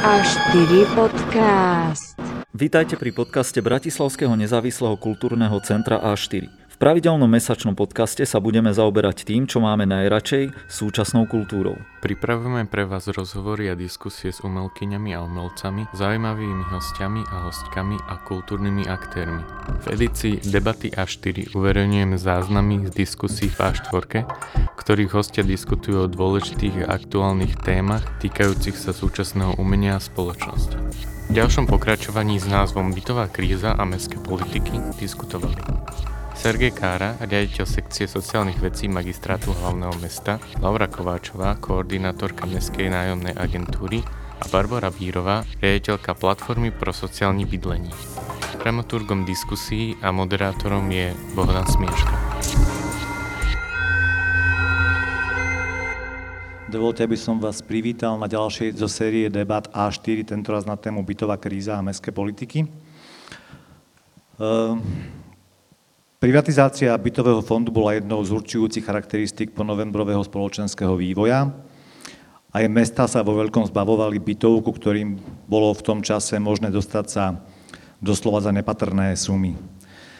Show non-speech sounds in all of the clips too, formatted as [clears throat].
A4 podcast. Vítajte pri podcaste Bratislavského nezávislého kultúrneho centra A4 pravidelnom mesačnom podcaste sa budeme zaoberať tým, čo máme najradšej, súčasnou kultúrou. Pripravujeme pre vás rozhovory a diskusie s umelkyňami a umelcami, zaujímavými hostiami a hostkami a kultúrnymi aktérmi. V edícii Debaty A4 uverejňujeme záznamy z diskusí v A4, ktorých hostia diskutujú o dôležitých a aktuálnych témach týkajúcich sa súčasného umenia a spoločnosti. V ďalšom pokračovaní s názvom Bytová kríza a mestské politiky diskutovali Sergej Kára, riaditeľ sekcie sociálnych vecí magistrátu hlavného mesta, Laura Kováčová, koordinátorka Mestskej nájomnej agentúry a Barbara Bírová, riaditeľka platformy pro sociálne bydlenie. Dramaturgom diskusí a moderátorom je Bohdan Smieška. Dovolte, aby som vás privítal na ďalšej zo série debat A4, tentoraz na tému bytová kríza a mestské politiky. Uh, Privatizácia bytového fondu bola jednou z určujúcich charakteristík po novembrového spoločenského vývoja. Aj mesta sa vo veľkom zbavovali bytov, ku ktorým bolo v tom čase možné dostať sa doslova za nepatrné sumy.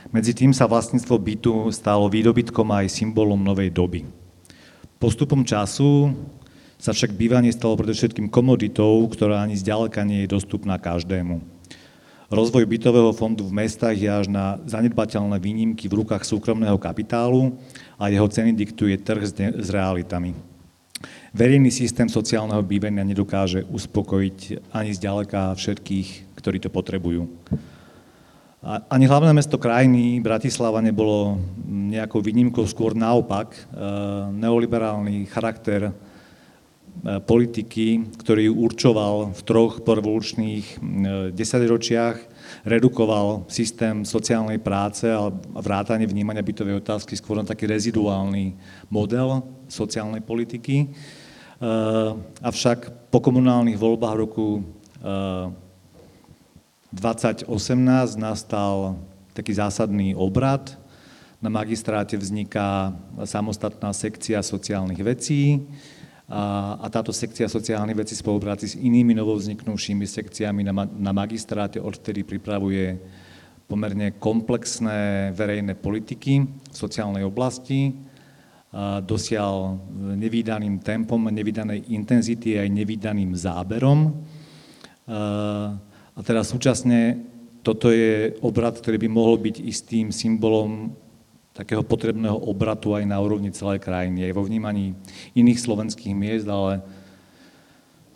Medzi tým sa vlastníctvo bytu stalo výdobytkom aj symbolom novej doby. Postupom času sa však bývanie stalo predovšetkým komoditou, ktorá ani zďaleka nie je dostupná každému. Rozvoj bytového fondu v mestách je až na zanedbateľné výnimky v rukách súkromného kapitálu a jeho ceny diktuje trh s realitami. Verejný systém sociálneho bývania nedokáže uspokojiť ani zďaleka všetkých, ktorí to potrebujú. Ani hlavné mesto krajiny, Bratislava, nebolo nejakou výnimkou, skôr naopak. E, neoliberálny charakter politiky, ktorý určoval v troch porevolučných e, desaťročiach, redukoval systém sociálnej práce a vrátanie vnímania bytovej otázky skôr na taký reziduálny model sociálnej politiky. E, avšak po komunálnych voľbách roku 2018 nastal taký zásadný obrad. Na magistráte vzniká samostatná sekcia sociálnych vecí, a, a táto sekcia sociálnych vecí spolupráci s inými novovzniknúšími sekciami na, na magistráte odtedy pripravuje pomerne komplexné verejné politiky v sociálnej oblasti, a dosial nevýdaným tempom, nevýdanej intenzity aj nevýdaným záberom. A, a teda súčasne toto je obrad, ktorý by mohol byť istým symbolom takého potrebného obratu aj na úrovni celej krajiny, aj vo vnímaní iných slovenských miest, ale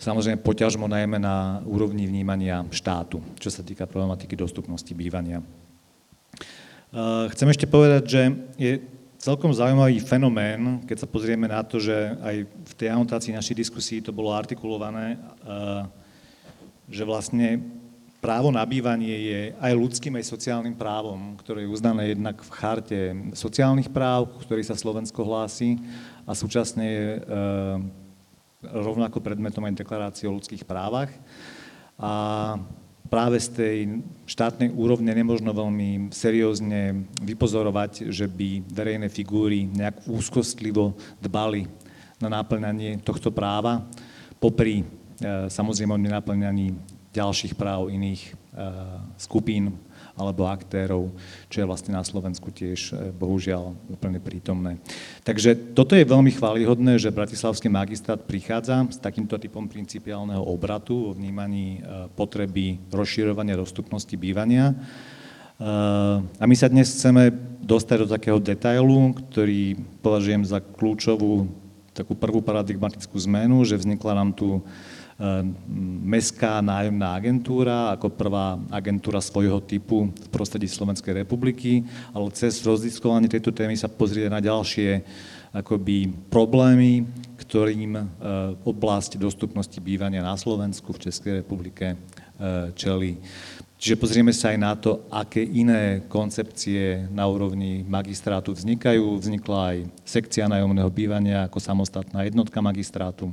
samozrejme poťažmo najmä na úrovni vnímania štátu, čo sa týka problematiky dostupnosti bývania. Chcem ešte povedať, že je celkom zaujímavý fenomén, keď sa pozrieme na to, že aj v tej anotácii našej diskusii to bolo artikulované, že vlastne právo na bývanie je aj ľudským, aj sociálnym právom, ktoré je uznané jednak v charte sociálnych práv, ktorý sa Slovensko hlási a súčasne je e, rovnako predmetom aj deklarácie o ľudských právach. A práve z tej štátnej úrovne nemožno veľmi seriózne vypozorovať, že by verejné figúry nejak úzkostlivo dbali na náplňanie tohto práva, popri e, samozrejme o nenaplňaní ďalších práv iných eh, skupín alebo aktérov, čo je vlastne na Slovensku tiež eh, bohužiaľ úplne prítomné. Takže toto je veľmi chválihodné, že Bratislavský magistrát prichádza s takýmto typom principiálneho obratu o vnímaní eh, potreby rozširovania dostupnosti bývania. A my sa dnes chceme dostať do takého detailu, ktorý považujem za kľúčovú takú prvú paradigmatickú zmenu, že vznikla nám tu mestská nájomná agentúra ako prvá agentúra svojho typu v prostredí Slovenskej republiky, ale cez rozdiskovanie tejto témy sa pozrieť na ďalšie akoby problémy, ktorým ehm, oblasť dostupnosti bývania na Slovensku, v Českej republike ehm, čeli. Čiže pozrieme sa aj na to, aké iné koncepcie na úrovni magistrátu vznikajú. Vznikla aj sekcia nájomného bývania ako samostatná jednotka magistrátu.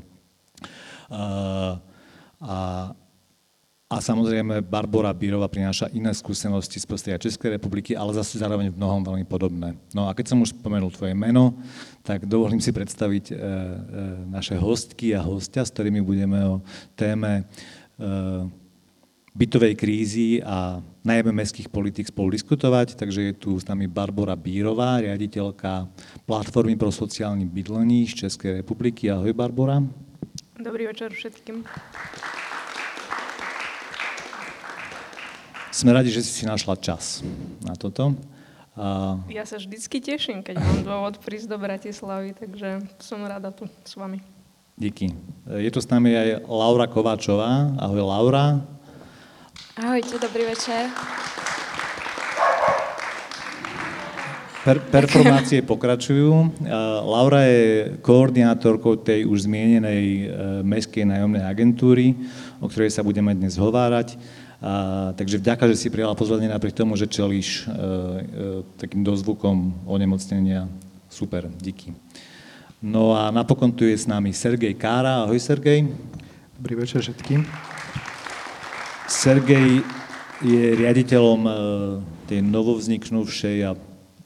A, a samozrejme Barbara Bírova prináša iné skúsenosti z prostredia Českej republiky, ale zase zároveň v mnohom veľmi podobné. No a keď som už spomenul tvoje meno, tak dovolím si predstaviť e, e, naše hostky a hostia, s ktorými budeme o téme bytovej krízy a najmä mestských politik spolu diskutovať. Takže je tu s nami Barbara Bírová, riaditeľka Platformy pro sociálne bydlení z Českej republiky. Ahoj Barbara. Dobrý večer všetkým. Sme radi, že si si našla čas na toto. A... Ja sa vždycky teším, keď mám dôvod prísť do Bratislavy, takže som rada tu s vami. Díky. Je tu s nami aj Laura Kováčová. Ahoj Laura. Ahojte, dobrý večer. Per, performácie [laughs] pokračujú. Laura je koordinátorkou tej už zmienenej e, mestskej nájomnej agentúry, o ktorej sa budeme dnes hovárať. A, takže vďaka, že si prijala pozvanie napriek tomu, že čelíš e, e, takým dozvukom onemocnenia. Super, díky. No a napokon tu je s nami Sergej Kára. Ahoj Sergej. Dobrý večer všetkým. Sergej je riaditeľom e, tej novovzniknúvšej a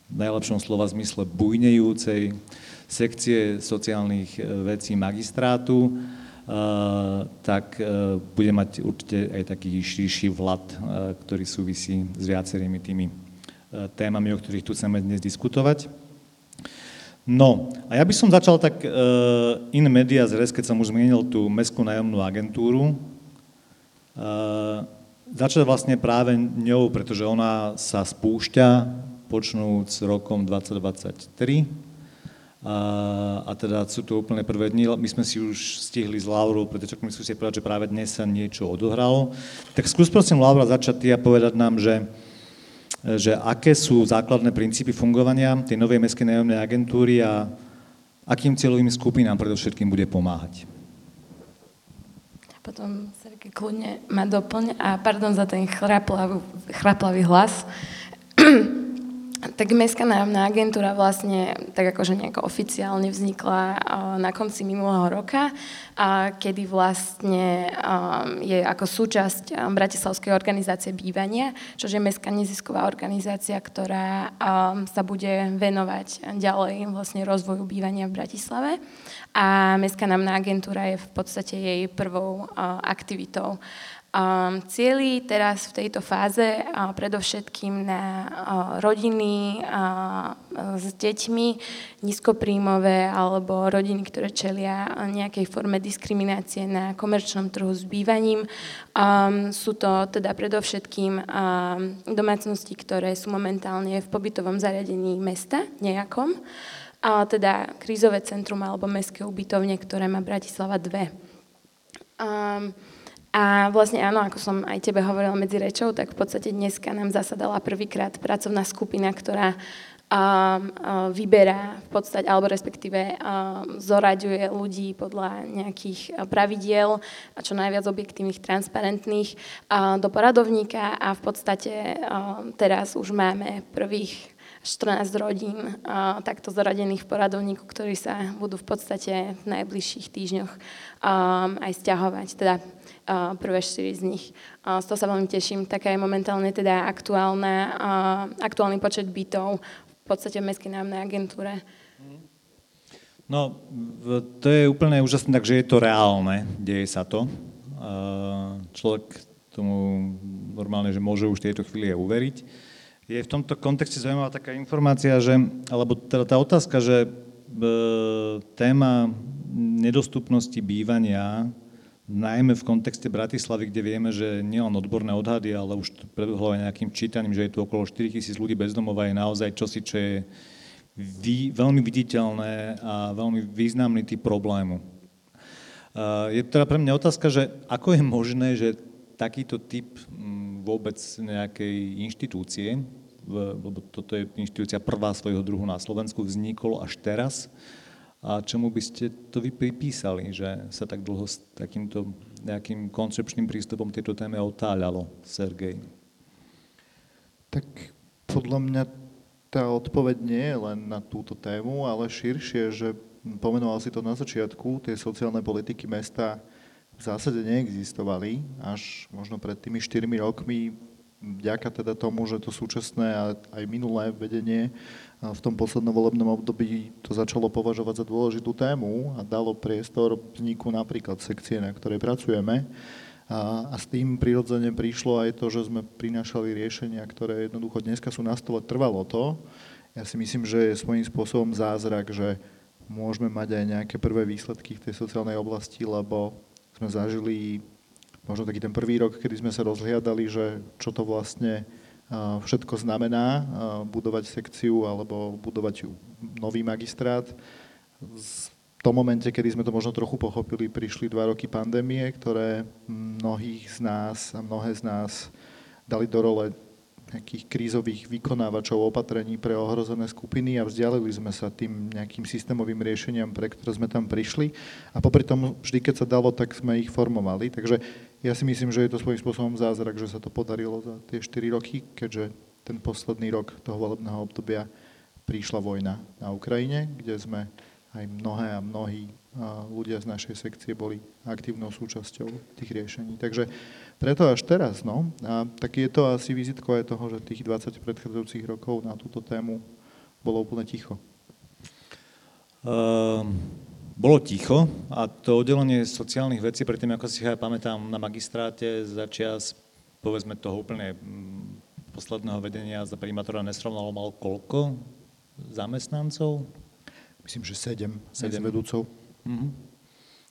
v najlepšom slova zmysle bujnejúcej sekcie sociálnych e, vecí magistrátu, e, tak bude mať určite aj taký širší vlad, ktorý súvisí s viacerými tými témami, o ktorých tu chceme dnes diskutovať. No, a ja by som začal tak in media zres, keď som už zmienil tú Mestskú nájomnú agentúru, začať vlastne práve ňou, pretože ona sa spúšťa počnúc rokom 2023. A, a teda sú to úplne prvé dni. My sme si už stihli s Laurou, pretože my si povedať, že práve dnes sa niečo odohralo. Tak skús prosím Laura začať a povedať nám, že, že aké sú základné princípy fungovania tej novej mestskej nájomnej agentúry a akým cieľovým skupinám predovšetkým bude pomáhať. Potom Sergej kľudne ma doplň a pardon za ten chraplavý, chraplavý hlas. [clears throat] tak Mestská nájomná agentúra vlastne tak akože nejako oficiálne vznikla na konci minulého roka, kedy vlastne je ako súčasť Bratislavskej organizácie bývania, čo je mestská nezisková organizácia, ktorá sa bude venovať ďalej vlastne rozvoju bývania v Bratislave a Mestská námná agentúra je v podstate jej prvou aktivitou. Um, cieli teraz v tejto fáze uh, predovšetkým na uh, rodiny uh, s deťmi, nízkopríjmové alebo rodiny, ktoré čelia nejakej forme diskriminácie na komerčnom trhu s bývaním. Um, sú to teda predovšetkým um, domácnosti, ktoré sú momentálne v pobytovom zariadení mesta nejakom a teda krízové centrum alebo mestské ubytovne, ktoré má Bratislava 2. Um, a vlastne áno, ako som aj tebe hovorila medzi rečou, tak v podstate dneska nám zasadala prvýkrát pracovná skupina, ktorá um, uh, vyberá v podstate, alebo respektíve um, zoraďuje ľudí podľa nejakých uh, pravidiel a čo najviac objektívnych, transparentných uh, do poradovníka a v podstate uh, teraz už máme prvých 14 rodín takto zaradených v poradovníku, ktorí sa budú v podstate v najbližších týždňoch um, aj stiahovať, teda prvé 4 z nich. Z toho sa veľmi teším. Taká je momentálne teda aktuálna, aktuálny počet bytov v podstate v Mestskej nájomnej agentúre. No, to je úplne úžasné, takže je to reálne, deje sa to. Človek tomu normálne, že môže už tejto chvíli aj uveriť. Je v tomto kontexte zaujímavá taká informácia, že, alebo teda tá otázka, že e, téma nedostupnosti bývania, najmä v kontexte Bratislavy, kde vieme, že nielen odborné odhady, ale už prebehlo aj nejakým čítaním, že je tu okolo 4 tisíc ľudí bezdomova, je naozaj čosi, čo je vý, veľmi viditeľné a veľmi významný typ problému. Je teda pre mňa otázka, že ako je možné, že takýto typ vôbec nejakej inštitúcie, lebo toto je inštitúcia prvá svojho druhu na Slovensku, vznikol až teraz. A čomu by ste to vy pripísali, že sa tak dlho s takýmto nejakým koncepčným prístupom tejto téme otáľalo, Sergej? Tak podľa mňa tá odpoveď nie je len na túto tému, ale širšie, že pomenoval si to na začiatku, tie sociálne politiky mesta v zásade neexistovali až možno pred tými 4 rokmi vďaka teda tomu, že to súčasné a aj minulé vedenie v tom poslednom volebnom období to začalo považovať za dôležitú tému a dalo priestor vzniku napríklad sekcie, na ktorej pracujeme. A, a s tým prirodzene prišlo aj to, že sme prinášali riešenia, ktoré jednoducho dneska sú na stole. Trvalo to. Ja si myslím, že je svojím spôsobom zázrak, že môžeme mať aj nejaké prvé výsledky v tej sociálnej oblasti, lebo sme zažili možno taký ten prvý rok, kedy sme sa rozhliadali, že čo to vlastne všetko znamená budovať sekciu alebo budovať nový magistrát. V tom momente, kedy sme to možno trochu pochopili, prišli dva roky pandémie, ktoré mnohých z nás a mnohé z nás dali do role nejakých krízových vykonávačov opatrení pre ohrozené skupiny a vzdialili sme sa tým nejakým systémovým riešeniam, pre ktoré sme tam prišli. A popri tom vždy, keď sa dalo, tak sme ich formovali. Takže ja si myslím, že je to svojím spôsobom zázrak, že sa to podarilo za tie 4 roky, keďže ten posledný rok toho volebného obdobia prišla vojna na Ukrajine, kde sme aj mnohé a mnohí ľudia z našej sekcie boli aktívnou súčasťou tých riešení. Takže preto až teraz, no. A tak je to asi vizitko aj toho, že tých 20 predchádzajúcich rokov na túto tému bolo úplne ticho. Um, bolo ticho a to oddelenie sociálnych vecí, predtým ako si aj pamätám na magistráte za čas, povedzme toho úplne mm, posledného vedenia za primátora Nesrovnalo mal koľko zamestnancov? Myslím, že sedem, sedem vedúcov. Mm-hmm.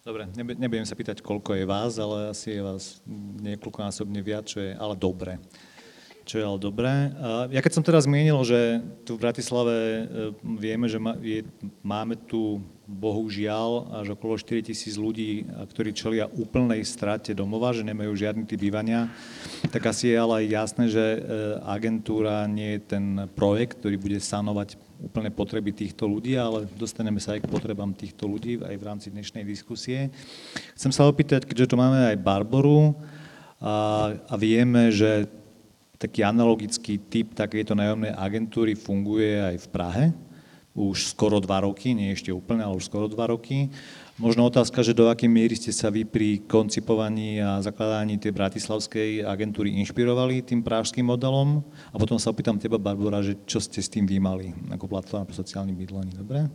Dobre, nebudem sa pýtať, koľko je vás, ale asi je vás niekoľkonásobne viac, čo je ale dobré. Čo je ale dobré. Ja keď som teraz zmienil, že tu v Bratislave e, vieme, že máme tu bohužiaľ až okolo 4 tisíc ľudí, ktorí čelia úplnej strate domova, že nemajú žiadny typ bývania, tak asi je ale jasné, že e, agentúra nie je ten projekt, ktorý bude sanovať úplne potreby týchto ľudí, ale dostaneme sa aj k potrebám týchto ľudí aj v rámci dnešnej diskusie. Chcem sa opýtať, keďže tu máme aj Barboru a, a vieme, že taký analogický typ takéto nájomnej agentúry funguje aj v Prahe, už skoro dva roky, nie ešte úplne, ale už skoro dva roky. Možno otázka, že do akej miery ste sa vy pri koncipovaní a zakladaní tej bratislavskej agentúry inšpirovali tým prážským modelom? A potom sa opýtam teba, Barbara, že čo ste s tým vymali ako platforma pre sociálny bydlenie, dobre?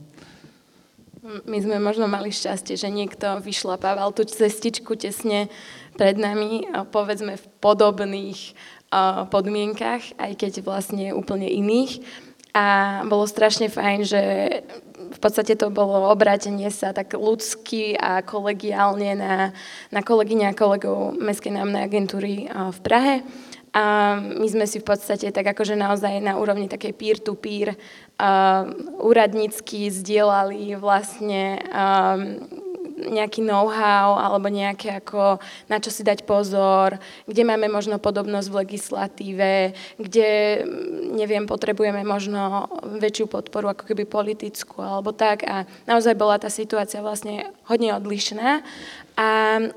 My sme možno mali šťastie, že niekto vyšlapával tú cestičku tesne pred nami, povedzme v podobných podmienkach, aj keď vlastne úplne iných. A bolo strašne fajn, že v podstate to bolo obrátenie sa tak ľudsky a kolegiálne na, na kolegyne a kolegov Mestskej námnej agentúry v Prahe. A my sme si v podstate tak akože naozaj na úrovni takej peer-to-peer uh, úradnícky zdieľali vlastne um, nejaký know-how alebo nejaké ako na čo si dať pozor, kde máme možno podobnosť v legislatíve, kde, mm, neviem, potrebujeme možno väčšiu podporu ako keby politickú alebo tak. A naozaj bola tá situácia vlastne hodne odlišná. A,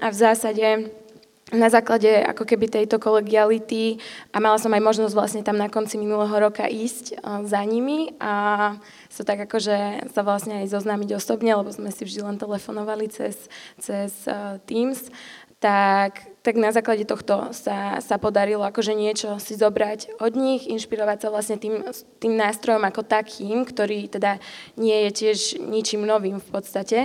a v zásade na základe ako keby tejto kolegiality a mala som aj možnosť vlastne tam na konci minulého roka ísť za nimi a sa tak akože sa vlastne aj zoznámiť osobne, lebo sme si vždy len telefonovali cez, cez Teams, tak tak na základe tohto sa, sa podarilo akože niečo si zobrať od nich, inšpirovať sa vlastne tým, tým nástrojom ako takým, ktorý teda nie je tiež ničím novým v podstate.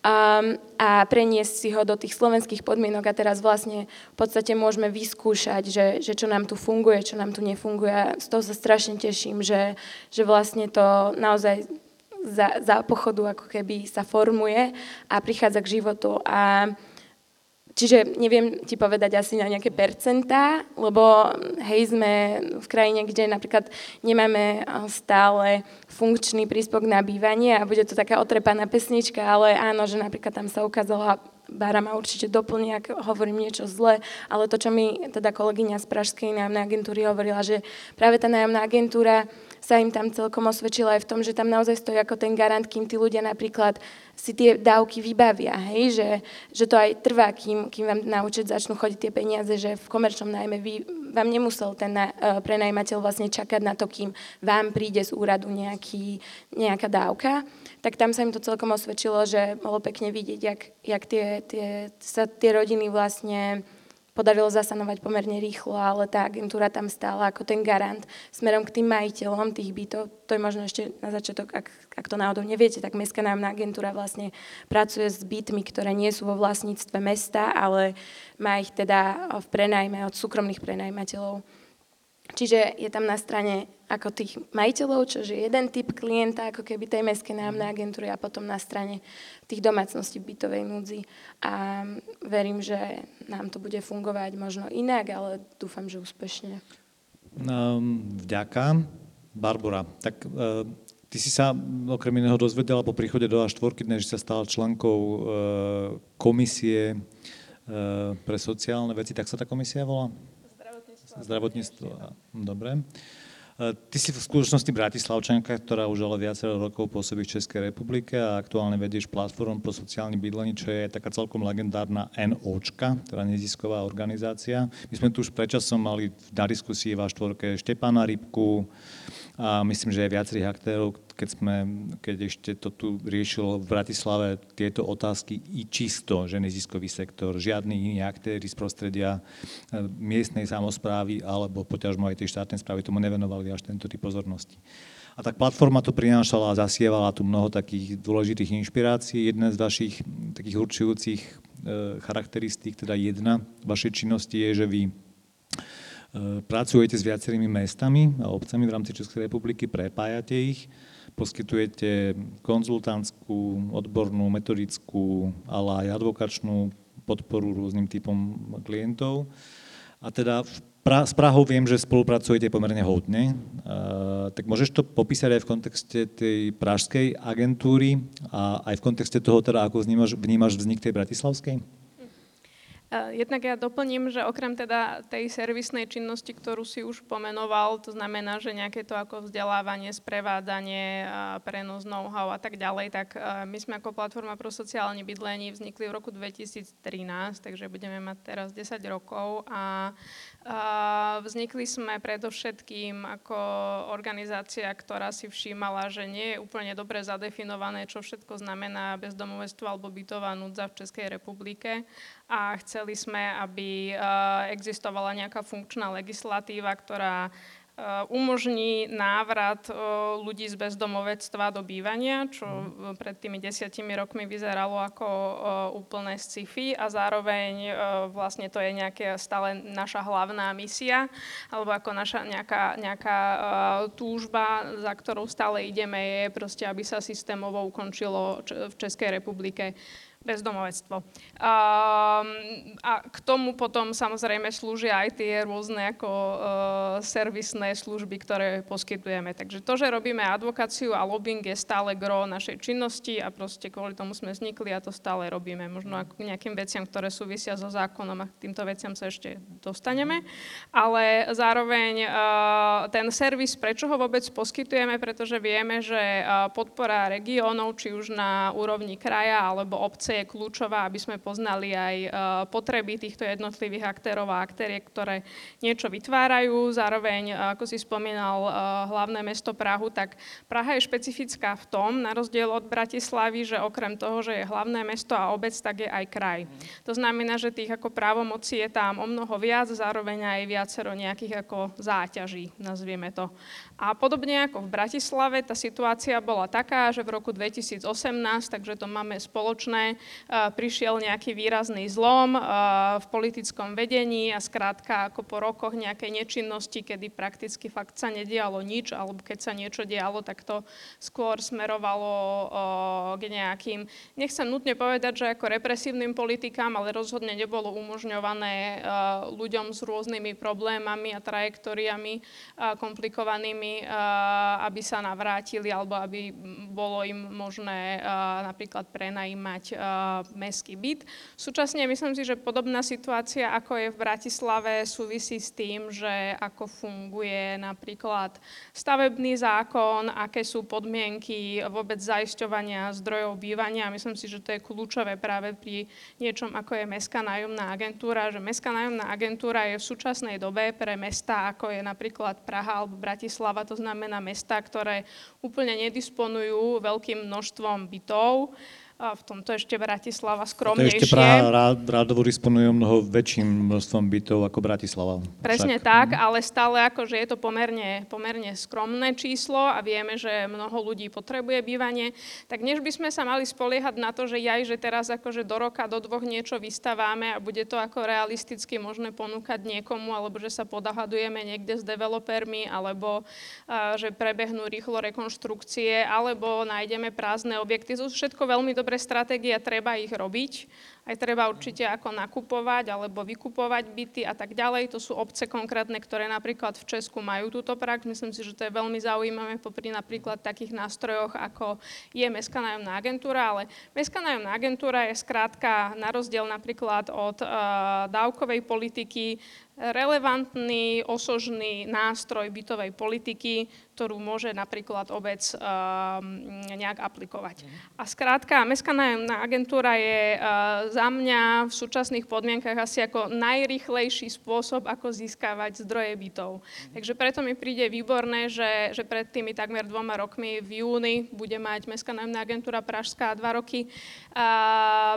A, a preniesť si ho do tých slovenských podmienok a teraz vlastne v podstate môžeme vyskúšať, že, že čo nám tu funguje, čo nám tu nefunguje. A z toho sa strašne teším, že, že vlastne to naozaj za, za pochodu ako keby sa formuje a prichádza k životu. A Čiže neviem ti povedať asi na nejaké percentá, lebo hej, sme v krajine, kde napríklad nemáme stále funkčný príspevok na bývanie a bude to taká otrepaná pesnička, ale áno, že napríklad tam sa ukázala Bára ma určite doplní, ak hovorím niečo zle, ale to, čo mi teda kolegyňa z Pražskej nájomnej agentúry hovorila, že práve tá nájomná agentúra sa im tam celkom osvedčila aj v tom, že tam naozaj stojí ako ten garant, kým tí ľudia napríklad si tie dávky vybavia, hej? Že, že to aj trvá, kým, kým vám na účet začnú chodiť tie peniaze, že v komerčnom nájme vy, vám nemusel ten uh, prenajímateľ vlastne čakať na to, kým vám príde z úradu nejaký, nejaká dávka. Tak tam sa im to celkom osvedčilo, že bolo pekne vidieť, jak, jak tie, tie, sa tie rodiny vlastne podarilo zasanovať pomerne rýchlo, ale tá agentúra tam stála ako ten garant smerom k tým majiteľom tých bytov. To je možno ešte na začiatok, ak, ak to náhodou neviete, tak Mestská nájomná agentúra vlastne pracuje s bytmi, ktoré nie sú vo vlastníctve mesta, ale má ich teda v prenajme od súkromných prenajmateľov. Čiže je tam na strane ako tých majiteľov, čo je jeden typ klienta, ako keby tej mestskej nájomnej agentúry a potom na strane tých domácností bytovej núdzi. A verím, že nám to bude fungovať možno inak, ale dúfam, že úspešne. Um, vďaka. Barbara, tak uh, ty si sa okrem iného dozvedela po príchode do A4, dnes, že sa stala členkou uh, komisie uh, pre sociálne veci, tak sa tá komisia volá? Zdravotníctvo. Dobre. E, ty si v skutočnosti Bratislavčanka, ktorá už ale viacero rokov pôsobí v Českej republike a aktuálne vedieš platformu pro sociálne bydlenie, čo je taká celkom legendárna NOčka, teda nezisková organizácia. My sme tu už predčasom mali na diskusii v štvorke Štepana Rybku a myslím, že aj viacerých aktérov, keď, sme, keď ešte to tu riešil v Bratislave tieto otázky i čisto, že neziskový sektor, žiadny iný aktéry z prostredia e, miestnej samozprávy alebo poťažmo aj tej štátnej správy tomu nevenovali až tento typ pozornosti. A tak platforma tu prinášala a zasievala tu mnoho takých dôležitých inšpirácií. Jedna z vašich takých určujúcich e, charakteristík, teda jedna vašej činnosti je, že vy pracujete s viacerými mestami a obcami v rámci Českej republiky, prepájate ich poskytujete konzultantskú, odbornú, metodickú, ale aj advokačnú podporu rôznym typom klientov. A teda pra, s Prahou viem, že spolupracujete pomerne hodne. Uh, tak môžeš to popísať aj v kontexte tej pražskej agentúry a aj v kontexte toho, teda, ako vnímaš, vnímaš vznik tej bratislavskej? Eh, jednak ja doplním, že okrem teda tej servisnej činnosti, ktorú si už pomenoval, to znamená, že nejaké to ako vzdelávanie, sprevádzanie, prenos know-how a tak ďalej, tak eh, my sme ako platforma pro sociálne bydlenie vznikli v roku 2013, takže budeme mať teraz 10 rokov a Vznikli sme predovšetkým ako organizácia, ktorá si všímala, že nie je úplne dobre zadefinované, čo všetko znamená bezdomovectvo alebo bytová núdza v Českej republike a chceli sme, aby existovala nejaká funkčná legislatíva, ktorá Eh, umožní návrat eh, ľudí z bezdomovectva do bývania, čo mhm. pred tými desiatimi rokmi vyzeralo ako úplné sci-fi a zároveň vlastne to je nejaká stále naša hlavná misia, alebo ako naša nejaká, nejaká túžba, za ktorou stále ideme, je proste, aby sa systémovo ukončilo v Českej republike bezdomovectvo. A, a k tomu potom samozrejme slúžia aj tie rôzne ako uh, servisné služby, ktoré poskytujeme. Takže to, že robíme advokáciu a lobbying je stále gro našej činnosti a proste kvôli tomu sme vznikli a to stále robíme. Možno ako nejakým veciam, ktoré súvisia so zákonom a k týmto veciam sa ešte dostaneme. Ale zároveň uh, ten servis, prečo ho vôbec poskytujeme, pretože vieme, že uh, podpora regiónov, či už na úrovni kraja alebo obce je kľúčová, aby sme poznali aj e, potreby týchto jednotlivých aktérov a aktérie, ktoré niečo vytvárajú. Zároveň, e, ako si spomínal, e, hlavné mesto Prahu, tak Praha je špecifická v tom, na rozdiel od Bratislavy, že okrem toho, že je hlavné mesto a obec, tak je aj kraj. To znamená, že tých ako právomocí je tam o mnoho viac, zároveň aj viacero nejakých ako záťaží, nazvieme to. A podobne ako v Bratislave, tá situácia bola taká, že v roku 2018, takže to máme spoločné, prišiel nejaký výrazný zlom v politickom vedení a skrátka ako po rokoch nejakej nečinnosti, kedy prakticky fakt sa nedialo nič, alebo keď sa niečo dialo, tak to skôr smerovalo k nejakým, nechcem nutne povedať, že ako represívnym politikám, ale rozhodne nebolo umožňované ľuďom s rôznymi problémami a trajektóriami komplikovanými aby sa navrátili alebo aby bolo im možné napríklad prenajímať mestský byt. Súčasne myslím si, že podobná situácia, ako je v Bratislave, súvisí s tým, že ako funguje napríklad stavebný zákon, aké sú podmienky vôbec zaisťovania zdrojov bývania. Myslím si, že to je kľúčové práve pri niečom, ako je Mestská nájomná agentúra, že Mestská nájomná agentúra je v súčasnej dobe pre mesta, ako je napríklad Praha alebo Bratislava, Bratislava, to znamená mesta, ktoré úplne nedisponujú veľkým množstvom bytov, v tomto ešte Bratislava To skromnejšie. ešte Praha rád, rádovo disponuje mnoho väčším množstvom bytov ako Bratislava. Presne Však. tak, ale stále akože je to pomerne, pomerne skromné číslo a vieme, že mnoho ľudí potrebuje bývanie. Tak než by sme sa mali spoliehať na to, že jaj, že teraz akože do roka, do dvoch niečo vystavávame a bude to ako realisticky možné ponúkať niekomu, alebo že sa podahadujeme niekde s developermi, alebo že prebehnú rýchlo rekonštrukcie, alebo nájdeme prázdne objekty. To sú všetko veľmi dobré stratégie a treba ich robiť. Aj treba určite ako nakupovať alebo vykupovať byty a tak ďalej. To sú obce konkrétne, ktoré napríklad v Česku majú túto prax. Myslím si, že to je veľmi zaujímavé popri napríklad takých nástrojoch, ako je Mestská nájomná agentúra, ale Mestská nájomná agentúra je skrátka na rozdiel napríklad od uh, dávkovej politiky relevantný, osožný nástroj bytovej politiky, ktorú môže napríklad obec uh, nejak aplikovať. A skrátka, Mestská nájomná agentúra je uh, za mňa v súčasných podmienkach asi ako najrychlejší spôsob, ako získavať zdroje bytov. Takže preto mi príde výborné, že, že pred tými takmer dvoma rokmi v júni bude mať Mestská nájomná agentúra Pražská dva roky, uh,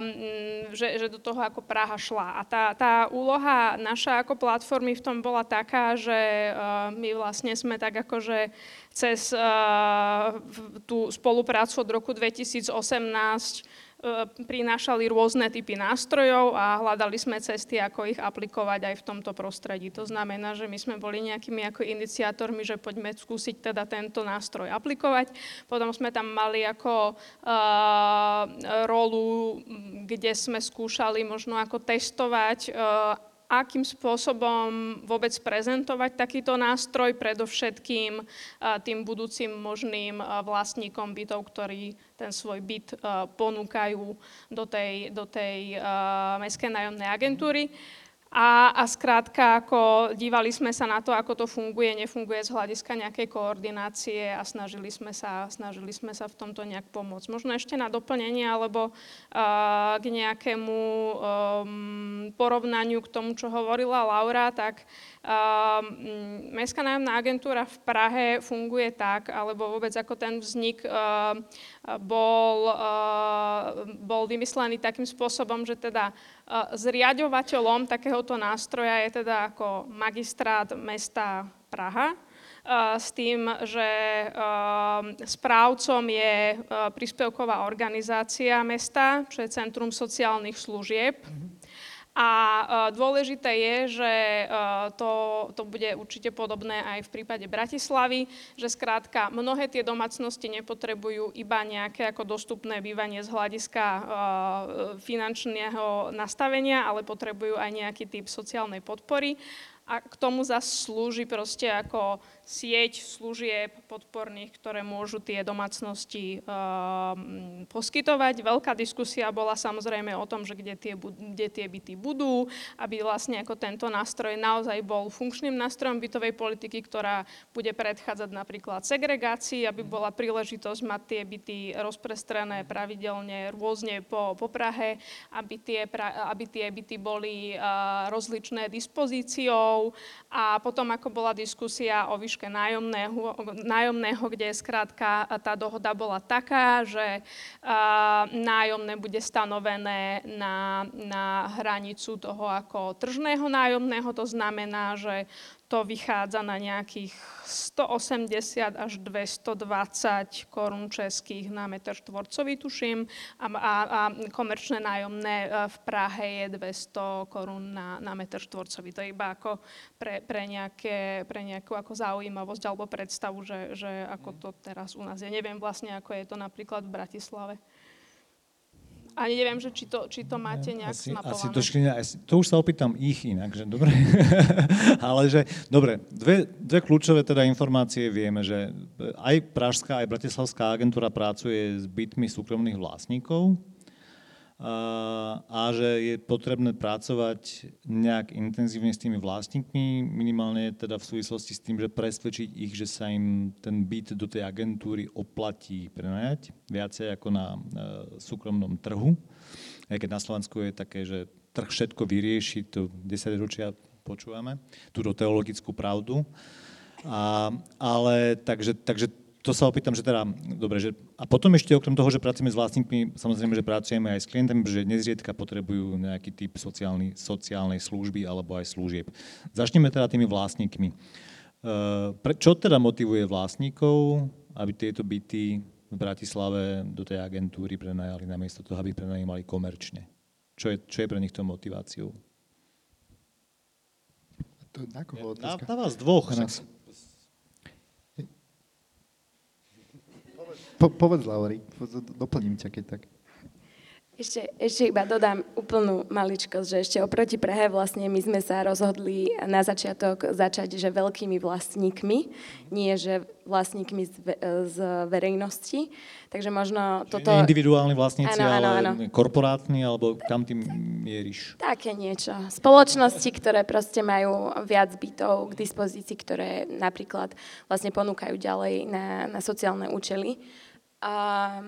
že, že do toho ako Praha šla. A tá, tá úloha naša ako platformy v tom bola taká, že my vlastne sme tak akože cez uh, tú spoluprácu od roku 2018 prinášali rôzne typy nástrojov a hľadali sme cesty, ako ich aplikovať aj v tomto prostredí. To znamená, že my sme boli nejakými ako iniciátormi, že poďme skúsiť teda tento nástroj aplikovať. Potom sme tam mali ako uh, rolu, kde sme skúšali možno ako testovať uh, akým spôsobom vôbec prezentovať takýto nástroj, predovšetkým tým budúcim možným vlastníkom bytov, ktorí ten svoj byt ponúkajú do tej, do tej mestskej nájomnej agentúry. A, a skrátka, ako dívali sme sa na to, ako to funguje, nefunguje z hľadiska nejakej koordinácie a snažili sme sa, snažili sme sa v tomto nejak pomôcť. Možno ešte na doplnenie alebo uh, k nejakému um, porovnaniu k tomu, čo hovorila Laura, tak uh, Mestská nájomná agentúra v Prahe funguje tak, alebo vôbec ako ten vznik uh, bol, uh, bol vymyslený takým spôsobom, že teda Zriaďovateľom takéhoto nástroja je teda ako magistrát mesta Praha, s tým, že správcom je príspevková organizácia mesta, čo je Centrum sociálnych služieb. A dôležité je, že to, to bude určite podobné aj v prípade Bratislavy, že skrátka mnohé tie domácnosti nepotrebujú iba nejaké ako dostupné bývanie z hľadiska finančného nastavenia, ale potrebujú aj nejaký typ sociálnej podpory. A k tomu zase slúži proste ako sieť služieb podporných, ktoré môžu tie domácnosti uh, poskytovať. Veľká diskusia bola samozrejme o tom, že kde tie, kde tie byty budú, aby vlastne ako tento nástroj naozaj bol funkčným nástrojom bytovej politiky, ktorá bude predchádzať napríklad segregácii, aby bola príležitosť mať tie byty rozprestrené pravidelne rôzne po, po Prahe, aby tie, aby tie byty boli uh, rozličné dispozíciou, a potom ako bola diskusia o výške nájomného, nájomného kde skrátka tá dohoda bola taká, že nájomné bude stanovené na, na hranicu toho ako tržného nájomného, to znamená, že to vychádza na nejakých 180 až 220 korún českých na meter štvorcový, tuším, a, a, a komerčné nájomné e, v Prahe je 200 korún na, na meter štvorcový. To je iba ako pre, pre, nejaké, pre nejakú ako zaujímavosť alebo predstavu, že, že ako to teraz u nás je. Neviem vlastne, ako je to napríklad v Bratislave. Ani neviem, že či to, či to máte nejak asi, Asi to, asi, to už sa opýtam ich inak, že dobre. [laughs] Ale že, dobre, dve, dve kľúčové teda informácie vieme, že aj Pražská, aj Bratislavská agentúra pracuje s bytmi súkromných vlastníkov, a že je potrebné pracovať nejak intenzívne s tými vlastníkmi, minimálne teda v súvislosti s tým, že presvedčiť ich, že sa im ten byt do tej agentúry oplatí prenajať, viacej ako na e, súkromnom trhu. Aj keď na Slovensku je také, že trh všetko vyrieši, to 10 ročia počúvame, túto teologickú pravdu. A, ale takže, takže to sa opýtam, že teda, dobre, že, a potom ešte okrem toho, že pracujeme s vlastníkmi, samozrejme, že pracujeme aj s klientami, že nezriedka potrebujú nejaký typ sociálny, sociálnej služby alebo aj služieb. Začneme teda tými vlastníkmi. Pre, čo teda motivuje vlastníkov, aby tieto byty v Bratislave do tej agentúry prenajali namiesto toho, aby prenajímali komerčne? Čo je, čo je pre nich to motiváciou? To, na koho Na, na vás dvoch. Na nás. Po, povedz, Lauri, doplním ťa, keď tak. Ešte, ešte iba dodám úplnú maličkosť, že ešte oproti Prahe vlastne my sme sa rozhodli na začiatok začať, že veľkými vlastníkmi, nie že vlastníkmi z, ve- z verejnosti. Takže možno Toto... toto... Nie individuálni vlastníci, Áno, áno, ale áno. korporátni, alebo kam tým mieríš? Také niečo. Spoločnosti, ktoré proste majú viac bytov k dispozícii, ktoré napríklad vlastne ponúkajú ďalej na, na sociálne účely. A,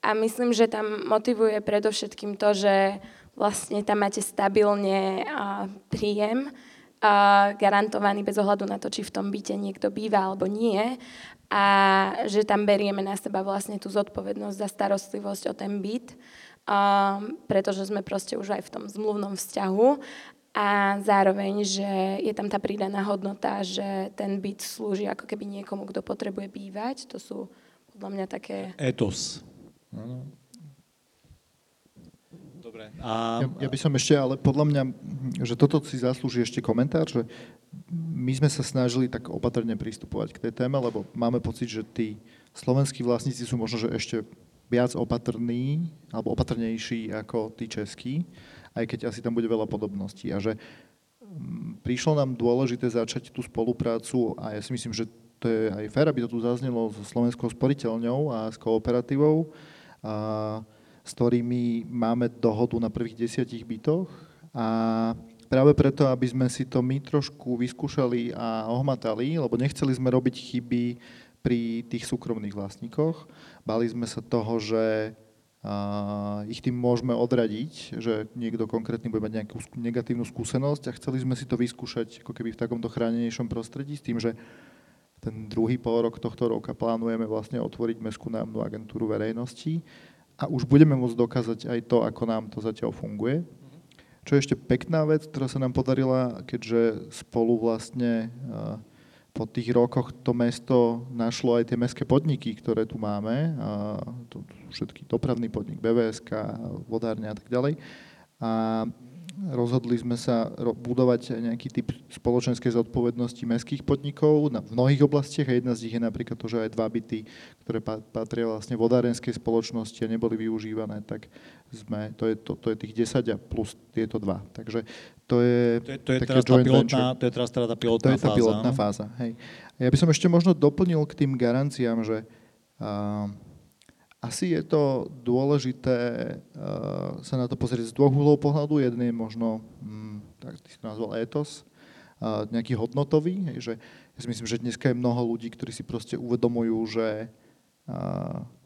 a, myslím, že tam motivuje predovšetkým to, že vlastne tam máte stabilne príjem, garantovaný bez ohľadu na to, či v tom byte niekto býva alebo nie. A že tam berieme na seba vlastne tú zodpovednosť za starostlivosť o ten byt um, pretože sme proste už aj v tom zmluvnom vzťahu a zároveň, že je tam tá pridaná hodnota, že ten byt slúži ako keby niekomu, kto potrebuje bývať. To sú podľa mňa také... Etos. Dobre. A, Ja, ja by som ešte, ale podľa mňa, že toto si zaslúži ešte komentár, že my sme sa snažili tak opatrne pristupovať k tej téme, lebo máme pocit, že tí slovenskí vlastníci sú možno že ešte viac opatrní alebo opatrnejší ako tí českí, aj keď asi tam bude veľa podobností. A že mm, prišlo nám dôležité začať tú spoluprácu a ja si myslím, že to je aj fér, aby to tu zaznelo so Slovenskou sporiteľňou a s kooperatívou, a, s ktorými máme dohodu na prvých desiatich bytoch a práve preto, aby sme si to my trošku vyskúšali a ohmatali, lebo nechceli sme robiť chyby pri tých súkromných vlastníkoch. Bali sme sa toho, že a, ich tým môžeme odradiť, že niekto konkrétny bude mať nejakú negatívnu skúsenosť a chceli sme si to vyskúšať ako keby v takomto chránenejšom prostredí s tým, že ten druhý pol rok tohto roka plánujeme vlastne otvoriť Mestskú nájomnú agentúru verejnosti a už budeme môcť dokázať aj to, ako nám to zatiaľ funguje. Čo je ešte pekná vec, ktorá sa nám podarila, keďže spolu vlastne po tých rokoch to mesto našlo aj tie mestské podniky, ktoré tu máme, to, všetky dopravný podnik, BVSK, vodárne a tak ďalej. A rozhodli sme sa budovať nejaký typ spoločenskej zodpovednosti mestských podnikov v mnohých oblastiach a jedna z nich je napríklad to, že aj dva byty, ktoré pa, patria vlastne vodárenskej spoločnosti a neboli využívané, tak sme, to je, to, to je tých 10 a plus tieto dva. Takže to je, to je, to je teraz tá pilotná, venture. to je teraz teda tá To pilotná je tá fáza. pilotná áno? fáza. Hej. Ja by som ešte možno doplnil k tým garanciám, že uh, asi je to dôležité uh, sa na to pozrieť z dvoch uhlov pohľadu. Jeden je možno, hm, tak ty si to nazval etos, nejaký hodnotový. Že ja si myslím, že dneska je mnoho ľudí, ktorí si proste uvedomujú, že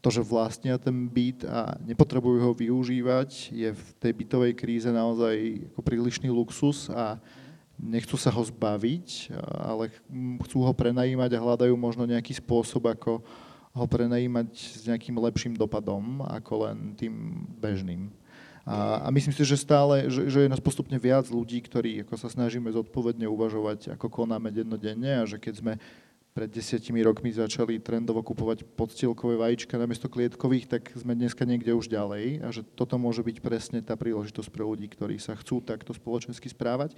to, že vlastnia ten byt a nepotrebujú ho využívať, je v tej bytovej kríze naozaj ako prílišný luxus a nechcú sa ho zbaviť, ale chcú ho prenajímať a hľadajú možno nejaký spôsob, ako ho prenajímať s nejakým lepším dopadom, ako len tým bežným. A, a myslím si, že stále, že, že je nás postupne viac ľudí, ktorí ako sa snažíme zodpovedne uvažovať, ako konáme dennodenne a že keď sme pred desiatimi rokmi začali trendovo kupovať podstielkové vajíčka namiesto klietkových, tak sme dneska niekde už ďalej a že toto môže byť presne tá príležitosť pre ľudí, ktorí sa chcú takto spoločensky správať.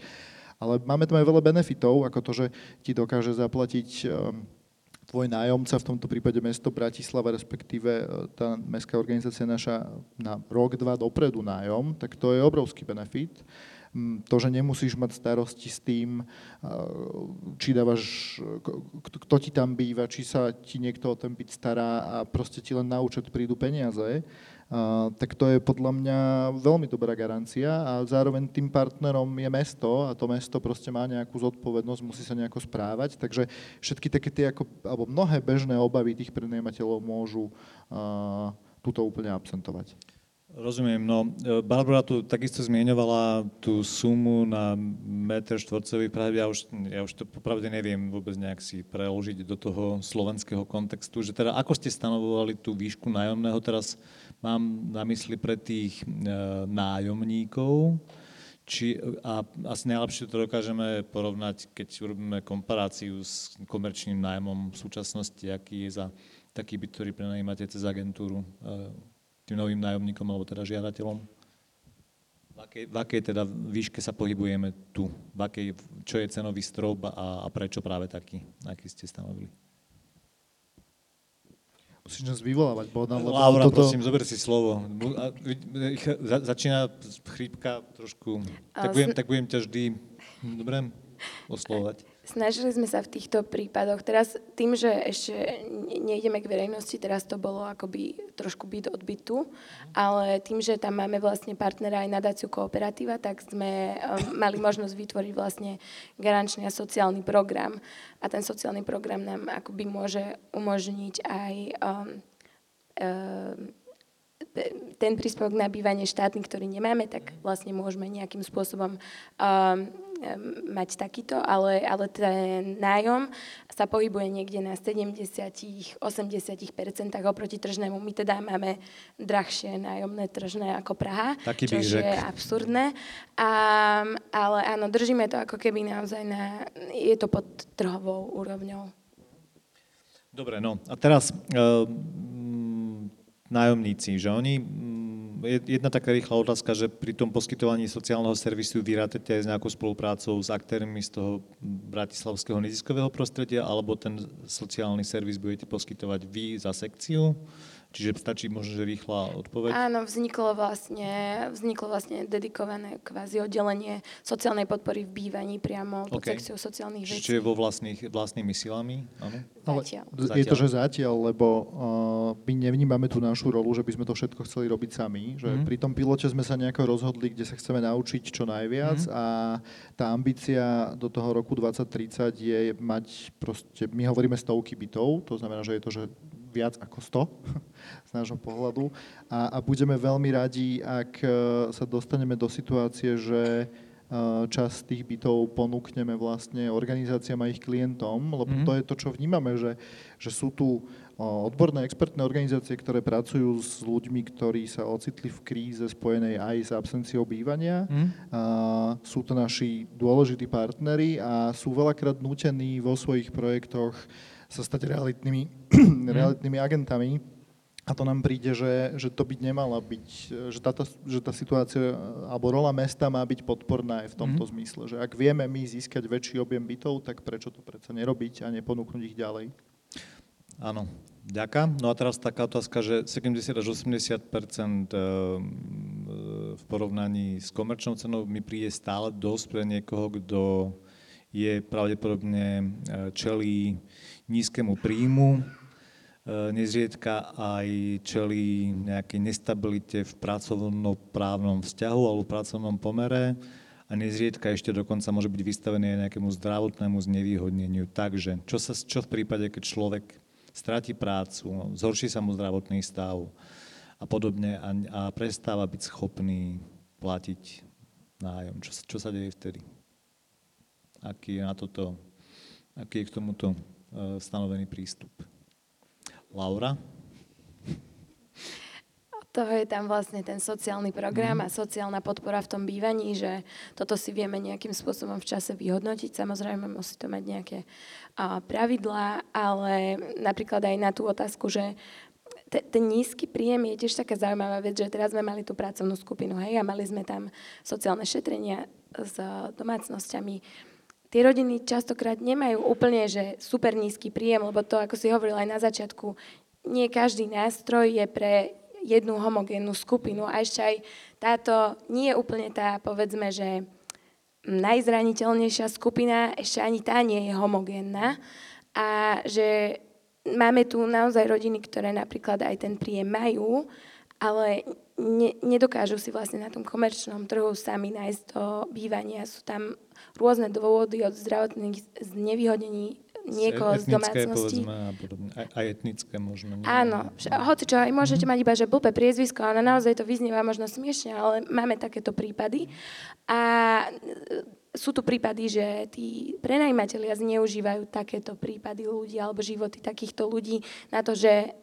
Ale máme tam aj veľa benefitov, ako to, že ti dokáže zaplatiť um, tvoj nájomca, v tomto prípade mesto Bratislava, respektíve e, tá mestská organizácia naša na rok, dva dopredu nájom, tak to je obrovský benefit. Mm, To, že nemusíš mať starosti s tým, uh, či dávaš, kto ti tam býva, či sa ti niekto o ten byt stará a proste ti len na účet prídu peniaze, tak to je podľa mňa veľmi dobrá garancia a zároveň tým partnerom je mesto a to mesto proste má nejakú zodpovednosť, musí sa nejako správať, takže všetky také tie, ako, alebo mnohé bežné obavy tých prenajímateľov môžu uh, túto úplne absentovať. Rozumiem, no Barbara tu takisto zmieňovala tú sumu na meter štvorcový, práve ja už, ja už to popravde neviem vôbec nejak si preložiť do toho slovenského kontextu, že teda ako ste stanovovali tú výšku nájomného, teraz mám na mysli pre tých e, nájomníkov, či, a asi najlepšie to dokážeme porovnať, keď urobíme komparáciu s komerčným nájomom v súčasnosti, aký je za taký byt, ktorý prenajímate cez agentúru e, tým novým nájomníkom alebo teda žiadateľom? V akej, v akej teda výške sa pohybujeme tu? V akej, čo je cenový strop a, a prečo práve taký, aký ste stanovili? Musíš nás vyvolávať, Bohdan, lebo Laura, toto... prosím, zober si slovo. Začína chrípka trošku, tak budem, tak budem ťa vždy, dobre, oslovať. Snažili sme sa v týchto prípadoch, teraz tým, že ešte nejdeme k verejnosti, teraz to bolo akoby trošku byt od bytu, ale tým, že tam máme vlastne partnera aj nadáciu kooperatíva, tak sme um, mali možnosť vytvoriť vlastne garančný a sociálny program. A ten sociálny program nám akoby môže umožniť aj um, um, ten príspevok na bývanie štátny, ktorý nemáme, tak vlastne môžeme nejakým spôsobom um, mať takýto, ale, ale ten nájom sa pohybuje niekde na 70-80% oproti tržnému. My teda máme drahšie nájomné tržné ako Praha, Taký čo je absurdné. A, ale áno, držíme to ako keby naozaj na... Je to pod trhovou úrovňou. Dobre, no a teraz uh, nájomníci, že oni jedna taká rýchla otázka, že pri tom poskytovaní sociálneho servisu vyrátate s nejakou spoluprácou s aktérmi z toho bratislavského neziskového prostredia, alebo ten sociálny servis budete poskytovať vy za sekciu? Čiže stačí možno, že rýchla odpoveď? Áno, vzniklo vlastne, vzniklo vlastne dedikované kvázi oddelenie sociálnej podpory v bývaní priamo pod okay. sekciou sociálnych vecí. Čiže vo vlastných, vlastnými silami? Áno? Zatiaľ. Ale je to, že zatiaľ, lebo uh, my nevnímame tú našu rolu, že by sme to všetko chceli robiť sami. Že mm. Pri tom pilote sme sa nejako rozhodli, kde sa chceme naučiť čo najviac mm. a tá ambícia do toho roku 2030 je mať proste, my hovoríme stovky bytov, to znamená, že je to, že viac ako 100 [laughs] z nášho pohľadu a, a budeme veľmi radi, ak e, sa dostaneme do situácie, že e, časť tých bytov ponúkneme vlastne organizáciám a ich klientom, lebo mm-hmm. to je to, čo vnímame, že, že sú tu odborné expertné organizácie, ktoré pracujú s ľuďmi, ktorí sa ocitli v kríze spojenej aj s absenciou bývania. Mm. A sú to naši dôležití partnery a sú veľakrát nutení vo svojich projektoch sa stať realitnými, mm. realitnými agentami. A to nám príde, že, že to byť nemala byť, že, táto, že tá situácia alebo rola mesta má byť podporná aj v tomto mm. zmysle. Že ak vieme my získať väčší objem bytov, tak prečo to predsa nerobiť a neponúknuť ich ďalej? Áno, ďaká. No a teraz taká otázka, že 70 až 80 eh, v porovnaní s komerčnou cenou mi príde stále dosť pre niekoho, kto je pravdepodobne eh, čelí nízkemu príjmu, e, nezriedka aj čelí nejakej nestabilite v pracovnoprávnom vzťahu alebo pracovnom pomere a nezriedka ešte dokonca môže byť vystavený aj nejakému zdravotnému znevýhodneniu. Takže čo, sa, čo v prípade, keď človek stráti prácu, zhorší sa mu zdravotný stav a podobne a, a prestáva byť schopný platiť nájom. Čo, čo sa deje vtedy? Aký je na toto, aký je k tomuto stanovený prístup. Laura? To je tam vlastne ten sociálny program mm. a sociálna podpora v tom bývaní, že toto si vieme nejakým spôsobom v čase vyhodnotiť. Samozrejme musí to mať nejaké pravidlá, ale napríklad aj na tú otázku, že ten nízky príjem je tiež taká zaujímavá vec, že teraz sme mali tú pracovnú skupinu, hej, a mali sme tam sociálne šetrenia s domácnosťami tie rodiny častokrát nemajú úplne že super nízky príjem, lebo to, ako si hovoril aj na začiatku, nie každý nástroj je pre jednu homogénnu skupinu. A ešte aj táto nie je úplne tá, povedzme, že najzraniteľnejšia skupina, ešte ani tá nie je homogénna. A že máme tu naozaj rodiny, ktoré napríklad aj ten príjem majú, ale ne, nedokážu si vlastne na tom komerčnom trhu sami nájsť to bývanie. Sú tam rôzne dôvody od zdravotných znevýhodnení niekoho z domácnosti. a podobne. Aj etnické možno. Nie? Áno, hoci čo, aj môžete mať iba, že blbé priezvisko, ale naozaj to vyznieva možno smiešne, ale máme takéto prípady. A e, sú tu prípady, že tí prenajímatelia zneužívajú takéto prípady ľudí alebo životy takýchto ľudí na to, že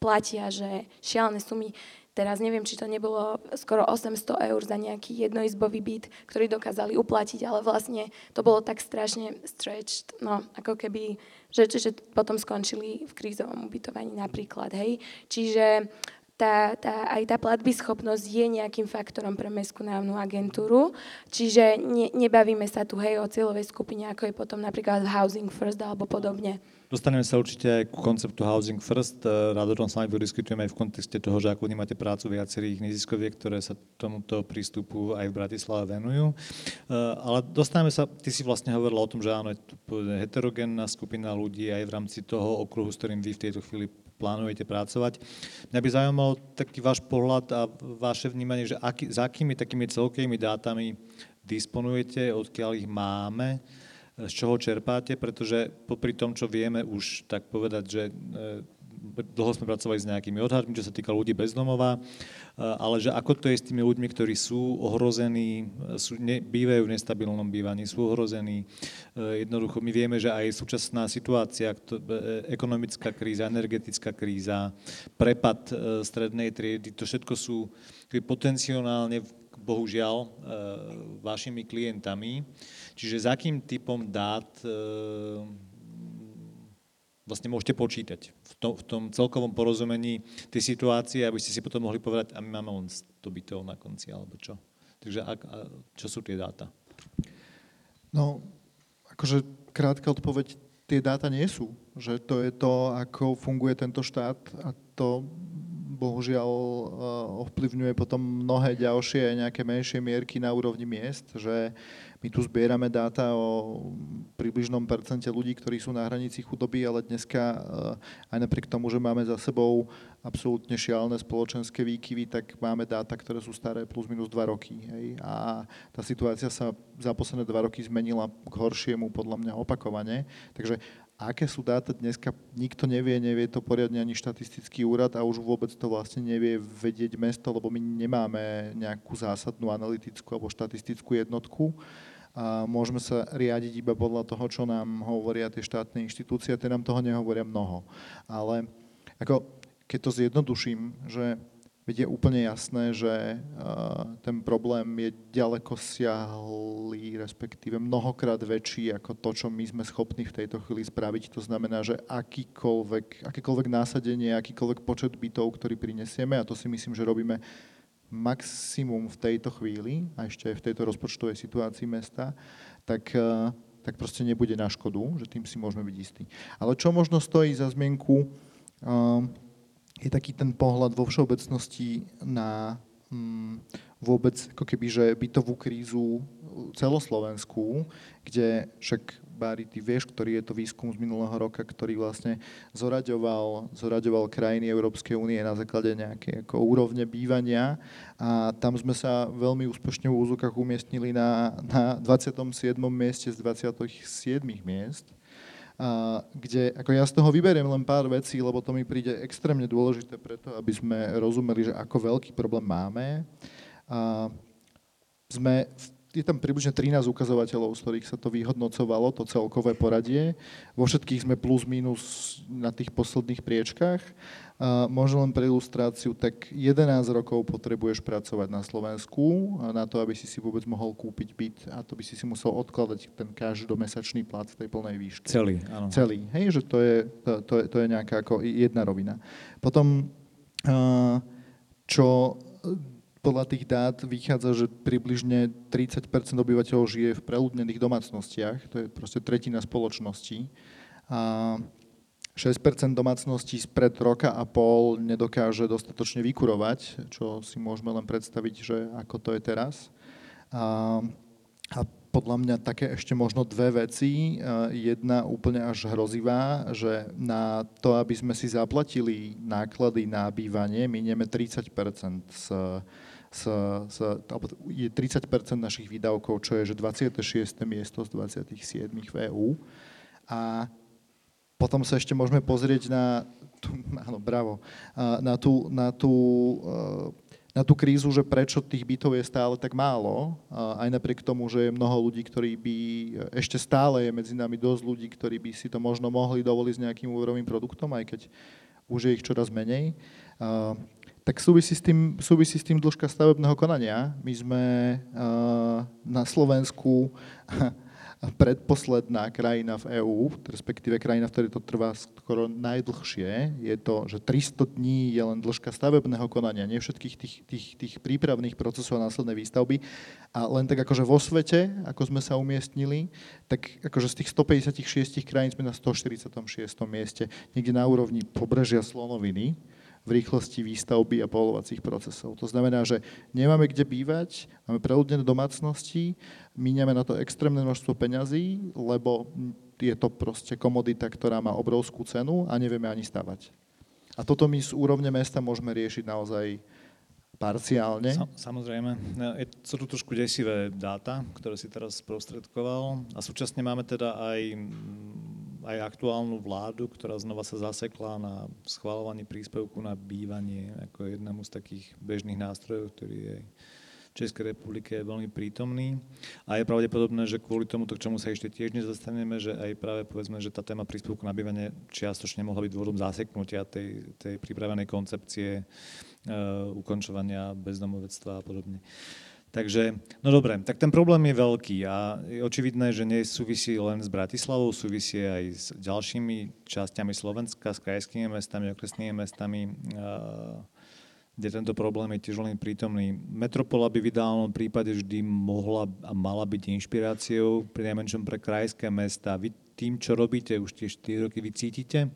platia, že šialené sumy. Teraz neviem, či to nebolo skoro 800 eur za nejaký jednoizbový byt, ktorý dokázali uplatiť, ale vlastne to bolo tak strašne stretched, no ako keby, že, že, potom skončili v krízovom ubytovaní napríklad, hej. Čiže tá, tá, aj tá platby schopnosť je nejakým faktorom pre Mestskú nájomnú agentúru, čiže ne, nebavíme sa tu hej o cieľovej skupine, ako je potom napríklad Housing First alebo podobne. Dostaneme sa určite aj ku konceptu Housing First. Eh, Rád o tom s vami diskutujeme aj v kontexte toho, že ako vnímate prácu viacerých neziskoviek, ktoré sa tomuto prístupu aj v Bratislave venujú. Eh, Ale dostávame sa, ty si vlastne hovorila o tom, že áno, je tu heterogénna skupina ľudí aj v rámci toho okruhu, s ktorým vy v tejto chvíli plánujete pracovať. Mňa by zaujímalo taký váš pohľad a vaše vnímanie, že aký, za akými takými celkovými dátami disponujete, odkiaľ ich máme, z čoho čerpáte, pretože popri tom, čo vieme už tak povedať, že e, dlho sme pracovali s nejakými odhadmi, čo sa týka ľudí bezdomova, e, ale že ako to je s tými ľuďmi, ktorí sú ohrození, e, sú, ne, bývajú v nestabilnom bývaní, sú ohrození. Jednoducho my vieme, že aj súčasná situácia, ekonomická kríza, energetická kríza, prepad strednej triedy, to všetko sú potenciálne, bohužiaľ, vašimi klientami. Čiže s akým typom dát vlastne môžete počítať v tom, v tom celkovom porozumení tej situácie, aby ste si potom mohli povedať, a my máme len 100 bytov na konci, alebo čo. Takže ak, a čo sú tie dáta? No, akože krátka odpoveď, tie dáta nie sú. Že to je to, ako funguje tento štát a to bohužiaľ eh, ovplyvňuje potom mnohé ďalšie nejaké menšie mierky na úrovni miest, že my tu zbierame dáta o približnom percente ľudí, ktorí sú na hranici chudoby, ale dneska eh, aj napriek tomu, že máme za sebou absolútne šialné spoločenské výkyvy, tak máme dáta, ktoré sú staré plus minus 2 roky. Hej? A tá situácia sa za posledné 2 roky zmenila k horšiemu podľa mňa opakovane. Takže aké sú dáta dneska, nikto nevie, nevie to poriadne ani štatistický úrad a už vôbec to vlastne nevie vedieť mesto, lebo my nemáme nejakú zásadnú analytickú alebo štatistickú jednotku. A môžeme sa riadiť iba podľa toho, čo nám hovoria tie štátne inštitúcie, tie nám toho nehovoria mnoho. Ale ako, keď to zjednoduším, že je úplne jasné, že ten problém je ďaleko siahlý, respektíve mnohokrát väčší ako to, čo my sme schopní v tejto chvíli spraviť. To znamená, že akýkoľvek, akékoľvek násadenie, akýkoľvek počet bytov, ktorý prinesieme, a to si myslím, že robíme maximum v tejto chvíli, a ešte aj v tejto rozpočtovej situácii mesta, tak, tak proste nebude na škodu, že tým si môžeme byť istí. Ale čo možno stojí za zmienku, je taký ten pohľad vo všeobecnosti na hm, vôbec ako keby, že bytovú krízu celoslovenskú, kde však Bári, ty vieš, ktorý je to výskum z minulého roka, ktorý vlastne zoraďoval, zoraďoval krajiny Európskej únie na základe nejaké ako úrovne bývania a tam sme sa veľmi úspešne v úzukách umiestnili na, na 27. mieste z 27 miest a kde ako ja z toho vyberiem len pár vecí, lebo to mi príde extrémne dôležité preto, aby sme rozumeli, že ako veľký problém máme. A sme, je tam približne 13 ukazovateľov, z ktorých sa to vyhodnocovalo, to celkové poradie. Vo všetkých sme plus minus na tých posledných priečkách možno len pre ilustráciu, tak 11 rokov potrebuješ pracovať na Slovensku na to, aby si si vôbec mohol kúpiť byt a to by si si musel odkladať ten každomesačný plat v tej plnej výške. Celý, áno. Celý, hej, že to je, to, to je, to je nejaká ako jedna rovina. Potom, čo podľa tých dát vychádza, že približne 30% obyvateľov žije v preľudnených domácnostiach, to je proste tretina spoločnosti. A 6% domácností spred roka a pol nedokáže dostatočne vykurovať, čo si môžeme len predstaviť, že ako to je teraz. A, a podľa mňa také ešte možno dve veci. Jedna úplne až hrozivá, že na to, aby sme si zaplatili náklady na bývanie, minieme 30 z, z, z, alebo je 30% našich výdavkov, čo je že 26. miesto z 27 v EÚ. A potom sa ešte môžeme pozrieť na, tú, [laughs] áno, bravo, na tú, na tú na tú krízu, že prečo tých bytov je stále tak málo, aj napriek tomu, že je mnoho ľudí, ktorí by, ešte stále je medzi nami dosť ľudí, ktorí by si to možno mohli dovoliť s nejakým úverovým produktom, aj keď už je ich čoraz menej. Tak súvisí s tým, súvisí s tým dĺžka stavebného konania. My sme na Slovensku [laughs] predposledná krajina v EÚ, respektíve krajina, v ktorej to trvá skoro najdlhšie. Je to, že 300 dní je len dĺžka stavebného konania, nie všetkých tých, tých, tých prípravných procesov a následnej výstavby. A len tak akože vo svete, ako sme sa umiestnili, tak akože z tých 156 krajín sme na 146. mieste, niekde na úrovni pobrežia Slonoviny v rýchlosti výstavby a povolovacích procesov. To znamená, že nemáme kde bývať, máme preľudnené domácnosti, míňame na to extrémne množstvo peňazí, lebo je to proste komodita, ktorá má obrovskú cenu a nevieme ani stavať. A toto my z úrovne mesta môžeme riešiť naozaj parciálne. Samozrejme. No, sú tu trošku desivé dáta, ktoré si teraz sprostredkoval a súčasne máme teda aj aj aktuálnu vládu, ktorá znova sa zasekla na schvalovaní príspevku na bývanie ako jednému z takých bežných nástrojov, ktorý je Českej republike je veľmi prítomný. A je pravdepodobné, že kvôli tomu, k čomu sa ešte tiež nezastaneme, že aj práve povedzme, že tá téma príspevku na bývanie čiastočne mohla byť dôvodom zaseknutia tej, tej pripravenej koncepcie uh, ukončovania bezdomovectva a podobne. Takže, no dobre, tak ten problém je veľký a je očividné, že nesúvisí len s Bratislavou, súvisí aj s ďalšími časťami Slovenska, s krajskými mestami, okresnými mestami, kde tento problém je tiež len prítomný. Metropola by v ideálnom prípade vždy mohla a mala byť inšpiráciou, pri najmenšom pre krajské mesta. Vy tým, čo robíte už tie 4 roky, vy cítite,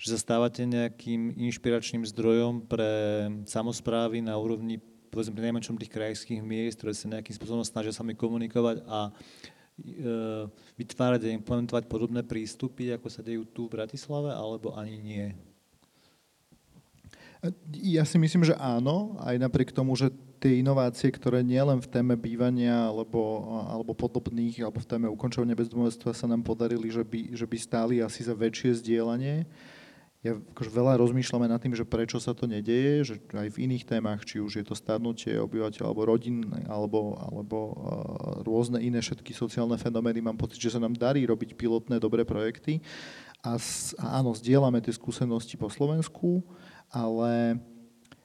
že sa stávate nejakým inšpiračným zdrojom pre samozprávy na úrovni povedzme pri najmenšom tých krajských miest, ktoré sa nejakým spôsobom snažia sami komunikovať a e, vytvárať a implementovať podobné prístupy, ako sa dejú tu v Bratislave, alebo ani nie? Ja si myslím, že áno, aj napriek tomu, že tie inovácie, ktoré nielen v téme bývania alebo, alebo podobných, alebo v téme ukončovania bezdomovectva sa nám podarili, že by, že by stáli asi za väčšie zdieľanie, ja akože veľa rozmýšľame nad tým, že prečo sa to nedeje, že aj v iných témach, či už je to starnutie obyvateľ alebo rodín, alebo, alebo uh, rôzne iné všetky sociálne fenomény, mám pocit, že sa nám darí robiť pilotné dobré projekty. A, a áno, zdieľame tie skúsenosti po Slovensku, ale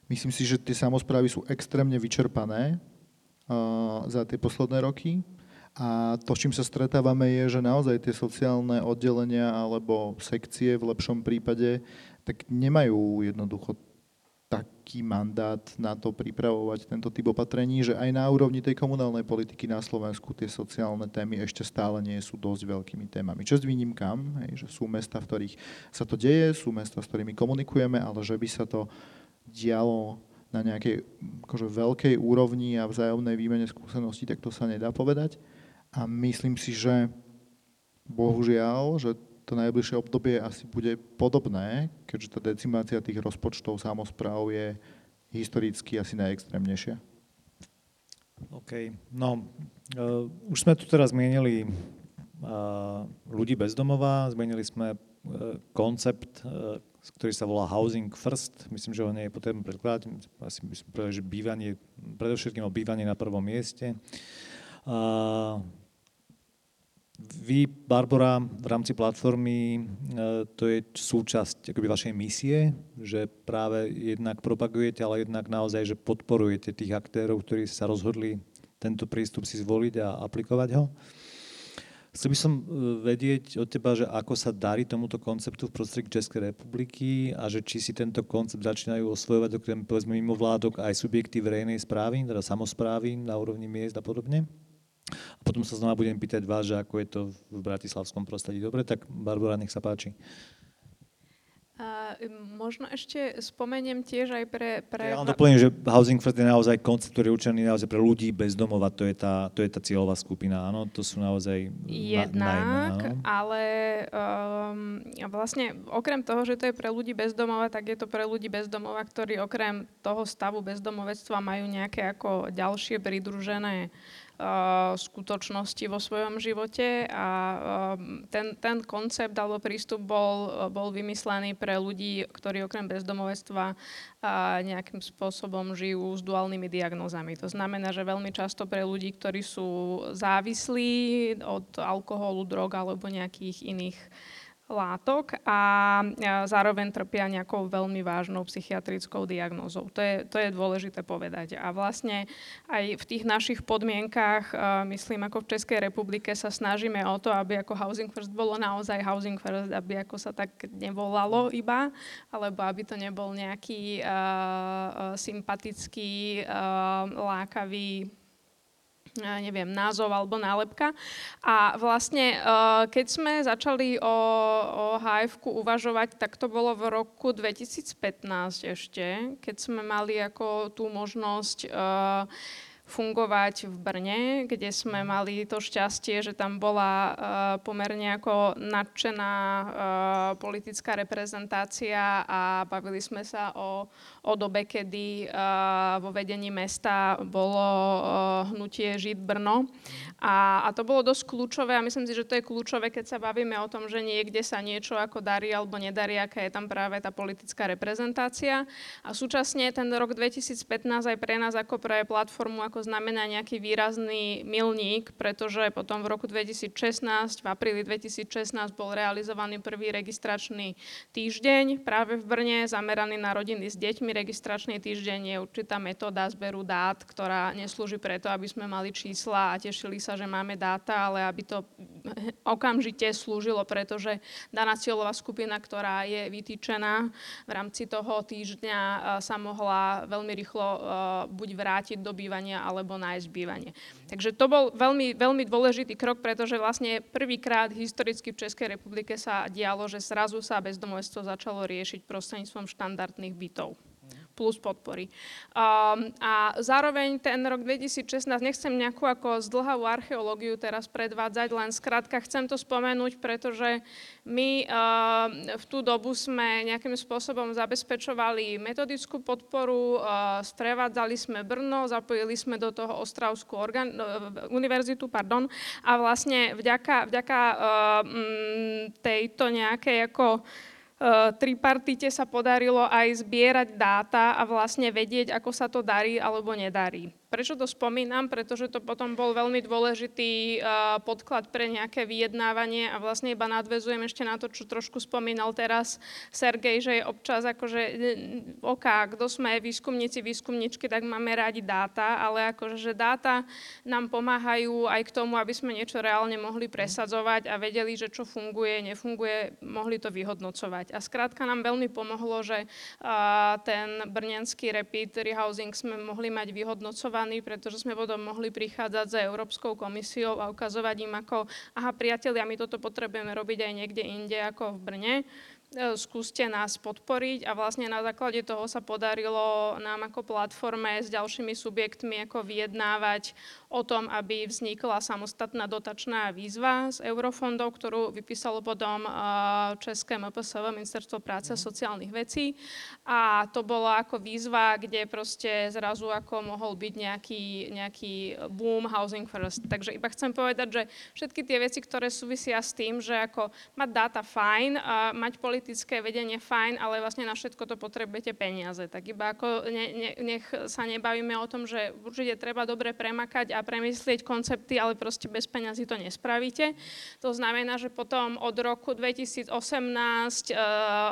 myslím si, že tie samozprávy sú extrémne vyčerpané uh, za tie posledné roky. A to, s čím sa stretávame, je, že naozaj tie sociálne oddelenia alebo sekcie v lepšom prípade tak nemajú jednoducho taký mandát na to pripravovať tento typ opatrení, že aj na úrovni tej komunálnej politiky na Slovensku tie sociálne témy ešte stále nie sú dosť veľkými témami. Čest výnimkám, hej, že sú mesta, v ktorých sa to deje, sú mesta, s ktorými komunikujeme, ale že by sa to dialo na nejakej akože, veľkej úrovni a vzájomnej výmene skúseností, tak to sa nedá povedať. A myslím si, že bohužiaľ, že to najbližšie obdobie asi bude podobné, keďže tá decimácia tých rozpočtov samozpráv je historicky asi najextrémnejšia. OK. No, uh, už sme tu teraz zmienili uh, ľudí bezdomová, zmenili sme uh, koncept, uh, ktorý sa volá Housing First. Myslím, že ho nie je potrebné predkladať. Asi by som povedal, že bývanie, predovšetkým o bývanie na prvom mieste. Uh, vy, Barbara, v rámci platformy, e, to je súčasť akoby vašej misie, že práve jednak propagujete, ale jednak naozaj, že podporujete tých aktérov, ktorí sa rozhodli tento prístup si zvoliť a aplikovať ho. Chcel by som e, vedieť od teba, že ako sa darí tomuto konceptu v prostredí Českej republiky a že či si tento koncept začínajú osvojovať okrem povedzme mimo vládok aj subjekty verejnej správy, teda samozprávy na úrovni miest a podobne. A potom sa znova budem pýtať vás, že ako je to v bratislavskom prostredí. Dobre, tak Barbara, nech sa páči. A možno ešte spomeniem tiež aj pre... pre... Ja len doplním, že Housing First je naozaj koncept, ktorý je určený naozaj pre ľudí bez domova. To je tá, to je tá cieľová skupina, áno. To sú naozaj Jednak, na, najmä, ale um, vlastne okrem toho, že to je pre ľudí bez domova, tak je to pre ľudí bez domova, ktorí okrem toho stavu bezdomovectva majú nejaké ako ďalšie pridružené skutočnosti vo svojom živote a ten, ten koncept alebo prístup bol, bol vymyslený pre ľudí, ktorí okrem bezdomovectva nejakým spôsobom žijú s duálnymi diagnózami. To znamená, že veľmi často pre ľudí, ktorí sú závislí od alkoholu, drog alebo nejakých iných látok a zároveň trpia nejakou veľmi vážnou psychiatrickou diagnózou. To je, to je dôležité povedať. A vlastne aj v tých našich podmienkách, myslím, ako v Českej republike sa snažíme o to, aby ako Housing First bolo naozaj Housing First, aby ako sa tak nevolalo iba, alebo aby to nebol nejaký uh, sympatický, uh, lákavý neviem, názov alebo nálepka. A vlastne, eh, keď sme začali o, o hif uvažovať, tak to bolo v roku 2015 ešte, keď sme mali ako tú možnosť uh, fungovať v Brne, kde sme mali to šťastie, že tam bola uh, pomerne ako nadšená uh, politická reprezentácia a bavili sme sa o, o dobe, kedy vo vedení mesta bolo hnutie Žid Brno. A, a to bolo dosť kľúčové a myslím si, že to je kľúčové, keď sa bavíme o tom, že niekde sa niečo ako darí alebo nedarí, aká je tam práve tá politická reprezentácia. A súčasne ten rok 2015 aj pre nás ako pre platformu ako znamená nejaký výrazný milník, pretože potom v roku 2016, v apríli 2016 bol realizovaný prvý registračný týždeň práve v Brne, zameraný na rodiny s deťmi. Registračný týždeň je určitá metóda zberu dát, ktorá neslúži preto, aby sme mali čísla a tešili sa, že máme dáta, ale aby to okamžite slúžilo, pretože daná cieľová skupina, ktorá je vytýčená v rámci toho týždňa, sa mohla veľmi rýchlo buď vrátiť do bývania, alebo nájsť bývanie. Takže to bol veľmi, veľmi dôležitý krok, pretože vlastne prvýkrát historicky v Českej republike sa dialo, že zrazu sa bezdomovstvo začalo riešiť prostredníctvom štandardných bytov plus podpory. Um, a zároveň ten rok 2016, nechcem nejakú ako zdlhavú archeológiu teraz predvádzať, len skrátka chcem to spomenúť, pretože my uh, v tú dobu sme nejakým spôsobom zabezpečovali metodickú podporu, uh, sprevádzali sme Brno, zapojili sme do toho Ostravskú organ- uh, univerzitu pardon, a vlastne vďaka, vďaka uh, tejto nejakej ako Eh, tripartite sa podarilo aj zbierať dáta a vlastne vedieť, ako sa to darí alebo nedarí. Prečo to spomínam? Pretože to potom bol veľmi dôležitý uh, podklad pre nejaké vyjednávanie a vlastne iba nadvezujem ešte na to, čo trošku spomínal teraz Sergej, že je občas akože OK, kto sme výskumníci, výskumničky, tak máme rádi dáta, ale akože že dáta nám pomáhajú aj k tomu, aby sme niečo reálne mohli presadzovať a vedeli, že čo funguje, nefunguje, mohli to vyhodnocovať. A skrátka nám veľmi pomohlo, že uh, ten brnenský rapid rehousing sme mohli mať vyhodnocovať frustrovaní, pretože sme potom mohli prichádzať za Európskou komisiou a ukazovať im ako, aha priatelia, my toto potrebujeme robiť aj niekde inde ako v Brne. E, skúste nás podporiť a vlastne na základe toho sa podarilo nám ako platforme s ďalšími subjektmi ako vyjednávať o tom, aby vznikla samostatná dotačná výzva z eurofondov, ktorú vypísalo potom e, České MPSV, Ministerstvo práce a mhm. sociálnych vecí. A to bola ako výzva, kde proste zrazu ako mohol byť nejaký, nejaký boom housing first. Takže iba chcem povedať, že všetky tie veci, ktoré súvisia s tým, že ako mať dáta fajn, a mať politiku politické vedenie fajn, ale vlastne na všetko to potrebujete peniaze. Tak iba ako ne, ne, nech sa nebavíme o tom, že určite treba dobre premakať a premyslieť koncepty, ale proste bez peňazí to nespravíte. To znamená, že potom od roku 2018, e,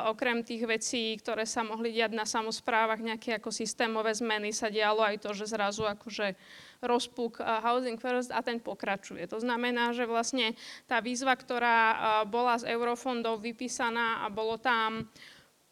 okrem tých vecí, ktoré sa mohli diať na samozprávach, nejaké ako systémové zmeny, sa dialo aj to, že zrazu akože rozpuk Housing First a ten pokračuje. To znamená, že vlastne tá výzva, ktorá bola z eurofondov vypísaná a bolo tam,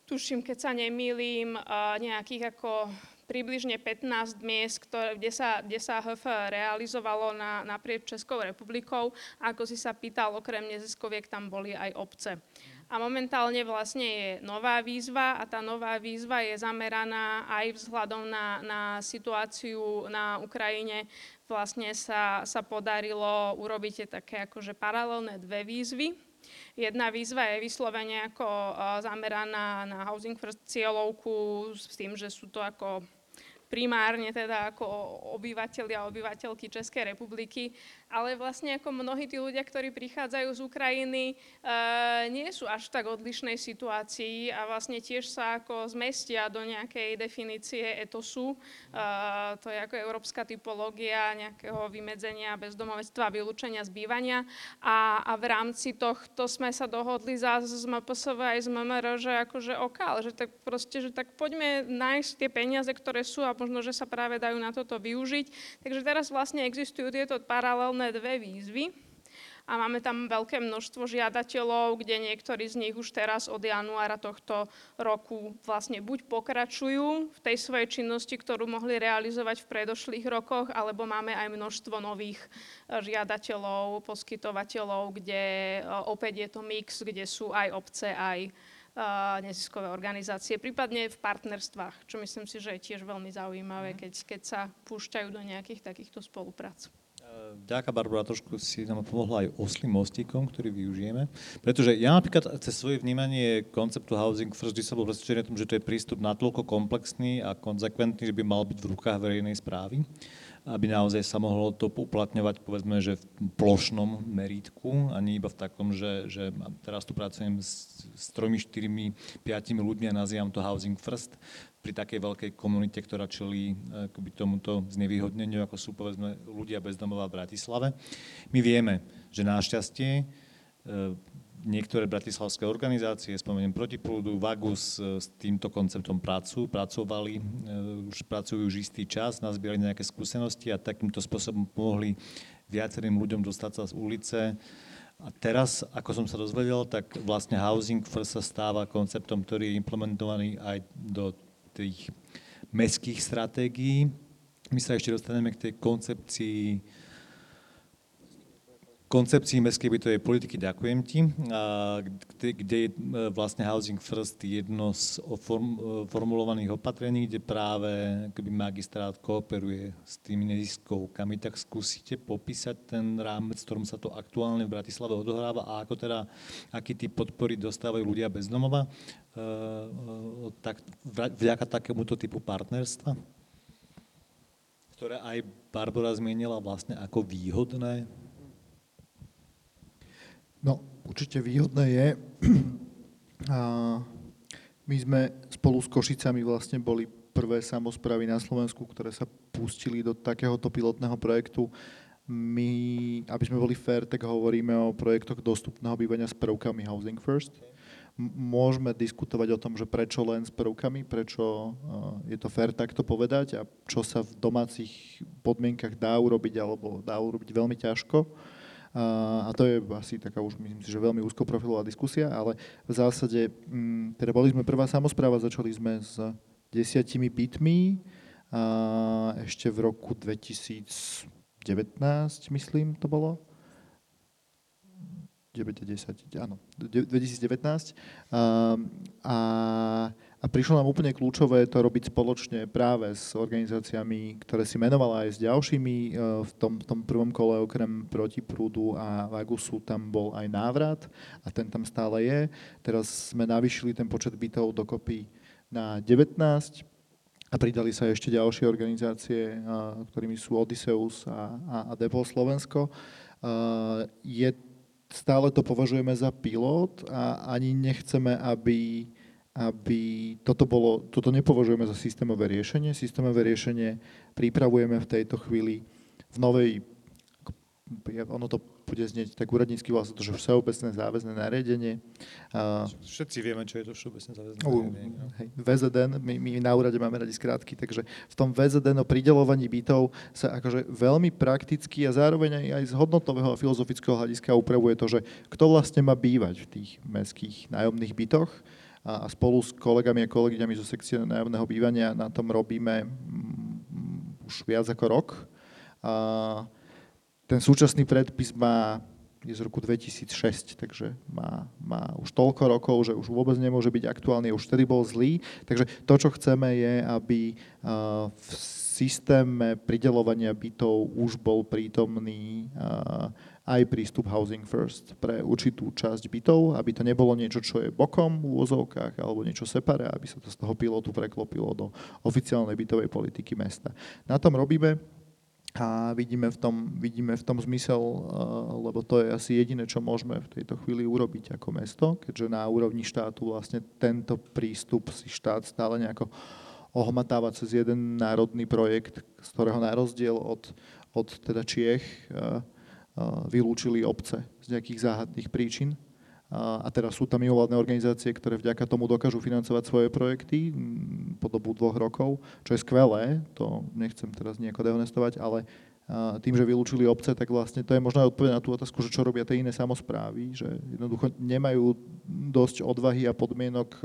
tuším, keď sa nemýlim, nejakých ako približne 15 miest, ktoré, kde, sa, kde sa HF realizovalo na, naprieč Českou republikou. A ako si sa pýtal, okrem neziskoviek tam boli aj obce. A momentálne vlastne je nová výzva a tá nová výzva je zameraná aj vzhľadom na, na situáciu na Ukrajine. Vlastne sa, sa podarilo urobiť také akože paralelné dve výzvy. Jedna výzva je vyslovene ako zameraná na Housing First cieľovku s tým, že sú to ako primárne teda ako obyvateľi a obyvateľky Českej republiky, ale vlastne ako mnohí tí ľudia, ktorí prichádzajú z Ukrajiny, nie sú až tak odlišnej situácii a vlastne tiež sa ako zmestia do nejakej definície etosu. To je ako európska typológia nejakého vymedzenia bezdomovectva vylúčenia z bývania a, a v rámci tohto sme sa dohodli za z MPSV aj z MMR, že akože okal, že tak proste, že tak poďme nájsť tie peniaze, ktoré sú a možno, že sa práve dajú na toto využiť. Takže teraz vlastne existujú tieto paralelné dve výzvy a máme tam veľké množstvo žiadateľov, kde niektorí z nich už teraz od januára tohto roku vlastne buď pokračujú v tej svojej činnosti, ktorú mohli realizovať v predošlých rokoch, alebo máme aj množstvo nových e, žiadateľov, poskytovateľov, kde e, opäť je to mix, kde sú aj obce, aj neziskové organizácie, prípadne v partnerstvách, čo myslím si, že je tiež veľmi zaujímavé, mhm. keď, keď sa púšťajú do nejakých takýchto spoluprác. Ďaká, Barbara, trošku si nám pomohla aj oslým mostíkom, ktorý využijeme. Pretože ja napríklad cez svoje vnímanie konceptu Housing First vždy sa bol presvedčený o tom, že to je prístup natoľko komplexný a konzekventný, že by mal byť v rukách verejnej správy aby naozaj sa mohlo to uplatňovať povedzme, že v plošnom merítku a nie iba v takom, že, že teraz tu pracujem s, s tromi, štyrmi, piatimi ľuďmi a nazývam to Housing First pri takej veľkej komunite, ktorá čelí akoby tomuto znevýhodneniu, ako sú povedzme ľudia bezdomová v Bratislave. My vieme, že našťastie niektoré bratislavské organizácie, spomeniem Protiprúdu, Vagus, e, s týmto konceptom pracujú, pracovali, e, už pracujú už istý čas, nazbierali nejaké skúsenosti a takýmto spôsobom pomohli viacerým ľuďom dostať sa z ulice. A teraz, ako som sa dozvedel, tak vlastne Housing First sa stáva konceptom, ktorý je implementovaný aj do tých mestských stratégií. My sa ešte dostaneme k tej koncepcii koncepcii mestskej bytovej politiky. Ďakujem ti, kde, kde je e, vlastne Housing First jedno z form, e, formulovaných opatrení, kde práve keby magistrát kooperuje s tými neziskovkami, tak skúsite popísať ten rámec, v ktorom sa to aktuálne v Bratislave odohráva a ako teda, aký typ podpory dostávajú ľudia bez domova, e, tak, vďaka takémuto typu partnerstva, ktoré aj Barbara zmienila vlastne ako výhodné No, určite výhodné je. [clears throat] A my sme spolu s Košicami vlastne boli prvé samozprávy na Slovensku, ktoré sa pustili do takéhoto pilotného projektu. My, aby sme boli fair, tak hovoríme o projektoch dostupného bývania s prvkami Housing First. Môžeme diskutovať o tom, že prečo len s prvkami, prečo je to fair takto povedať a čo sa v domácich podmienkach dá urobiť alebo dá urobiť veľmi ťažko a to je asi taká už, myslím si, že veľmi úzkoprofilová diskusia, ale v zásade, mm, teda boli sme prvá samozpráva, začali sme s desiatimi bytmi a ešte v roku 2019, myslím, to bolo. 9 10, áno, 2019. A, a a prišlo nám úplne kľúčové to robiť spoločne práve s organizáciami, ktoré si menovala aj s ďalšími. E, v tom, v tom prvom kole okrem Protiprúdu a Vagusu tam bol aj návrat a ten tam stále je. Teraz sme navýšili ten počet bytov dokopy na 19 a pridali sa ešte ďalšie organizácie, e, ktorými sú Odysseus a, a, a Depol Slovensko. E, je, stále to považujeme za pilot a ani nechceme, aby aby toto bolo, toto nepovažujeme za systémové riešenie. Systémové riešenie pripravujeme v tejto chvíli v novej, ono to bude znieť tak úradnícky vlastne to, že všeobecné záväzné nariadenie. Všetci vieme, čo je to všeobecné záväzné nariadenie. No. Hej, VZN, my, my na úrade máme radi skrátky, takže v tom VZN o pridelovaní bytov sa akože veľmi prakticky a zároveň aj, aj z hodnotového a filozofického hľadiska upravuje to, že kto vlastne má bývať v tých mestských nájomných bytoch a spolu s kolegami a kolegyňami zo sekcie nájomného bývania na tom robíme už viac ako rok. A ten súčasný predpis má je z roku 2006, takže má, má už toľko rokov, že už vôbec nemôže byť aktuálny, už vtedy bol zlý. Takže to, čo chceme, je, aby v systéme pridelovania bytov už bol prítomný aj prístup Housing First pre určitú časť bytov, aby to nebolo niečo, čo je bokom v úvozovkách alebo niečo separé, aby sa to z toho pilotu preklopilo do oficiálnej bytovej politiky mesta. Na tom robíme a vidíme v tom, vidíme v tom zmysel, eh, lebo to je asi jediné, čo môžeme v tejto chvíli urobiť ako mesto, keďže na úrovni štátu vlastne tento prístup si štát stále nejako ohmatáva cez jeden národný projekt, z ktorého na rozdiel od, od teda Čiech eh, vylúčili obce z nejakých záhadných príčin. A teraz sú tam mimovládne organizácie, ktoré vďaka tomu dokážu financovať svoje projekty po dobu dvoch rokov, čo je skvelé, to nechcem teraz nejako dehonestovať, ale tým, že vylúčili obce, tak vlastne to je možno aj odpoveď na tú otázku, že čo robia tie iné samozprávy, že jednoducho nemajú dosť odvahy a podmienok e,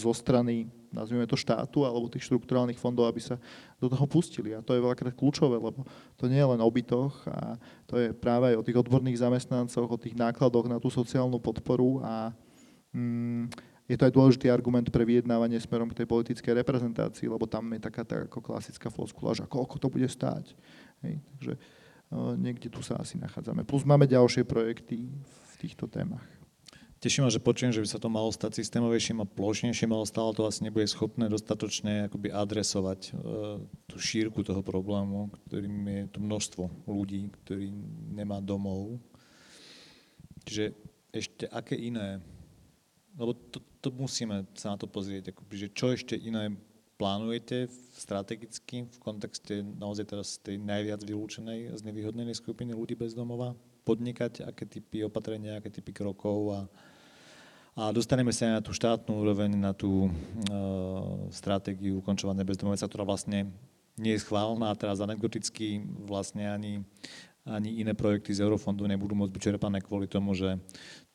zo strany, nazvime to štátu, alebo tých štrukturálnych fondov, aby sa do toho pustili. A to je veľakrát kľúčové, lebo to nie je len o bytoch a to je práve aj o tých odborných zamestnancoch, o tých nákladoch na tú sociálnu podporu a mm, je to aj dôležitý argument pre vyjednávanie smerom k tej politickej reprezentácii, lebo tam je taká tá ako klasická floskula, že koľko to bude stáť. Hej, takže uh, niekde tu sa asi nachádzame. Plus máme ďalšie projekty v týchto témach. Teší ma, že počujem, že by sa to malo stať systémovejším a plošnejším, ale stále to asi nebude schopné dostatočne akoby adresovať uh, tú šírku toho problému, ktorým je to množstvo ľudí, ktorí nemá domov. Čiže ešte aké iné, lebo to, to musíme sa na to pozrieť, akoby, že čo ešte iné plánujete strategicky v kontexte naozaj teraz tej najviac vylúčenej a znevýhodnenej skupiny ľudí bez domova podnikať, aké typy opatrenia, aké typy krokov a, a dostaneme sa aj na tú štátnu úroveň, na tú uh, stratégiu ukončovania bezdomovectva, ktorá vlastne nie je schválna a teraz anekdoticky vlastne ani, ani iné projekty z Eurofondu nebudú môcť byť čerpané kvôli tomu, že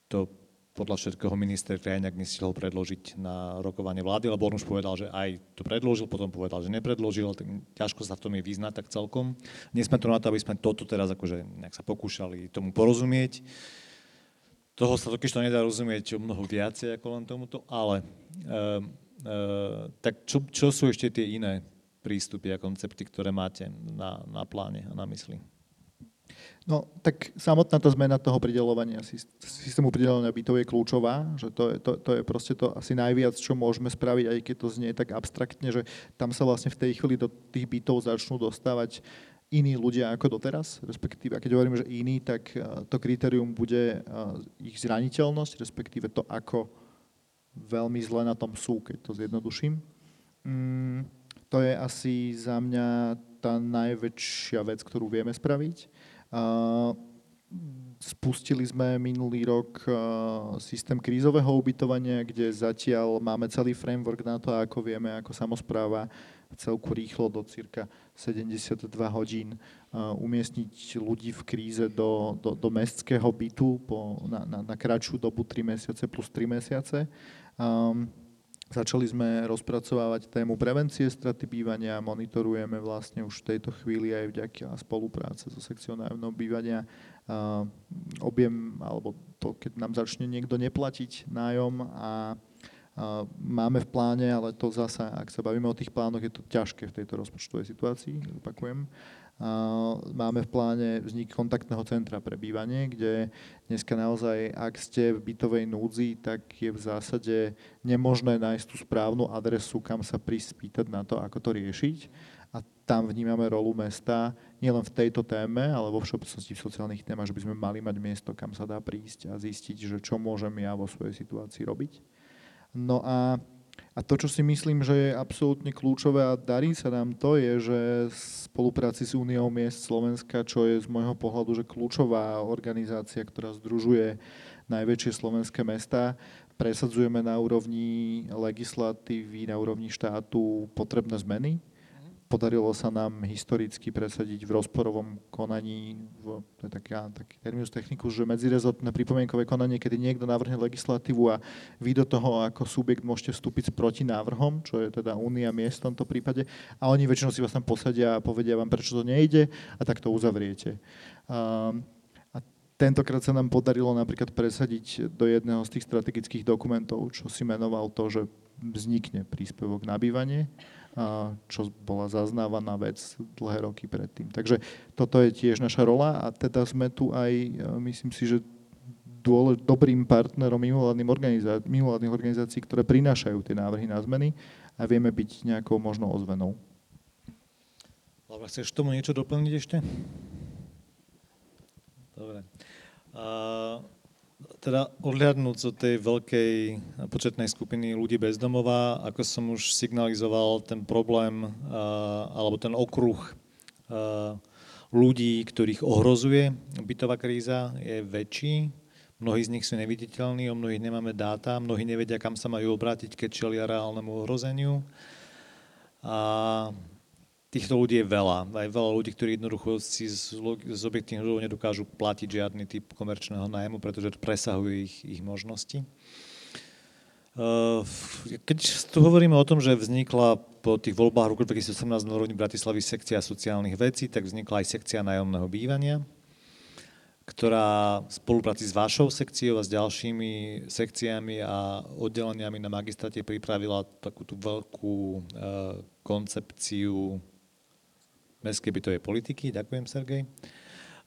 to podľa všetkého minister Krajňák nestihol predložiť na rokovanie vlády, lebo on už povedal, že aj to predložil, potom povedal, že nepredložil, tak ťažko sa v tom je vyznať tak celkom. Nie sme to na to, aby sme toto teraz akože nejak sa pokúšali tomu porozumieť. Toho sa totiž to nedá rozumieť o mnoho viacej ako len tomuto, ale e, e, tak čo, čo sú ešte tie iné prístupy a koncepty, ktoré máte na, na pláne a na mysli? No, tak samotná tá zmena toho pridelovania, systému pridelovania bytov je kľúčová, že to je, to, to je proste to asi najviac, čo môžeme spraviť, aj keď to znie tak abstraktne, že tam sa vlastne v tej chvíli do tých bytov začnú dostávať iní ľudia ako doteraz, respektíve, a keď hovorím, že iní, tak eh, to kritérium bude eh, ich zraniteľnosť, respektíve to, ako veľmi zle na tom sú, keď to zjednoduším. Mm, to je asi za mňa tá najväčšia vec, ktorú vieme spraviť. Spustili sme minulý rok systém krízového ubytovania, kde zatiaľ máme celý framework na to, ako vieme ako samozpráva celku rýchlo do cirka 72 hodín umiestniť ľudí v kríze do, do, do mestského bytu po, na, na, na kratšiu dobu 3 mesiace plus 3 mesiace. Um, Začali sme rozpracovávať tému prevencie straty bývania, monitorujeme vlastne už v tejto chvíli aj vďaka spolupráce so sekciou nájomného bývania objem, alebo to, keď nám začne niekto neplatiť nájom a máme v pláne, ale to zasa, ak sa bavíme o tých plánoch, je to ťažké v tejto rozpočtovej situácii, opakujem, Máme v pláne vznik kontaktného centra pre bývanie, kde dneska naozaj, ak ste v bytovej núdzi, tak je v zásade nemožné nájsť tú správnu adresu, kam sa prísť spýtať na to, ako to riešiť. A tam vnímame rolu mesta nielen v tejto téme, ale vo všeobecnosti v sociálnych témach, že by sme mali mať miesto, kam sa dá prísť a zistiť, že čo môžem ja vo svojej situácii robiť. No a a to, čo si myslím, že je absolútne kľúčové a darí sa nám to, je, že v spolupráci s Úniou miest Slovenska, čo je z môjho pohľadu že kľúčová organizácia, ktorá združuje najväčšie slovenské mesta, presadzujeme na úrovni legislatívy, na úrovni štátu potrebné zmeny Podarilo sa nám historicky presadiť v rozporovom konaní, v, to je taká, taký terminus technicus, že medzirezortné pripomienkové konanie, kedy niekto navrhne legislatívu a vy do toho ako subjekt môžete vstúpiť s protinávrhom, čo je teda Únia miest v tomto prípade, a oni väčšinou si vás tam posadia a povedia vám, prečo to nejde a tak to uzavriete. A tentokrát sa nám podarilo napríklad presadiť do jedného z tých strategických dokumentov, čo si menoval to, že vznikne príspevok na bývanie, čo bola zaznávaná vec dlhé roky predtým. Takže toto je tiež naša rola a teda sme tu aj, myslím si, že dôle, dobrým partnerom mimovládnych mimovládnych organizácií, ktoré prinášajú tie návrhy na zmeny a vieme byť nejakou možno ozvenou. Laura, chceš tomu niečo doplniť ešte? Dobre. A, teda odhľadnúť od tej veľkej početnej skupiny ľudí bez domova, ako som už signalizoval, ten problém alebo ten okruh ľudí, ktorých ohrozuje bytová kríza, je väčší. Mnohí z nich sú neviditeľní, o mnohých nemáme dáta, mnohí nevedia, kam sa majú obrátiť, keď čelia reálnemu ohrozeniu. A týchto ľudí je veľa. Aj veľa ľudí, ktorí jednoducho si z, z objektívnych dôvodov nedokážu platiť žiadny typ komerčného nájmu, pretože to presahuje ich, ich možnosti. Keď tu hovoríme o tom, že vznikla po tých voľbách roku 2018 na úrovni Bratislavy sekcia sociálnych vecí, tak vznikla aj sekcia nájomného bývania, ktorá v spolupráci s vašou sekciou a s ďalšími sekciami a oddeleniami na magistráte pripravila takú tú veľkú koncepciu mestskej bytovej politiky. Ďakujem, Sergej.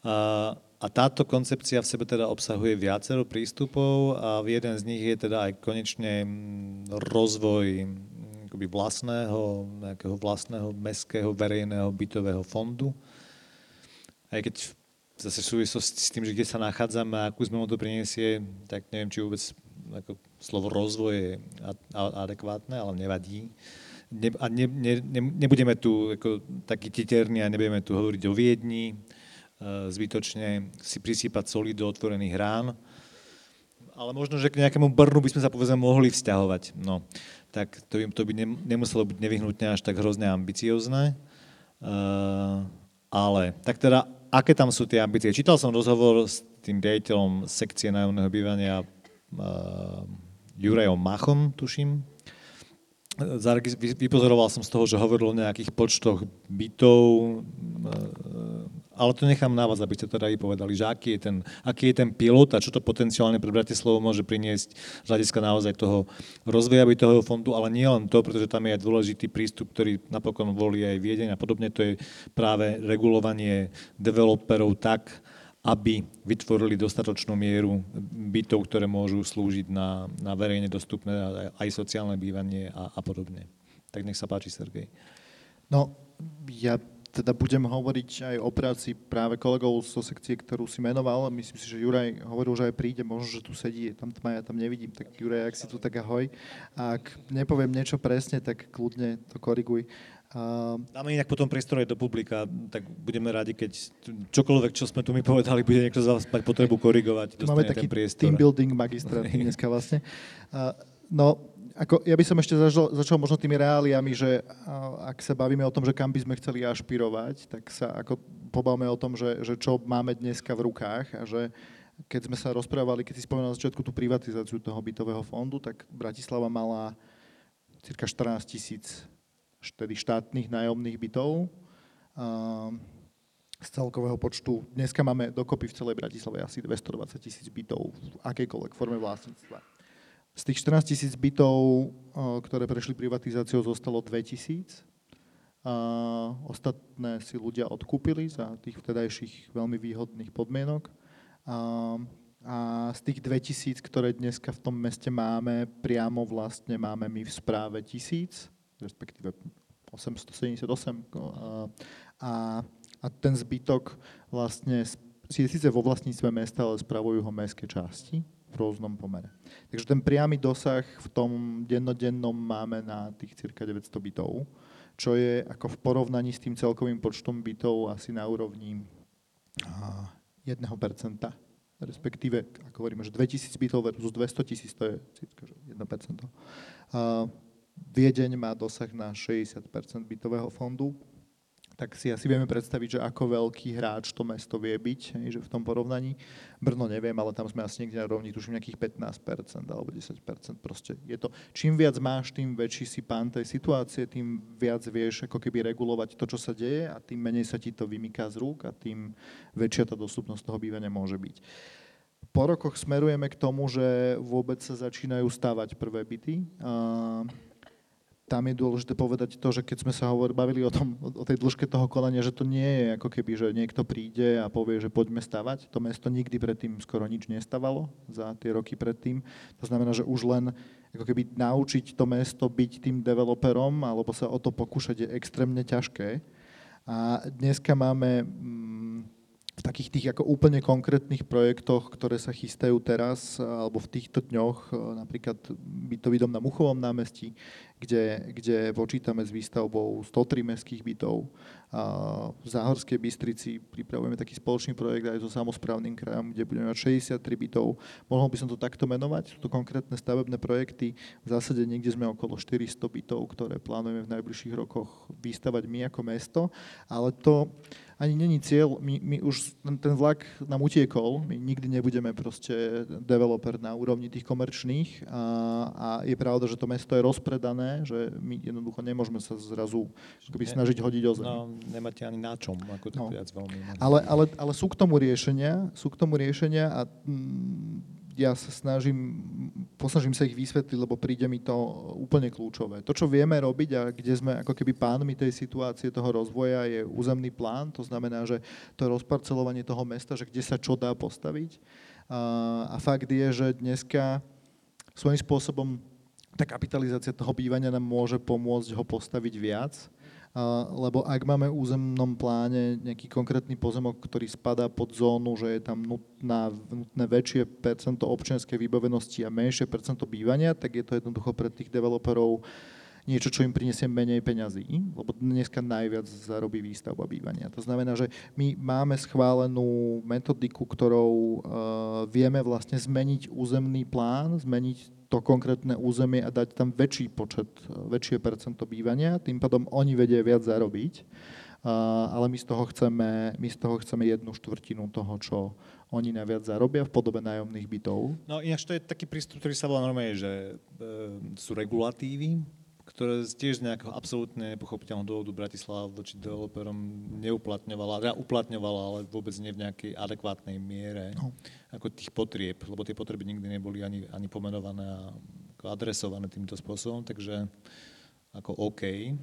A, a táto koncepcia v sebe teda obsahuje viacero prístupov a jeden z nich je teda aj konečne mm, rozvoj mm, akoby vlastného, nejakého vlastného mestského verejného bytového fondu. Aj keď zase v súvislosti s tým, že kde sa nachádzame a akú zmenu to priniesie, tak neviem, či vôbec ako slovo rozvoj je adekvátne, ale nevadí ne, a ne, ne, ne, nebudeme tu ako, takí titerní a nebudeme tu hovoriť o Viedni, uh, zbytočne si prisýpať soli do otvorených rán, ale možno, že k nejakému Brnu by sme sa povedzme mohli vzťahovať. No, tak to by, to by ne, nemuselo byť nevyhnutne až tak hrozne ambiciozne. Uh, ale, tak teda, aké tam sú tie ambície? Čítal som rozhovor s tým riaditeľom sekcie nájomného bývania uh, Jurajom Machom, tuším, vypozoroval som z toho, že hovoril o nejakých počtoch bytov, e, ale to nechám na vás, aby ste teda i povedali, že aký je, ten, aký je ten pilot a čo to potenciálne pre Bratislavu môže priniesť z hľadiska naozaj toho rozvoja bytového fondu, ale nie len to, pretože tam je aj dôležitý prístup, ktorý napokon volí aj Viedeň a podobne, to je práve regulovanie developerov tak, aby vytvorili dostatočnú mieru bytov, ktoré môžu slúžiť na, na verejne dostupné aj sociálne bývanie a, a podobne. Tak nech sa páči, Sergej. No, ja teda budem hovoriť aj o práci práve kolegov zo sekcie, ktorú si menoval. Myslím si, že Juraj hovoril, že aj príde, možno, že tu sedí, tam tma, ja tam nevidím, tak Juraj, ak si tu, tak ahoj. A ak nepoviem niečo presne, tak kľudne to koriguj. Dáme inak potom priestor aj do publika, tak budeme radi, keď čokoľvek, čo sme tu mi povedali, bude niekto z vás mať potrebu korigovať. Máme taký team building magistrát dneska vlastne. No, ako, ja by som ešte začal, začal možno tými reáliami, že ak sa bavíme o tom, že kam by sme chceli ašpirovať, tak sa ako pobavme o tom, že, že čo máme dneska v rukách a že keď sme sa rozprávali, keď si spomenul na začiatku tú privatizáciu toho bytového fondu, tak Bratislava mala cirka 14 tisíc tedy štátnych nájomných bytov z celkového počtu. Dneska máme dokopy v celej Bratislave asi 220 tisíc bytov v akejkoľvek forme vlastníctva. Z tých 14 tisíc bytov, ktoré prešli privatizáciou, zostalo 2 tisíc. Ostatné si ľudia odkúpili za tých vtedajších veľmi výhodných podmienok. A z tých 2000, ktoré dneska v tom meste máme, priamo vlastne máme my v správe tisíc respektíve 878 a, a, ten zbytok vlastne je síce vo vlastníctve mesta, ale spravujú ho mestské časti v rôznom pomere. Takže ten priamy dosah v tom dennodennom máme na tých cirka 900 bytov, čo je ako v porovnaní s tým celkovým počtom bytov asi na úrovni 1%, respektíve, ako hovoríme, že 2000 bytov versus 200 tisíc, to je cirka 1%. Viedeň má dosah na 60% bytového fondu, tak si asi vieme predstaviť, že ako veľký hráč to mesto vie byť, že v tom porovnaní. Brno neviem, ale tam sme asi niekde na rovni, tuším nejakých 15% alebo 10%. Proste je to, čím viac máš, tým väčší si pán tej situácie, tým viac vieš ako keby regulovať to, čo sa deje a tým menej sa ti to vymyká z rúk a tým väčšia tá dostupnosť toho bývania môže byť. Po rokoch smerujeme k tomu, že vôbec sa začínajú stavať prvé byty tam je dôležité povedať to, že keď sme sa hovor, bavili o, tom, o tej dĺžke toho konania, že to nie je ako keby, že niekto príde a povie, že poďme stavať. To mesto nikdy predtým skoro nič nestavalo za tie roky predtým. To znamená, že už len ako keby naučiť to mesto byť tým developerom alebo sa o to pokúšať je extrémne ťažké. A dneska máme mm, v takých tých ako úplne konkrétnych projektoch, ktoré sa chystajú teraz alebo v týchto dňoch, napríklad bytový dom na Muchovom námestí, kde, kde počítame s výstavbou 103 mestských bytov. A v Záhorskej Bystrici pripravujeme taký spoločný projekt aj so samozprávnym krajom, kde budeme mať 63 bytov. Mohol by som to takto menovať, sú to konkrétne stavebné projekty. V zásade niekde sme okolo 400 bytov, ktoré plánujeme v najbližších rokoch vystavať my ako mesto, ale to ani není cieľ, my, my už ten vlak nám utiekol, my nikdy nebudeme proste developer na úrovni tých komerčných a, a je pravda, že to mesto je rozpredané, že my jednoducho nemôžeme sa zrazu akoby snažiť hodiť o zem. No, nemáte ani na čom, ako to no. viac veľmi. Ale, ale, ale sú k tomu riešenia, sú k tomu riešenia a mm, ja sa snažím, posnažím sa ich vysvetliť, lebo príde mi to úplne kľúčové. To, čo vieme robiť a kde sme ako keby pánmi tej situácie toho rozvoja je územný plán, to znamená, že to rozparcelovanie toho mesta, že kde sa čo dá postaviť. A, fakt je, že dneska svojím spôsobom tá kapitalizácia toho bývania nám môže pomôcť ho postaviť viac lebo ak máme v územnom pláne nejaký konkrétny pozemok, ktorý spadá pod zónu, že je tam nutná, nutné väčšie percento občianskej vybavenosti a menšie percento bývania, tak je to jednoducho pre tých developerov niečo, čo im prinesie menej peňazí, lebo dneska najviac zarobí výstavba bývania. To znamená, že my máme schválenú metodiku, ktorou uh, vieme vlastne zmeniť územný plán, zmeniť to konkrétne územie a dať tam väčší počet, väčšie percento bývania, tým pádom oni vedia viac zarobiť, ale my z toho chceme, my z toho chceme jednu štvrtinu toho, čo oni najviac zarobia v podobe nájomných bytov. No ináč to je taký prístup, ktorý sa volá normálne, že e, sú regulatívy, ktoré tiež z nejakého absolútne nepochopiteľného dôvodu Bratislava voči developerom neuplatňovala, teda uplatňovala, ale vôbec nie v nejakej adekvátnej miere no. ako tých potrieb, lebo tie potreby nikdy neboli ani, ani pomenované a adresované týmto spôsobom, takže ako OK.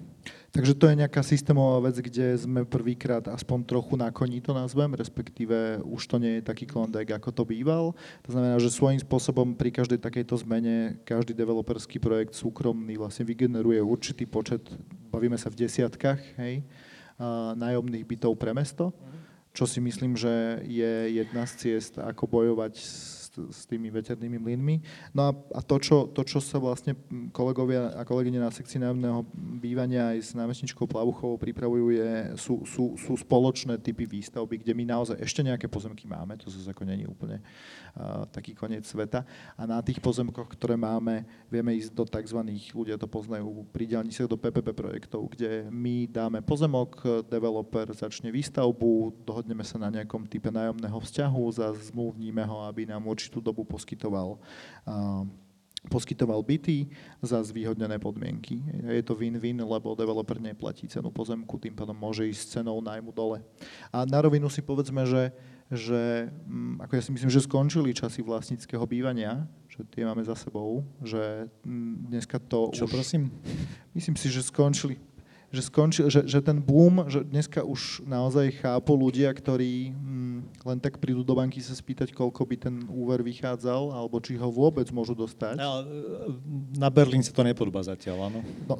Takže to je nejaká systémová vec, kde sme prvýkrát aspoň trochu na koni to nazvem, respektíve už to nie je taký klondek, ako to býval. To znamená, že svojím spôsobom pri každej takejto zmene každý developerský projekt súkromný vlastne vygeneruje určitý počet, bavíme sa v desiatkách, hej, nájomných bytov pre mesto, čo si myslím, že je jedna z ciest, ako bojovať s s tými veternými mlynmi. No a, a to, čo, to, čo sa vlastne kolegovia a kolegyne na sekcii nájomného bývania aj s námestničkou Plavuchovou pripravujú, je, sú, sú, sú spoločné typy výstavby, kde my naozaj ešte nejaké pozemky máme, to zase ako není úplne uh, taký koniec sveta. A na tých pozemkoch, ktoré máme, vieme ísť do tzv. ľudia to poznajú pri sa do PPP projektov, kde my dáme pozemok, developer začne výstavbu, dohodneme sa na nejakom type nájomného vzťahu, zmluvníme ho, aby nám určitú dobu poskytoval poskytoval byty za zvýhodnené podmienky. Je to win-win, lebo developer neplatí cenu pozemku, tým pádom môže ísť cenou nájmu dole. A na rovinu si povedzme, že, že mm, ako ja si myslím, že skončili časy vlastníckého bývania, že tie máme za sebou, že mm, dneska to Čo už... prosím? Myslím si, že skončili že, skončil, že, že ten boom, že dneska už naozaj chápu ľudia, ktorí hm, len tak prídu do banky sa spýtať, koľko by ten úver vychádzal, alebo či ho vôbec môžu dostať. No, na Berlín sa to nepodobá zatiaľ, áno. No,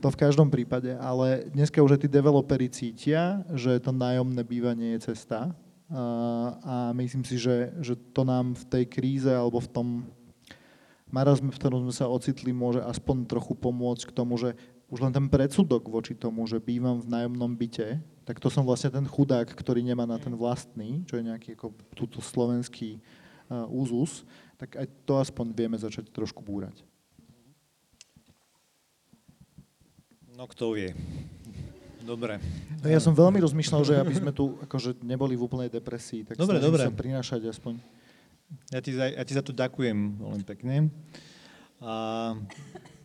to v každom prípade, ale dneska už aj tí developeri cítia, že to nájomné bývanie je cesta a, myslím si, že, že to nám v tej kríze alebo v tom marazme, v ktorom sme sa ocitli, môže aspoň trochu pomôcť k tomu, že už len ten predsudok voči tomu, že bývam v nájomnom byte, tak to som vlastne ten chudák, ktorý nemá na ten vlastný, čo je nejaký ako túto slovenský uh, úzus, tak aj to aspoň vieme začať trošku búrať. No kto vie. Dobre. No ja som veľmi rozmýšľal, že aby sme tu akože neboli v úplnej depresii, tak dobre, dobre. sa prinášať aspoň. Ja ti, za, ja ti za to ďakujem veľmi pekne. A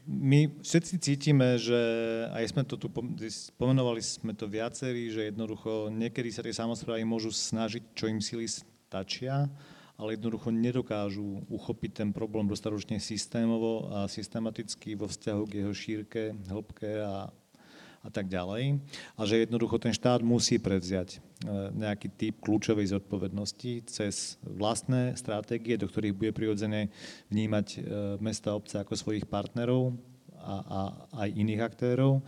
my všetci cítime, že aj sme to tu pomenovali sme to viacerí, že jednoducho niekedy sa tie samozprávy môžu snažiť, čo im sily stačia, ale jednoducho nedokážu uchopiť ten problém dostatočne systémovo a systematicky vo vzťahu k jeho šírke, hĺbke a, a tak ďalej. A že jednoducho ten štát musí prevziať e, nejaký typ kľúčovej zodpovednosti cez vlastné stratégie, do ktorých bude prirodzene vnímať e, mesta a obce ako svojich partnerov a, a aj iných aktérov.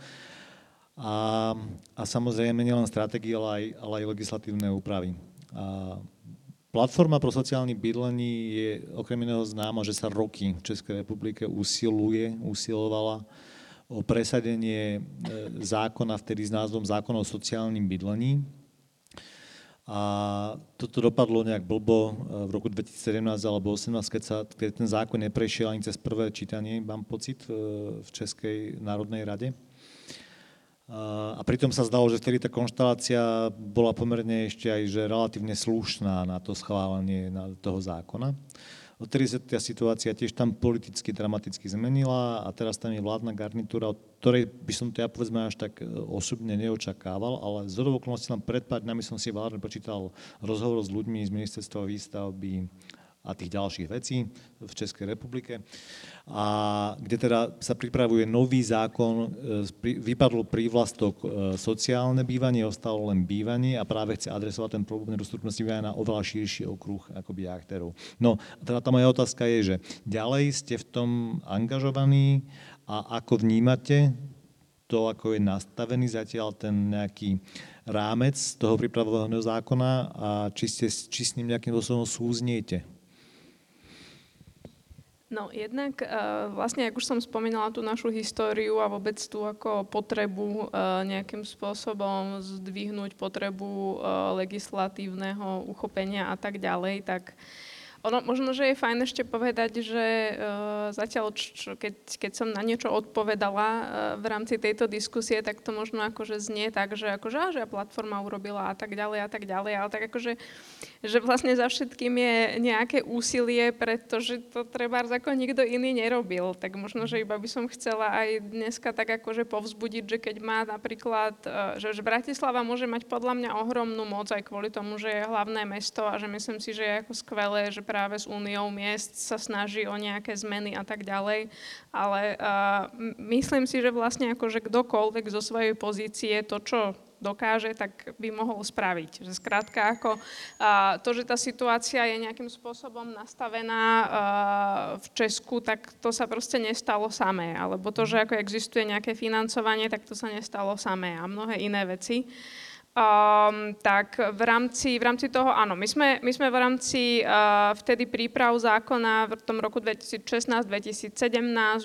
A, a samozrejme nielen stratégie, ale aj, ale aj legislatívne úpravy. A Platforma pro sociálne bydlení je okrem iného známa, že sa roky v Českej republike usiluje, usilovala o presadenie e, zákona vtedy s názvom Zákon o sociálnym bydlení. A toto dopadlo nejak blbo e, v roku 2017 alebo 2018, keď, sa, keď ten zákon neprešiel ani cez prvé čítanie, mám pocit, e, v Českej národnej rade. A pritom sa zdalo, že vtedy tá konštalácia bola pomerne ešte aj že relatívne slušná na to schválenie toho zákona. Sa tá situácia tiež tam politicky dramaticky zmenila a teraz tam je vládna garnitúra, od ktorej by som to ja povedzme až tak e, osobne neočakával, ale z okolností len pred pár dňami som si vládne počítal rozhovor s ľuďmi z ministerstva výstavby a tých ďalších vecí v Českej republike. A kde teda sa pripravuje nový zákon, e, vypadlo prívlastok e, sociálne bývanie, ostalo len bývanie a práve chce adresovať ten problém nedostupnosti bývania na oveľa širší okruh akoby aktérov. No, teda tá moja otázka je, že ďalej ste v tom angažovaní a ako vnímate to, ako je nastavený zatiaľ ten nejaký rámec toho pripravovaného zákona a či, ste, či s ním nejakým spôsobom súzniete? No jednak uh, vlastne, ako už som spomínala tú našu históriu a vôbec tú ako potrebu uh, nejakým spôsobom zdvihnúť potrebu uh, legislatívneho uchopenia a tak ďalej, tak ono možno, že je fajn ešte povedať, že uh, zatiaľ, čo, keď, keď som na niečo odpovedala uh, v rámci tejto diskusie, tak to možno akože znie tak, že akože, že platforma urobila a tak ďalej a tak ďalej, ale tak akože, že vlastne za všetkým je nejaké úsilie, pretože to treba ako nikto iný nerobil. Tak možno, že iba by som chcela aj dneska tak akože povzbudiť, že keď má napríklad, uh, že, že Bratislava môže mať podľa mňa ohromnú moc aj kvôli tomu, že je hlavné mesto a že myslím si, že je ako skvelé, že práve s úniou miest sa snaží o nejaké zmeny a tak ďalej. Ale uh, myslím si, že vlastne akože kdokoľvek zo svojej pozície to, čo dokáže, tak by mohol spraviť. Že skrátka ako to, že tá situácia je nejakým spôsobom nastavená v Česku, tak to sa proste nestalo samé. Alebo to, že ako existuje nejaké financovanie, tak to sa nestalo samé a mnohé iné veci. Um, tak v rámci, v rámci toho, áno, my sme, my sme v rámci uh, vtedy príprav zákona v tom roku 2016-2017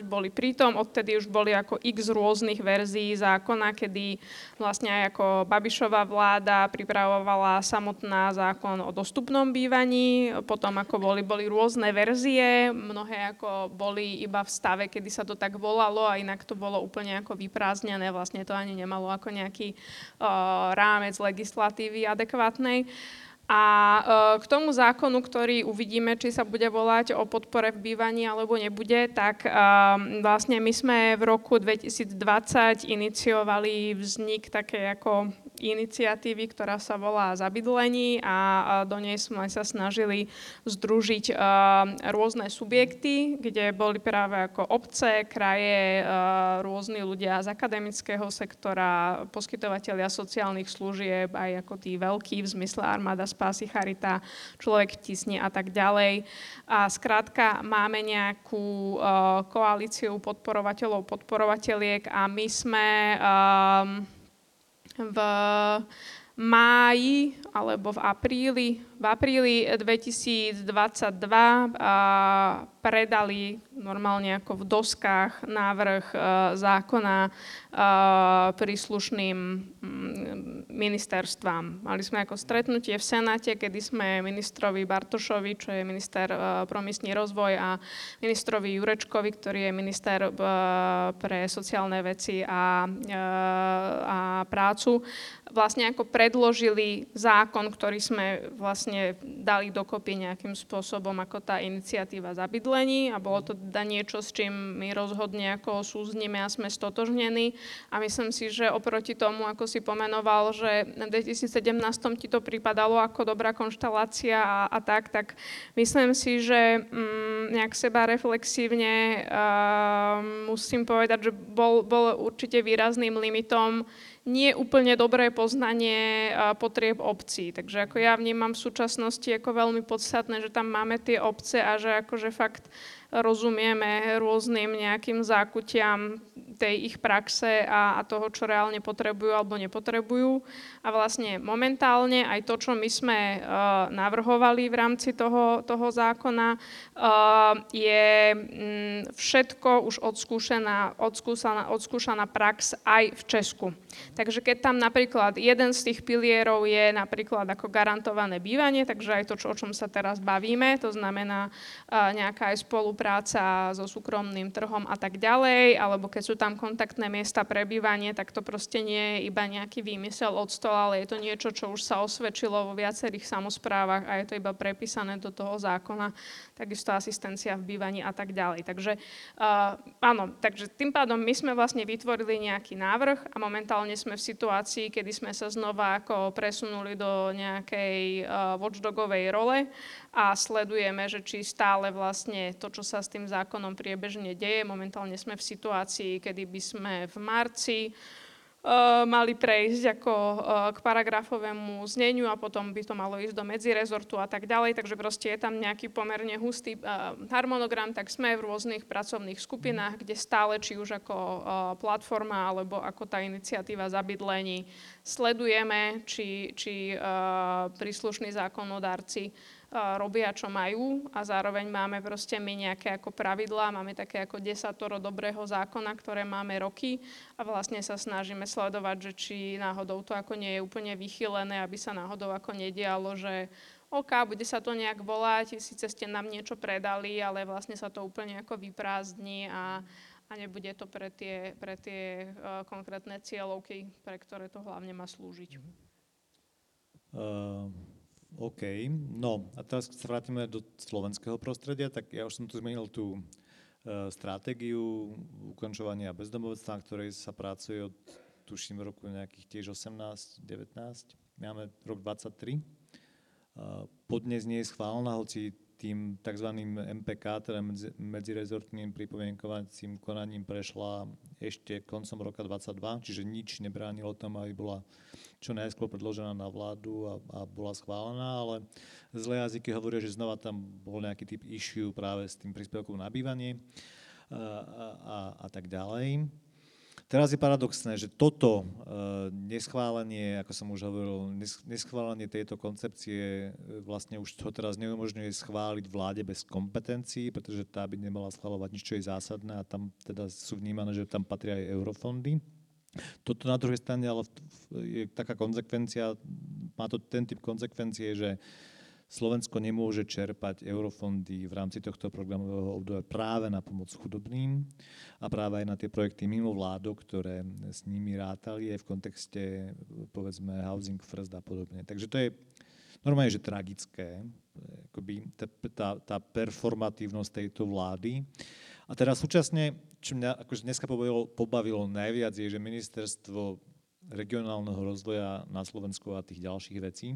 boli pritom, odtedy už boli ako x rôznych verzií zákona, kedy vlastne aj ako Babišová vláda pripravovala samotná zákon o dostupnom bývaní, potom ako boli, boli rôzne verzie, mnohé ako boli iba v stave, kedy sa to tak volalo a inak to bolo úplne ako vyprázdnené, vlastne to ani nemalo ako nejaký uh, rám rámec legislatívy adekvátnej. A e, k tomu zákonu, ktorý uvidíme, či sa bude volať o podpore v bývaní alebo nebude, tak e, vlastne my sme v roku 2020 iniciovali vznik také ako iniciatívy, ktorá sa volá Zabydlení a do nej sme sa snažili združiť rôzne subjekty, kde boli práve ako obce, kraje, rôzni ľudia z akademického sektora, poskytovateľia sociálnych služieb, aj ako tí veľkí v zmysle armáda, spásy, charita, človek tisne a tak ďalej. A skrátka máme nejakú koalíciu podporovateľov, podporovateľiek a my sme v máji alebo v apríli, v apríli 2022 predali normálne ako v doskách návrh e, zákona príslušným mm, ministerstvám. Mali sme ako stretnutie v Senáte, kedy sme ministrovi Bartošovi, čo je minister pro miestny rozvoj a ministrovi Jurečkovi, ktorý je minister pre sociálne veci a, a prácu, vlastne ako predložili zákon, ktorý sme vlastne dali dokopy nejakým spôsobom ako tá iniciatíva zabydla myslení a bolo to teda niečo, s čím my rozhodne ako súznime a sme stotožnení. A myslím si, že oproti tomu, ako si pomenoval, že v 2017 ti to pripadalo ako dobrá konštelácia a, a tak, tak myslím si, že mm, nejak seba reflexívne uh, musím povedať, že bol, bol určite výrazným limitom nie úplne dobré poznanie potrieb obcí. Takže ako ja vnímam v súčasnosti ako veľmi podstatné, že tam máme tie obce a že akože fakt rozumieme rôznym nejakým zákutiam tej ich praxe a, a toho, čo reálne potrebujú alebo nepotrebujú. A vlastne momentálne aj to, čo my sme uh, navrhovali v rámci toho, toho zákona, uh, je um, všetko už odskúšaná, odskúšaná, odskúšaná prax aj v Česku. Takže keď tam napríklad jeden z tých pilierov je napríklad ako garantované bývanie, takže aj to, čo, o čom sa teraz bavíme, to znamená uh, nejaká aj spolupráca so súkromným trhom a tak ďalej, alebo keď sú tam kontaktné miesta pre bývanie, tak to proste nie je iba nejaký výmysel od stola, ale je to niečo, čo už sa osvedčilo vo viacerých samozprávach a je to iba prepísané do toho zákona, takisto asistencia v bývaní a tak ďalej. Takže uh, áno, takže tým pádom my sme vlastne vytvorili nejaký návrh a momentálne sme v situácii, kedy sme sa znova ako presunuli do nejakej uh, watchdogovej role a sledujeme, že či stále vlastne to, čo sa s tým zákonom priebežne deje. Momentálne sme v situácii, kedy by sme v marci Uh, mali prejsť ako uh, k paragrafovému zneniu a potom by to malo ísť do medzirezortu a tak ďalej, takže proste je tam nejaký pomerne hustý uh, harmonogram, tak sme v rôznych pracovných skupinách, kde stále, či už ako platforma alebo ako tá iniciatíva zabydlení, sledujeme, či, či príslušní zákonodárci robia, čo majú a zároveň máme proste my nejaké ako pravidlá, máme také ako desatoro dobrého zákona, ktoré máme roky a vlastne sa snažíme sledovať, že či náhodou to ako nie je úplne vychylené, aby sa náhodou ako nedialo, že OK, bude sa to nejak volať, síce ste nám niečo predali, ale vlastne sa to úplne ako vyprázdni a, a nebude to pre tie, pre tie uh, konkrétne cieľovky, pre ktoré to hlavne má slúžiť. Uh, OK, no a teraz sa vrátime do slovenského prostredia, tak ja už som tu zmenil tú uh, stratégiu ukončovania bezdomovectva, na ktorej sa pracuje od tuším roku nejakých tiež 18, 19, máme rok 23. Uh, podnes nie je schválená, hoci tým tzv. MPK, teda medzirezortným pripomienkovacím konaním prešla ešte koncom roka 2022, čiže nič nebránilo tomu, aby bola čo najskôr predložená na vládu a, a bola schválená, ale zlé jazyky hovoria, že znova tam bol nejaký typ issue práve s tým príspevkom na bývanie a, a, a, tak ďalej. Teraz je paradoxné, že toto uh, neschválenie, ako som už hovoril, neschválenie tejto koncepcie e, vlastne už to teraz neumožňuje schváliť vláde bez kompetencií, pretože tá by nemala schváľovať nič, čo je zásadné a tam teda sú vnímané, že tam patria aj eurofondy. Toto na druhej strane ale je taká konsekvencia, má to ten typ konsekvencie, že Slovensko nemôže čerpať eurofondy v rámci tohto programového obdobia práve na pomoc chudobným a práve aj na tie projekty mimo vládok, ktoré s nimi rátali aj v kontexte povedzme Housing First a podobne. Takže to je normálne, že tragické, akoby tá, tá performatívnosť tejto vlády. A teda súčasne, čo mňa akože dneska pobavilo, pobavilo najviac, je, že ministerstvo regionálneho rozvoja na Slovensku a tých ďalších vecí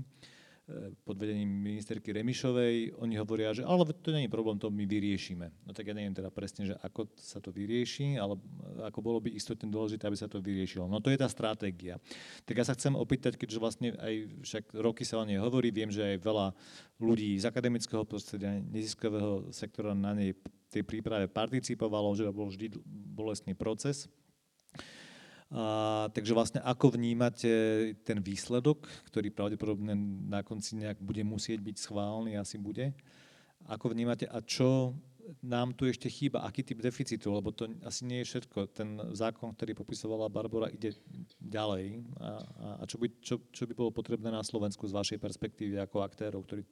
pod vedením ministerky Remišovej, oni hovoria, že ale to nie je problém, to my vyriešime. No tak ja neviem teda presne, že ako sa to vyrieši, ale ako bolo by istotne dôležité, aby sa to vyriešilo. No to je tá stratégia. Tak ja sa chcem opýtať, keďže vlastne aj však roky sa o nej hovorí, viem, že aj veľa ľudí z akademického prostredia, neziskového sektora na nej tej príprave participovalo, že to bol vždy bolestný proces. A, takže vlastne ako vnímate ten výsledok, ktorý pravdepodobne na konci nejak bude musieť byť schválny, asi bude. Ako vnímate a čo nám tu ešte chýba, aký typ deficitu, lebo to asi nie je všetko. Ten zákon, ktorý popisovala Barbara, ide ďalej. A, a čo, by, čo, čo by bolo potrebné na Slovensku z vašej perspektívy ako aktérov, ktorí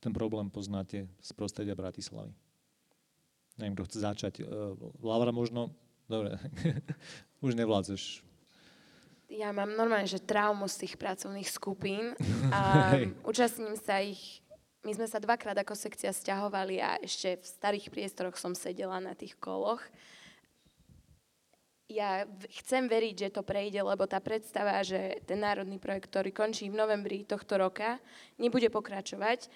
ten problém poznáte z prostredia Bratislavy? Neviem, kto chce začať. E, Laura možno Dobre, [laughs] už nevládzeš. Ja mám normálne, že traumu z tých pracovných skupín [laughs] a účastním sa ich, my sme sa dvakrát ako sekcia stiahovali a ešte v starých priestoroch som sedela na tých koloch. ja chcem veriť, že to prejde, lebo tá predstava, že ten národný projekt, ktorý končí v novembri tohto roka, nebude pokračovať,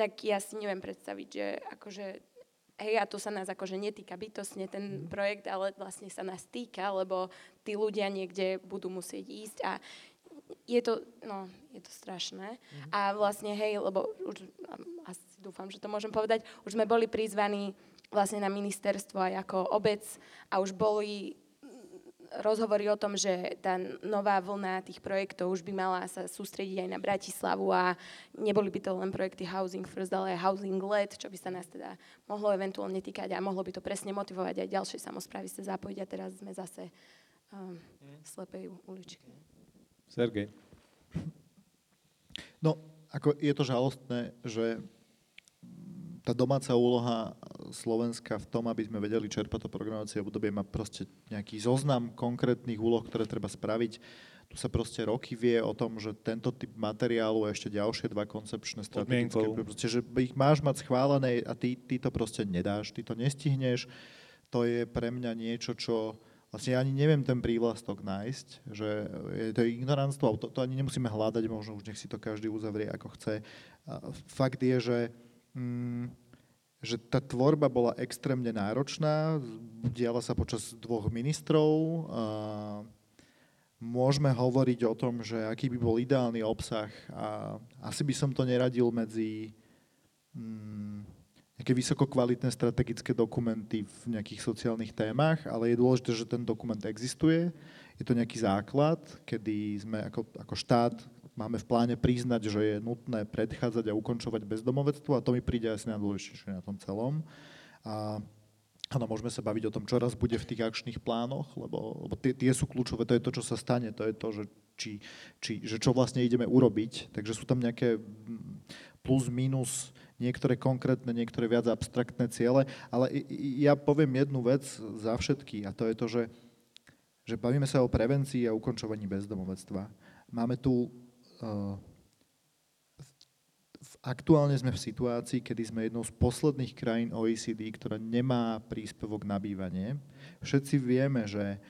tak ja si neviem predstaviť, že akože hej, a to sa nás akože netýka bytostne ten projekt, ale vlastne sa nás týka, lebo tí ľudia niekde budú musieť ísť a je to, no, je to strašné. A vlastne, hej, lebo už, um, asi dúfam, že to môžem povedať, už sme boli prizvaní vlastne na ministerstvo aj ako obec a už boli mm, rozhovory o tom, že tá nová vlna tých projektov už by mala sa sústrediť aj na Bratislavu a neboli by to len projekty Housing First, ale aj Housing Led, čo by sa nás teda mohlo eventuálne týkať a mohlo by to presne motivovať aj ďalšie samozprávy sa zapojiť a teraz sme zase um, v slepej uličke. Sergej. No, ako je to žalostné, že tá domáca úloha Slovenska v tom, aby sme vedeli čerpať to programovacie obdobie, má proste nejaký zoznam konkrétnych úloh, ktoré treba spraviť. Tu sa proste roky vie o tom, že tento typ materiálu a ešte ďalšie dva koncepčné strategické, Podmienkou. proste, že ich máš mať schválené a ty, ty to proste nedáš, ty to nestihneš. To je pre mňa niečo, čo Vlastne ja ani neviem ten prívlastok nájsť, že je to ignoranstvo, to, to ani nemusíme hľadať, možno už nech si to každý uzavrie ako chce. A fakt je, že, že tá tvorba bola extrémne náročná, diala sa počas dvoch ministrov. A môžeme hovoriť o tom, že aký by bol ideálny obsah a asi by som to neradil medzi mm, nejaké vysoko kvalitné strategické dokumenty v nejakých sociálnych témach, ale je dôležité, že ten dokument existuje. Je to nejaký základ, kedy sme ako, ako štát máme v pláne priznať, že je nutné predchádzať a ukončovať bezdomovectvo a to mi príde asi najdôležitejšie na tom celom. A Áno, môžeme sa baviť o tom, čo raz bude v tých akčných plánoch, lebo, lebo tie, tie sú kľúčové, to je to, čo sa stane, to je to, že, či, či, že čo vlastne ideme urobiť. Takže sú tam nejaké mm, plus, minus, niektoré konkrétne, niektoré viac abstraktné ciele, ale ja poviem jednu vec za všetky a to je to, že, že bavíme sa o prevencii a ukončovaní bezdomovectva. Máme tu aktuálne sme v situácii, kedy sme jednou z posledných krajín OECD, ktorá nemá príspevok na bývanie. Všetci vieme, že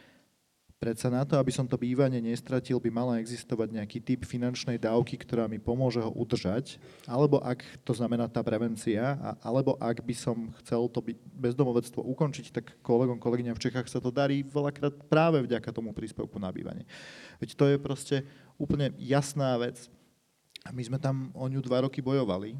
predsa na to, aby som to bývanie nestratil, by mala existovať nejaký typ finančnej dávky, ktorá mi pomôže ho udržať, alebo ak to znamená tá prevencia, alebo ak by som chcel to by- bezdomovectvo ukončiť, tak kolegom, kolegyňam v Čechách sa to darí veľakrát práve vďaka tomu príspevku na bývanie. Veď to je proste úplne jasná vec. My sme tam o ňu dva roky bojovali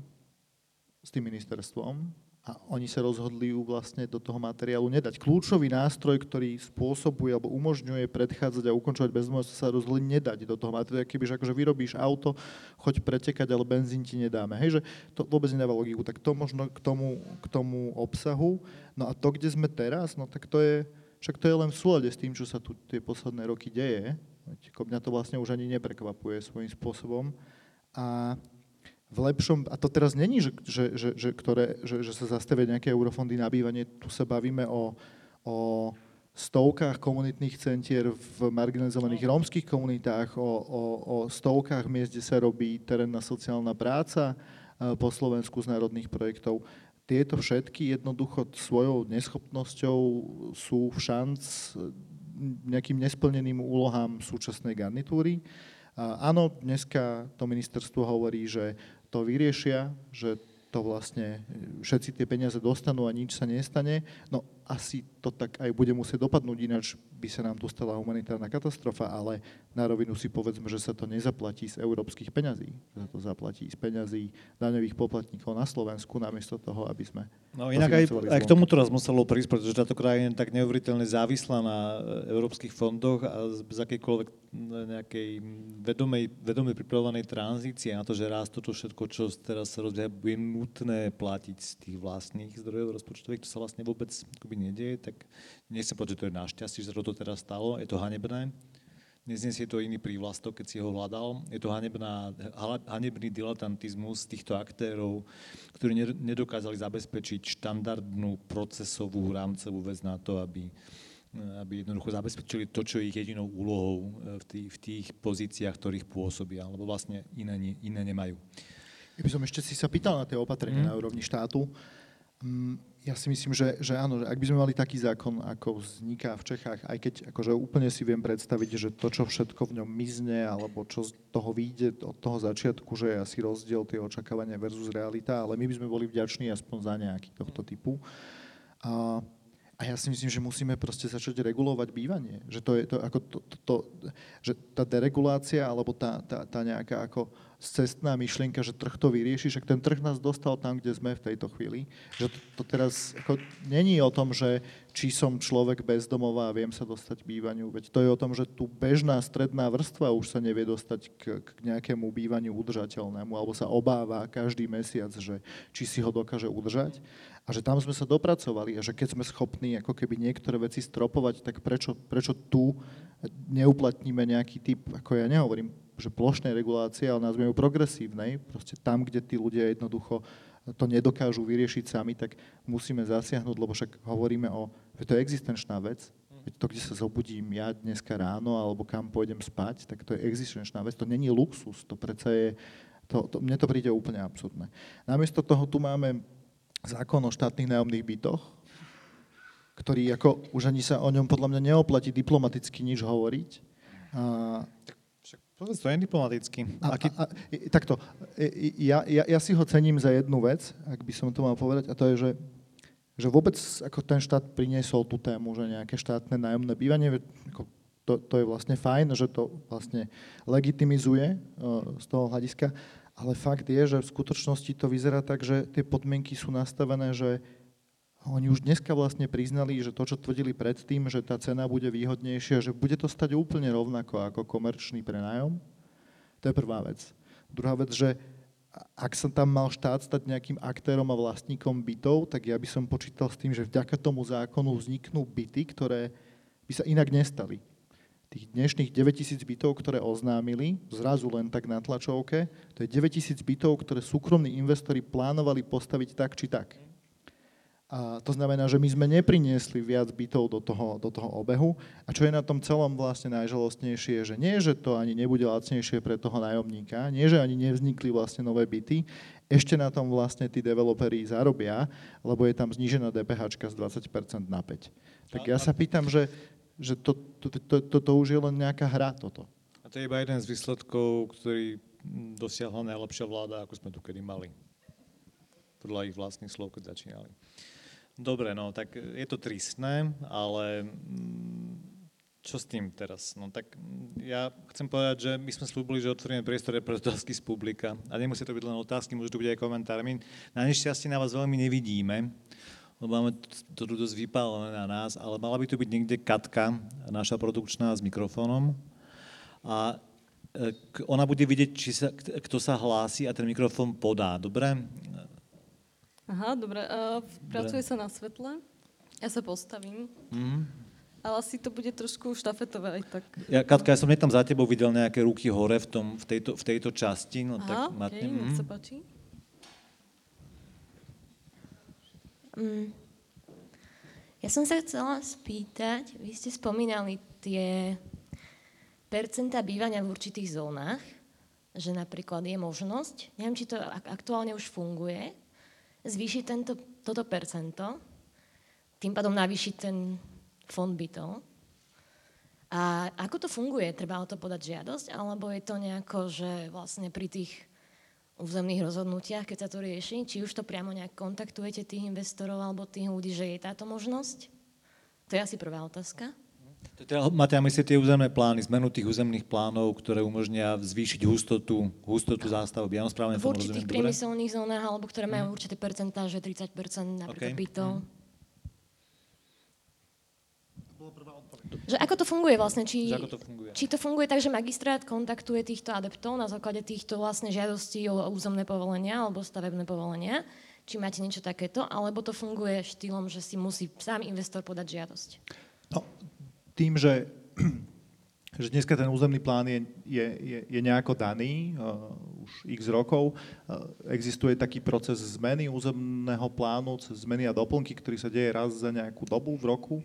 s tým ministerstvom a oni sa rozhodli ju vlastne do toho materiálu nedať. Kľúčový nástroj, ktorý spôsobuje alebo umožňuje predchádzať a ukončovať bezdomovectvo, sa rozhodli nedať do toho materiálu. Kebyže akože vyrobíš auto, choď pretekať, ale benzín ti nedáme. Hej, že to vôbec nedáva logiku. Tak to možno k tomu, k tomu obsahu. No a to, kde sme teraz, no tak to je, však to je len v súlade s tým, čo sa tu tie posledné roky deje. Mňa to vlastne už ani neprekvapuje svojím spôsobom. A v lepšom, a to teraz není, že, že, že, že, ktoré, že, že sa zastavia nejaké eurofondy na bývanie, tu sa bavíme o, o stovkách komunitných centier v marginalizovaných rómskych komunitách, o, o, o stovkách miest, kde sa robí terénna sociálna práca eh, po Slovensku z národných projektov. Tieto všetky jednoducho svojou neschopnosťou sú v šanc nejakým nesplneným úlohám súčasnej garnitúry. Áno, dneska to ministerstvo hovorí, že to vyriešia, že to vlastne e, všetci tie peniaze dostanú a nič sa nestane. No asi to tak aj bude musieť dopadnúť, ináč by sa nám tu stala humanitárna katastrofa, ale na rovinu si povedzme, že sa to nezaplatí z európskych peňazí, že to zaplatí z peňazí daňových poplatníkov na Slovensku, namiesto toho, aby sme... No inak aj, aj k tomu teraz muselo prísť, pretože táto krajina je tak neuveriteľne závislá na e, európskych fondoch a z- akejkoľvek m, nejakej vedomej, vedomej pripravovanej tranzície na to, že raz toto všetko, čo teraz sa rozbieha, bude nutné platiť z tých vlastných zdrojov rozpočtových, to sa vlastne vôbec akoby nedieje, tak nechcem povedať, že to je našťastie, že sa toto teraz stalo, je to hanebné. Neznesie to iný prívlastok, keď si ho hľadal. Je to hanebná, hanebný diletantizmus týchto aktérov, ktorí ne- nedokázali zabezpečiť štandardnú procesovú rámcovú vec na to, aby, aby jednoducho zabezpečili to, čo je ich jedinou úlohou e, v tých, v tých pozíciách, ktorých pôsobia, lebo vlastne iné, iné nemajú. Ja by som ešte si sa pýtal na tie opatrenia mm. na úrovni štátu. Ja si myslím, že, že áno, ak by sme mali taký zákon, ako vzniká v Čechách, aj keď akože úplne si viem predstaviť, že to, čo všetko v ňom mizne, alebo čo z toho vyjde od toho začiatku, že je asi rozdiel tie očakávania versus realita, ale my by sme boli vďační aspoň za nejaký tohto typu. A, a ja si myslím, že musíme proste začať regulovať bývanie. Že to je to, ako to, to, to že tá deregulácia alebo tá, tá, tá nejaká ako cestná myšlienka, že trh to vyrieši, však ten trh nás dostal tam, kde sme v tejto chvíli. Že to, to teraz ako, není o tom, že či som človek bezdomová a viem sa dostať k bývaniu, veď to je o tom, že tu bežná stredná vrstva už sa nevie dostať k, k nejakému bývaniu udržateľnému, alebo sa obáva každý mesiac, že či si ho dokáže udržať. A že tam sme sa dopracovali a že keď sme schopní ako keby niektoré veci stropovať, tak prečo, prečo tu neuplatníme nejaký typ, ako ja nehovorím, že plošnej regulácie, ale nazvime ju progresívnej, proste tam, kde tí ľudia jednoducho to nedokážu vyriešiť sami, tak musíme zasiahnuť, lebo však hovoríme o, že to je existenčná vec, Veď to, kde sa zobudím ja dneska ráno, alebo kam pôjdem spať, tak to je existenčná vec, to není luxus, to predsa je, to, to, mne to príde úplne absurdné. Namiesto toho tu máme zákon o štátnych nájomných bytoch, ktorý ako, už ani sa o ňom podľa mňa neoplatí diplomaticky nič hovoriť. A, Povedz to je diplomaticky. A, Aký... a, a, takto, ja, ja, ja si ho cením za jednu vec, ak by som to mal povedať, a to je, že, že vôbec ako ten štát priniesol tú tému, že nejaké štátne nájomné bývanie, ako to, to je vlastne fajn, že to vlastne legitimizuje uh, z toho hľadiska, ale fakt je, že v skutočnosti to vyzerá tak, že tie podmienky sú nastavené, že oni už dneska vlastne priznali, že to, čo tvrdili predtým, že tá cena bude výhodnejšia, že bude to stať úplne rovnako ako komerčný prenájom. To je prvá vec. Druhá vec, že ak sa tam mal štát stať nejakým aktérom a vlastníkom bytov, tak ja by som počítal s tým, že vďaka tomu zákonu vzniknú byty, ktoré by sa inak nestali. Tých dnešných 9000 bytov, ktoré oznámili, zrazu len tak na tlačovke, to je 9000 bytov, ktoré súkromní investori plánovali postaviť tak či tak. A to znamená, že my sme nepriniesli viac bytov do toho, do toho obehu. A čo je na tom celom vlastne najžalostnejšie, že nie, že to ani nebude lacnejšie pre toho nájomníka, nie, že ani nevznikli vlastne nové byty, ešte na tom vlastne tí developeri zarobia, lebo je tam znížená DPH z 20% na 5. Tak ja sa pýtam, že, že to, to, to, to, to už je len nejaká hra toto. A to je iba jeden z výsledkov, ktorý dosiahla najlepšia vláda, ako sme tu kedy mali. Podľa ich vlastných slov, keď začínali. Dobre, no tak je to tristné, ale mm, čo s tým teraz? No tak ja chcem povedať, že my sme slúbili, že otvoríme priestor pre otázky z publika. A nemusí to byť len otázky, môžu to byť aj komentáre. My na nešťastie na vás veľmi nevidíme, lebo máme to tu dosť vypálené na nás, ale mala by tu byť niekde Katka, naša produkčná s mikrofónom. A e, ona bude vidieť, či sa, kto sa hlási a ten mikrofón podá. Dobre? Aha, dobre. Uh, pracuje dobre. sa na svetle. Ja sa postavím. Mm. Ale asi to bude trošku štafetové aj tak. Ja, Katka, ja som tam za tebou videl nejaké ruky hore v, tom, v, tejto, v tejto časti. No, Aha, tak okay, matne, mm. sa páči. Mm. Ja som sa chcela spýtať, vy ste spomínali tie percentá bývania v určitých zónach, že napríklad je možnosť, neviem, či to aktuálne už funguje, zvýšiť tento, toto percento, tým pádom navýšiť ten fond bytov. A ako to funguje? Treba o to podať žiadosť? Alebo je to nejako, že vlastne pri tých územných rozhodnutiach, keď sa to rieši, či už to priamo nejak kontaktujete tých investorov alebo tých ľudí, že je táto možnosť? To je asi prvá otázka. Teda máte na mysli tie územné plány, zmenu tých územných plánov, ktoré umožnia zvýšiť hustotu, hustotu zástavby. Áno, správne v určitých priemyselných zónach, alebo ktoré majú mm. určité percentáže, 30% napríklad okay. bytov. Mm. Že ako to funguje vlastne? Či, ako to funguje? či to funguje tak, že magistrát kontaktuje týchto adeptov na základe týchto vlastne žiadostí o územné povolenia alebo stavebné povolenia? Či máte niečo takéto? Alebo to funguje štýlom, že si musí sám investor podať žiadosť? No, tým, že, [clears throat] že dneska ten územný plán je, je, je, nejako daný, uh, už x rokov, uh, existuje taký proces zmeny územného plánu, cez zmeny a doplnky, ktorý sa deje raz za nejakú dobu v roku.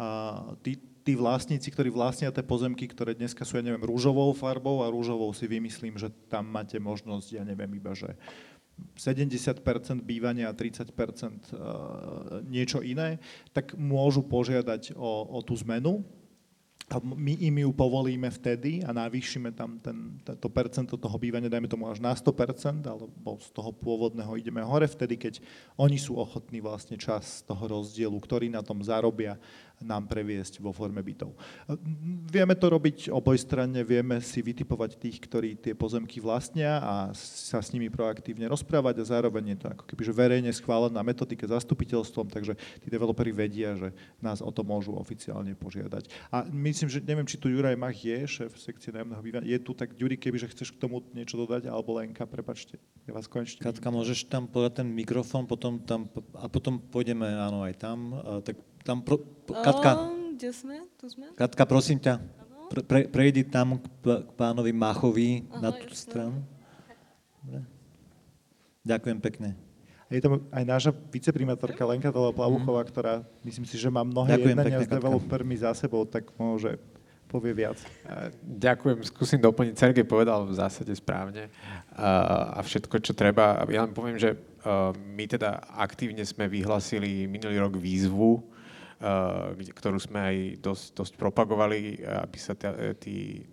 A tí, tí vlastníci, ktorí vlastnia tie pozemky, ktoré dneska sú, ja neviem, rúžovou farbou a rúžovou si vymyslím, že tam máte možnosť, ja neviem, iba že 70% bývania a 30% niečo iné, tak môžu požiadať o, o tú zmenu. A my im ju povolíme vtedy a navýšime tam ten, to percento toho bývania, dajme tomu až na 100%, alebo z toho pôvodného ideme hore vtedy, keď oni sú ochotní vlastne čas toho rozdielu, ktorý na tom zarobia, nám previesť vo forme bytov. Vieme to robiť obojstranne, vieme si vytipovať tých, ktorí tie pozemky vlastnia a sa s nimi proaktívne rozprávať a zároveň je to ako keby že verejne schválená metodika zastupiteľstvom, takže tí developeri vedia, že nás o to môžu oficiálne požiadať. A myslím, že neviem, či tu Juraj Mach je, šéf sekcie nájomného bývania. Je tu tak, Juri, keby že chceš k tomu niečo dodať, alebo Lenka, prepačte, ja vás konečne... Katka, môžeš tam podať ten mikrofón, potom tam, a potom pôjdeme, áno, aj tam, tak tam pro, Katka. Um, kde sme? Tu sme? Katka, prosím ťa, pre, pre, prejdi tam k, k pánovi Machovi Aha, na tú jasne. stranu. Dobre. Ďakujem pekne. A je tam aj naša viceprimátorka Lenka Tola Plavuchová, mm. ktorá myslím si, že má mnohé Ďakujem jednania pekne, s developermi za sebou, tak môže povie viac. Ďakujem, skúsim doplniť. Sergej povedal v zásade správne a všetko, čo treba. Ja len poviem, že my teda aktívne sme vyhlasili minulý rok výzvu ktorú sme aj dosť, dosť propagovali, aby sa tí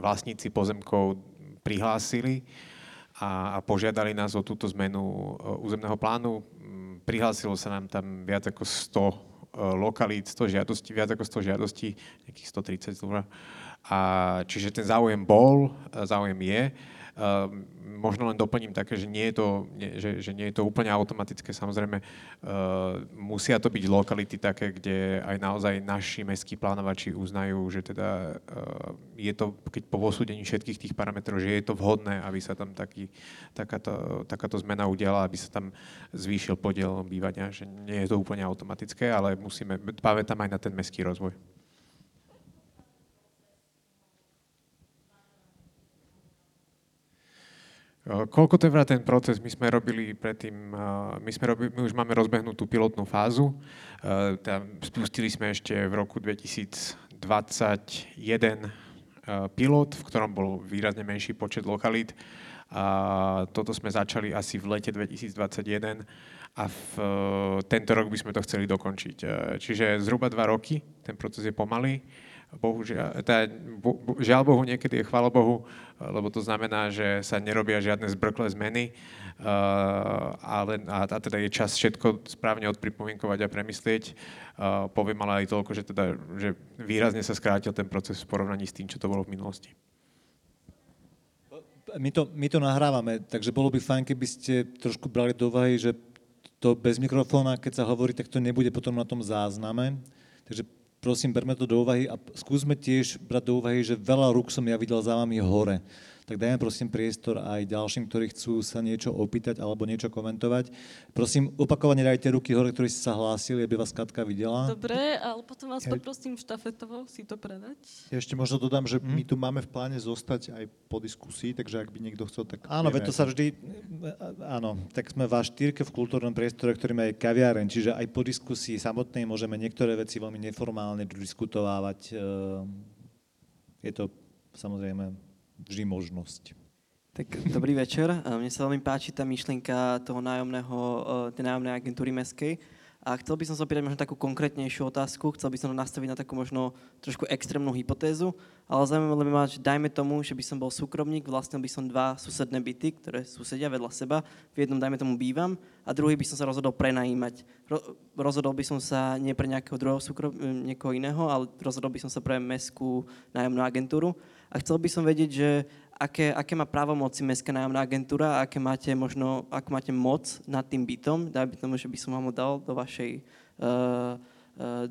vlastníci pozemkov prihlásili a, a požiadali nás o túto zmenu eh, územného plánu. Mm, prihlásilo sa nám tam viac ako 100 eh, lokalít, 100 žiadostí, viac ako 100 žiadostí, nejakých 130 zhruba. A čiže ten záujem bol, záujem je. Ehm, možno len doplním také, že nie je to, nie, že, že nie je to úplne automatické. Samozrejme, uh, musia to byť lokality také, kde aj naozaj naši mestskí plánovači uznajú, že teda uh, je to, keď po posúdení všetkých tých parametrov, že je to vhodné, aby sa tam taký, takáto, takáto zmena udiala, aby sa tam zvýšil podiel bývania. Že nie je to úplne automatické, ale musíme, tam aj na ten mestský rozvoj. Koľko trvá ten proces? My sme robili predtým, my, sme robili, my už máme rozbehnutú pilotnú fázu. Tam spustili sme ešte v roku 2021 pilot, v ktorom bol výrazne menší počet lokalít. A toto sme začali asi v lete 2021 a v tento rok by sme to chceli dokončiť. Čiže zhruba dva roky, ten proces je pomalý bohužiaľ, teda, bo, žiaľ Bohu, niekedy je chvála Bohu, lebo to znamená, že sa nerobia žiadne zbrklé zmeny, uh, ale, a, a teda je čas všetko správne odpripomienkovať a premyslieť. Uh, poviem ale aj toľko, že, teda, že výrazne sa skrátil ten proces v porovnaní s tým, čo to bolo v minulosti. My to, my to nahrávame, takže bolo by fajn, keby ste trošku brali do úvahy, že to bez mikrofóna, keď sa hovorí, tak to nebude potom na tom zázname. Takže prosím, berme to do úvahy a skúsme tiež brať do úvahy, že veľa rúk som ja videl za vami hore tak dajme prosím priestor aj ďalším, ktorí chcú sa niečo opýtať alebo niečo komentovať. Prosím, opakovane dajte ruky hore, ktorí ste sa hlásili, aby vás Katka videla. Dobre, ale potom vás ja... poprosím štafetovo si to predať. Ja ešte možno dodám, že hmm. my tu máme v pláne zostať aj po diskusii, takže ak by niekto chcel, tak... Áno, veď to sa vždy... Áno, tak sme váš štyrke v kultúrnom priestore, ktorý má aj kaviareň, čiže aj po diskusii samotnej môžeme niektoré veci veľmi neformálne diskutovávať. Ehm, je to samozrejme vždy možnosť. Tak dobrý večer. Mne sa veľmi páči tá myšlienka toho nájomného, tej nájomnej agentúry meskej. A chcel by som sa opýtať možno takú konkrétnejšiu otázku, chcel by som nastaviť na takú možno trošku extrémnu hypotézu, ale zaujímavé by ma, že dajme tomu, že by som bol súkromník, vlastnil by som dva susedné byty, ktoré susedia vedľa seba, v jednom dajme tomu bývam a druhý by som sa rozhodol prenajímať. Ro- rozhodol by som sa nie pre nejakého druhého súkrom, niekoho iného, ale rozhodol by som sa pre mestskú nájomnú agentúru a chcel by som vedieť, že aké, aké má právomoci Mestská nájomná agentúra a aké máte možno, ako máte moc nad tým bytom. By tomu, že by som vám ho dal do vašej uh,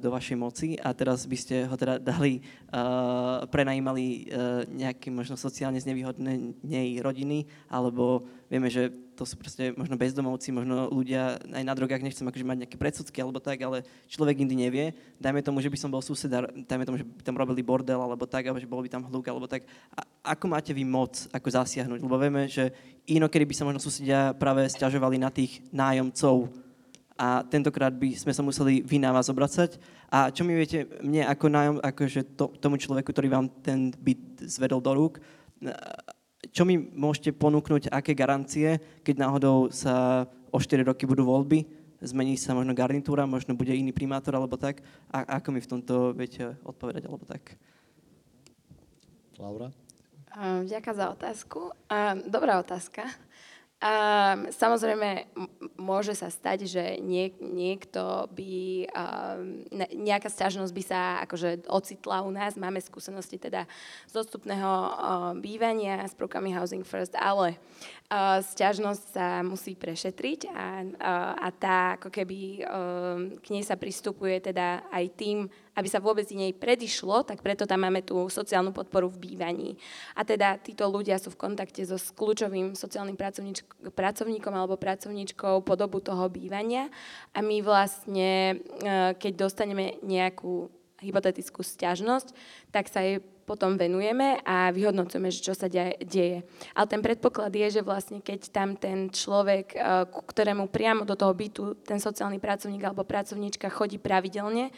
do vašej moci a teraz by ste ho teda dali, uh, prenajímali uh, nejaké možno sociálne znevýhodnej rodiny, alebo vieme, že to sú proste možno bezdomovci, možno ľudia aj na drogách, nechcem akože mať nejaké predsudky alebo tak, ale človek nikdy nevie. Dajme tomu, že by som bol sused, dajme tomu, že by tam robili bordel alebo tak, alebo že bol by tam hluk alebo tak. A ako máte vy moc, ako zasiahnuť? Lebo vieme, že inokedy by sa možno susedia práve stiažovali na tých nájomcov a tentokrát by sme sa museli vy na vás obracať. A čo mi viete, mne ako nájom, akože to, tomu človeku, ktorý vám ten byt zvedol do rúk, čo mi môžete ponúknuť, aké garancie, keď náhodou sa o 4 roky budú voľby, zmení sa možno garnitúra, možno bude iný primátor alebo tak. A ako mi v tomto viete odpovedať alebo tak? Laura? Ďakujem za otázku. Dobrá otázka. A samozrejme, môže sa stať, že nie, niekto by, uh, nejaká sťažnosť by sa akože ocitla u nás. Máme skúsenosti teda z dostupného uh, bývania s prvkami Housing First, ale uh, sťažnosť sa musí prešetriť a, uh, a tá ako keby uh, k nej sa pristupuje teda aj tým, aby sa vôbec nej predišlo, tak preto tam máme tú sociálnu podporu v bývaní. A teda títo ľudia sú v kontakte so s kľúčovým sociálnym pracovníkom alebo pracovníčkou po dobu toho bývania a my vlastne, e, keď dostaneme nejakú hypotetickú stiažnosť, tak sa jej potom venujeme a vyhodnocujeme, že čo sa deje. Ale ten predpoklad je, že vlastne keď tam ten človek, e, ku ktorému priamo do toho bytu ten sociálny pracovník alebo pracovníčka chodí pravidelne,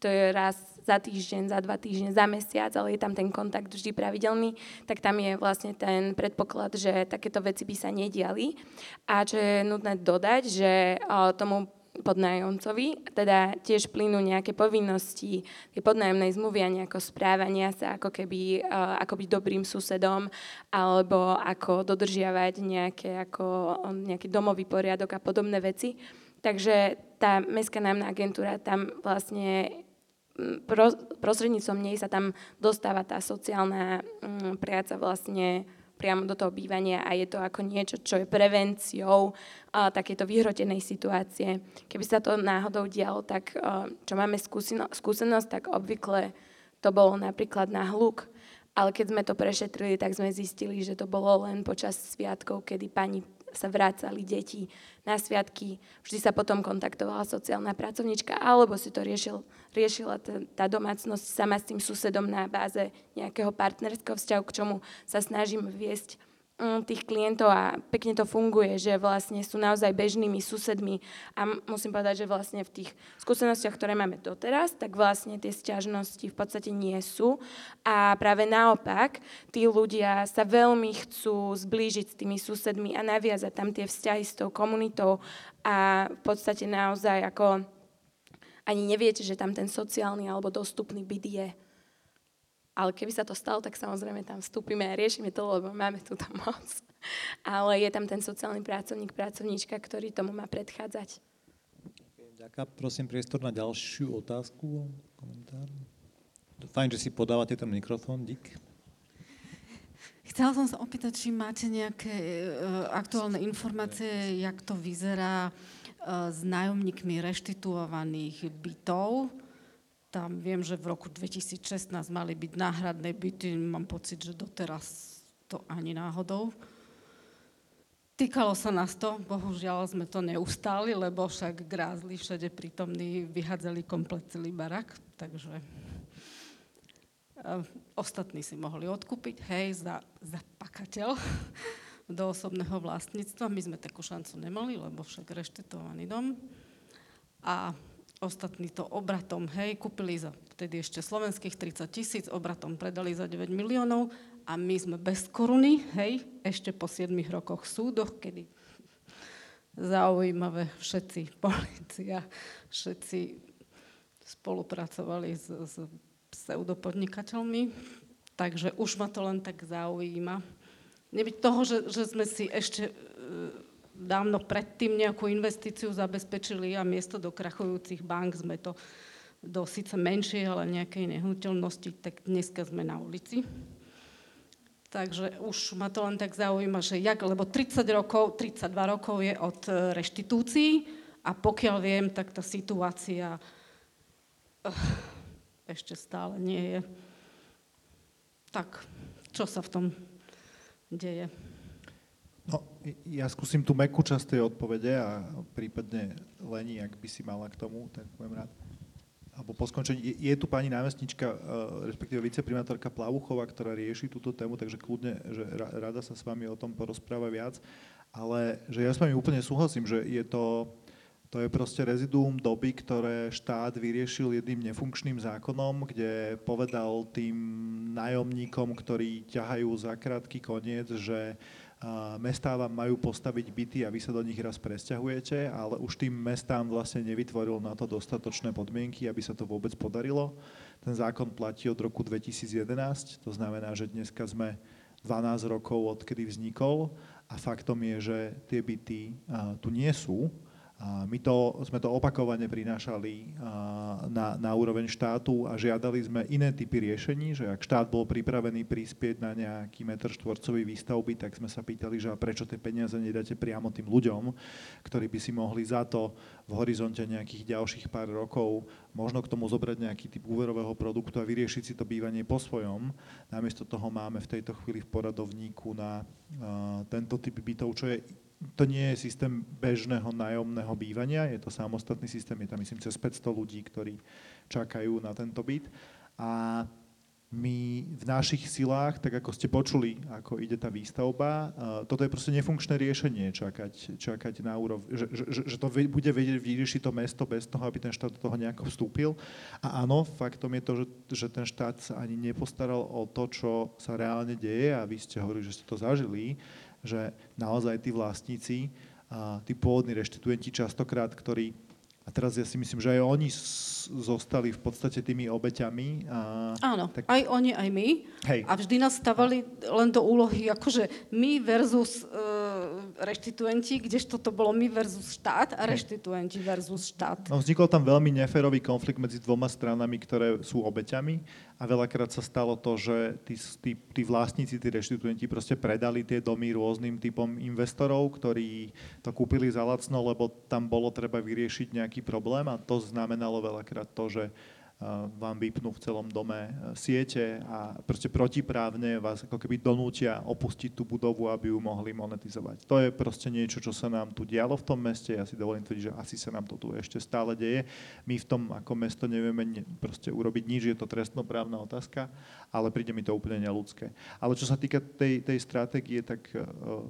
to je raz za týždeň, za dva týždne, za mesiac, ale je tam ten kontakt vždy pravidelný, tak tam je vlastne ten predpoklad, že takéto veci by sa nediali. A čo je nutné dodať, že tomu podnájomcovi, teda tiež plynú nejaké povinnosti tie podnájomnej zmluvy a nejako správania sa ako keby ako byť dobrým susedom alebo ako dodržiavať nejaké, ako, nejaký domový poriadok a podobné veci. Takže tá Mestská nájomná agentúra tam vlastne prostredníctvom nej sa tam dostáva tá sociálna mm, práca vlastne priamo do toho bývania a je to ako niečo, čo je prevenciou a, takéto vyhrotenej situácie. Keby sa to náhodou dialo, tak a, čo máme skúseno, skúsenosť, tak obvykle to bolo napríklad na hluk, ale keď sme to prešetrili, tak sme zistili, že to bolo len počas sviatkov, kedy pani sa vrácali deti na sviatky. Vždy sa potom kontaktovala sociálna pracovnička, alebo si to riešil, riešila tá, tá domácnosť sama s tým susedom na báze nejakého partnerského vzťahu, k čomu sa snažím viesť tých klientov a pekne to funguje, že vlastne sú naozaj bežnými susedmi a musím povedať, že vlastne v tých skúsenostiach, ktoré máme doteraz, tak vlastne tie sťažnosti v podstate nie sú a práve naopak, tí ľudia sa veľmi chcú zblížiť s tými susedmi a naviazať tam tie vzťahy s tou komunitou a v podstate naozaj ako ani neviete, že tam ten sociálny alebo dostupný byt je. Ale keby sa to stalo, tak samozrejme tam vstúpime a riešime to, lebo máme túto moc. [laughs] Ale je tam ten sociálny pracovník, pracovníčka, ktorý tomu má predchádzať. Ďakujem. Prosím priestor na ďalšiu otázku, komentár. Fajn, že si podávate ten mikrofón, dík. Chcela som sa opýtať, či máte nejaké uh, aktuálne informácie, jak to vyzerá uh, s nájomníkmi reštituovaných bytov tam viem, že v roku 2016 mali byť náhradné byty, mám pocit, že doteraz to ani náhodou. Týkalo sa nás to, bohužiaľ sme to neustáli, lebo však grázli všade prítomní, vyhádzali komplet celý barak, takže uh, ostatní si mohli odkúpiť, hej, za, za pakateľ [laughs] do osobného vlastníctva. My sme takú šancu nemali, lebo však reštetovaný dom. A ostatní to obratom, hej, kúpili za vtedy ešte slovenských 30 tisíc, obratom predali za 9 miliónov a my sme bez koruny, hej, ešte po 7 rokoch súdoch, kedy zaujímavé všetci, [laughs] policia, všetci spolupracovali s, s pseudopodnikateľmi, takže už ma to len tak zaujíma. Nebyť toho, že, že sme si ešte dávno predtým nejakú investíciu zabezpečili a miesto do krachujúcich bank sme to do síce menšej, ale nejakej nehnuteľnosti, tak dneska sme na ulici. Takže už ma to len tak zaujíma, že jak, lebo 30 rokov, 32 rokov je od e, reštitúcií a pokiaľ viem, tak tá situácia uh, ešte stále nie je. Tak, čo sa v tom deje? No, ja skúsim tú mekú časť tej odpovede a prípadne Leni, ak by si mala k tomu, tak budem rád. Alebo po skončení. Je, je tu pani námestnička, uh, respektíve viceprimátorka Plavuchová, ktorá rieši túto tému, takže kľudne, že rada sa s vami o tom porozpráva viac. Ale že ja s vami úplne súhlasím, že je to, to je proste reziduum doby, ktoré štát vyriešil jedným nefunkčným zákonom, kde povedal tým nájomníkom, ktorí ťahajú za krátky koniec, že mestá vám majú postaviť byty a vy sa do nich raz presťahujete, ale už tým mestám vlastne nevytvoril na to dostatočné podmienky, aby sa to vôbec podarilo. Ten zákon platí od roku 2011, to znamená, že dneska sme 12 rokov, odkedy vznikol a faktom je, že tie byty tu nie sú my to, sme to opakovane prinášali na, na úroveň štátu a žiadali sme iné typy riešení, že ak štát bol pripravený prispieť na nejaký metr štvorcový výstavby, tak sme sa pýtali, že a prečo tie peniaze nedáte priamo tým ľuďom, ktorí by si mohli za to v horizonte nejakých ďalších pár rokov možno k tomu zobrať nejaký typ úverového produktu a vyriešiť si to bývanie po svojom. Namiesto toho máme v tejto chvíli v poradovníku na uh, tento typ bytov, čo je to nie je systém bežného nájomného bývania, je to samostatný systém, je tam myslím cez 500 ľudí, ktorí čakajú na tento byt. A my v našich silách, tak ako ste počuli, ako ide tá výstavba, toto je proste nefunkčné riešenie čakať, čakať na úrov, že, že, že to bude vedieť vyriešiť to mesto bez toho, aby ten štát do toho nejako vstúpil. A áno, faktom je to, že, že ten štát sa ani nepostaral o to, čo sa reálne deje a vy ste hovorili, že ste to zažili, že naozaj tí vlastníci, a tí pôvodní reštituenti častokrát, ktorí a teraz ja si myslím, že aj oni zostali v podstate tými obeťami. A, Áno, tak... aj oni, aj my. Hej. A vždy nás stavali len do úlohy, akože my versus uh, reštituenti, kdežto to bolo my versus štát a reštituenti versus štát. No, vznikol tam veľmi neférový konflikt medzi dvoma stranami, ktoré sú obeťami a veľakrát sa stalo to, že tí, tí, tí vlastníci, tí reštituenti proste predali tie domy rôznym typom investorov, ktorí to kúpili za lacno, lebo tam bolo treba vyriešiť nejaký problém a to znamenalo veľakrát to, že vám vypnú v celom dome e, siete a proste protiprávne vás ako keby donútia opustiť tú budovu, aby ju mohli monetizovať. To je proste niečo, čo sa nám tu dialo v tom meste. Ja si dovolím tvrdiť, že asi sa nám to tu ešte stále deje. My v tom ako mesto nevieme proste urobiť nič, je to trestnoprávna otázka, ale príde mi to úplne neludské. Ale čo sa týka tej, tej stratégie, tak uh,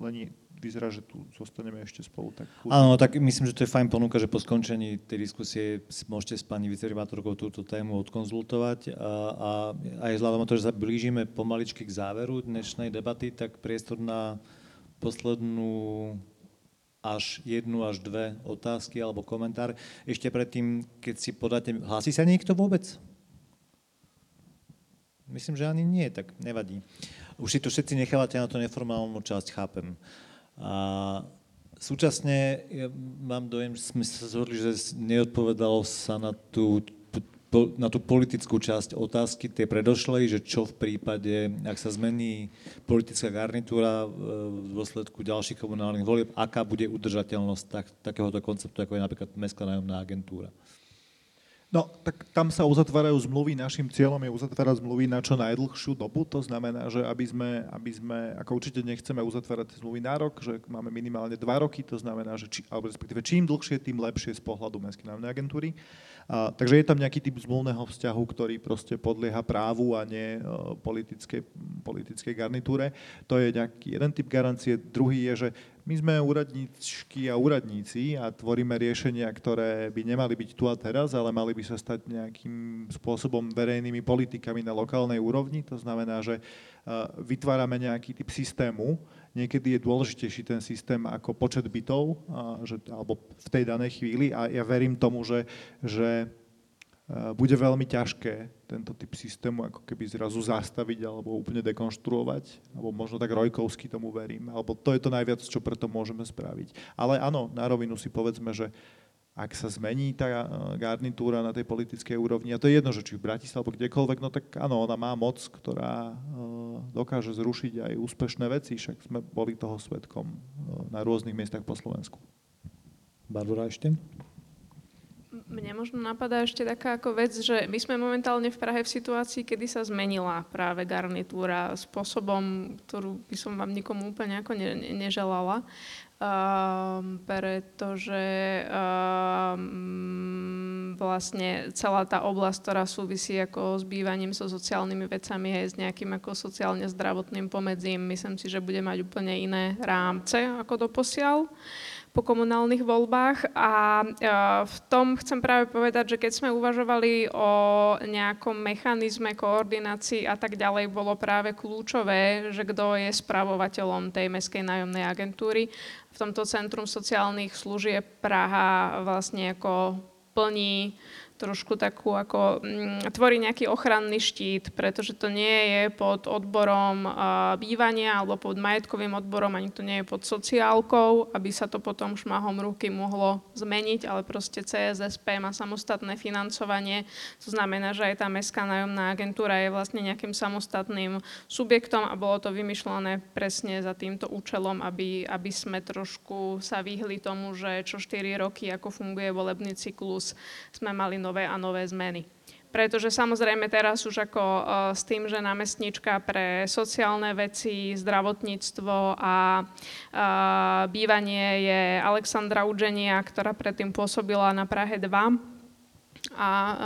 len vyzerá, že tu zostaneme ešte spolu. Tak Áno, tak myslím, že to je fajn ponuka, že po skončení tej diskusie môžete s pani viceprimátorkou túto tému odkonzultovať a, a aj vzhľadom na to, že sa blížime pomaličky k záveru dnešnej debaty, tak priestor na poslednú až jednu až dve otázky alebo komentár. Ešte predtým, keď si podáte... Hlási sa niekto vôbec? Myslím, že ani nie, tak nevadí. Už si to všetci nechávate na tú neformálnu časť, chápem. A súčasne ja mám dojem, že sme sa zhodli, že neodpovedalo sa na tú, na tú politickú časť otázky, tie predošlej, že čo v prípade, ak sa zmení politická garnitúra v dôsledku ďalších komunálnych volieb, aká bude udržateľnosť tak, takéhoto konceptu, ako je napríklad Mestská nájomná agentúra. No, tak tam sa uzatvárajú zmluvy. Našim cieľom je uzatvárať zmluvy na čo najdlhšiu dobu. To znamená, že aby sme, aby sme ako určite nechceme uzatvárať zmluvy na rok, že máme minimálne dva roky, to znamená, že či, alebo respektíve čím dlhšie, tým lepšie z pohľadu Mestskej národnej agentúry. A, takže je tam nejaký typ zmluvného vzťahu, ktorý proste podlieha právu a nie uh, politickej, politickej garnitúre. To je nejaký jeden typ garancie. Druhý je, že my sme úradníčky a úradníci a tvoríme riešenia, ktoré by nemali byť tu a teraz, ale mali by sa stať nejakým spôsobom verejnými politikami na lokálnej úrovni. To znamená, že vytvárame nejaký typ systému. Niekedy je dôležitejší ten systém ako počet bytov, že, alebo v tej danej chvíli. A ja verím tomu, že, že bude veľmi ťažké tento typ systému ako keby zrazu zastaviť alebo úplne dekonštruovať, alebo možno tak Rojkovsky tomu verím, alebo to je to najviac, čo preto môžeme spraviť. Ale áno, na rovinu si povedzme, že ak sa zmení tá e, garnitúra na tej politickej úrovni, a to je jedno, že či v Bratislave alebo kdekoľvek, no tak áno, ona má moc, ktorá e, dokáže zrušiť aj úspešné veci, však sme boli toho svetkom e, na rôznych miestach po Slovensku. Barbara ešte? Mne možno napadá ešte taká ako vec, že my sme momentálne v Prahe v situácii, kedy sa zmenila práve garnitúra spôsobom, ktorú by som vám nikomu úplne ako ne, ne, neželala. Um, pretože um, vlastne celá tá oblasť, ktorá súvisí ako s bývaním so sociálnymi vecami aj s nejakým ako sociálne zdravotným pomedzím, myslím si, že bude mať úplne iné rámce ako doposiaľ po komunálnych voľbách a v tom chcem práve povedať, že keď sme uvažovali o nejakom mechanizme koordinácii a tak ďalej, bolo práve kľúčové, že kto je spravovateľom tej meskej nájomnej agentúry. V tomto Centrum sociálnych služieb Praha vlastne ako plní trošku takú ako mm, tvorí nejaký ochranný štít, pretože to nie je pod odborom bývania alebo pod majetkovým odborom, ani to nie je pod sociálkou, aby sa to potom šmahom ruky mohlo zmeniť, ale proste CSSP má samostatné financovanie, to znamená, že aj tá mestská nájomná agentúra je vlastne nejakým samostatným subjektom a bolo to vymyšľané presne za týmto účelom, aby, aby sme trošku sa vyhli tomu, že čo 4 roky, ako funguje volebný cyklus, sme mali nové nové a nové zmeny. Pretože samozrejme teraz už ako uh, s tým, že námestnička pre sociálne veci, zdravotníctvo a uh, bývanie je Alexandra Udženia, ktorá predtým pôsobila na Prahe 2, a uh,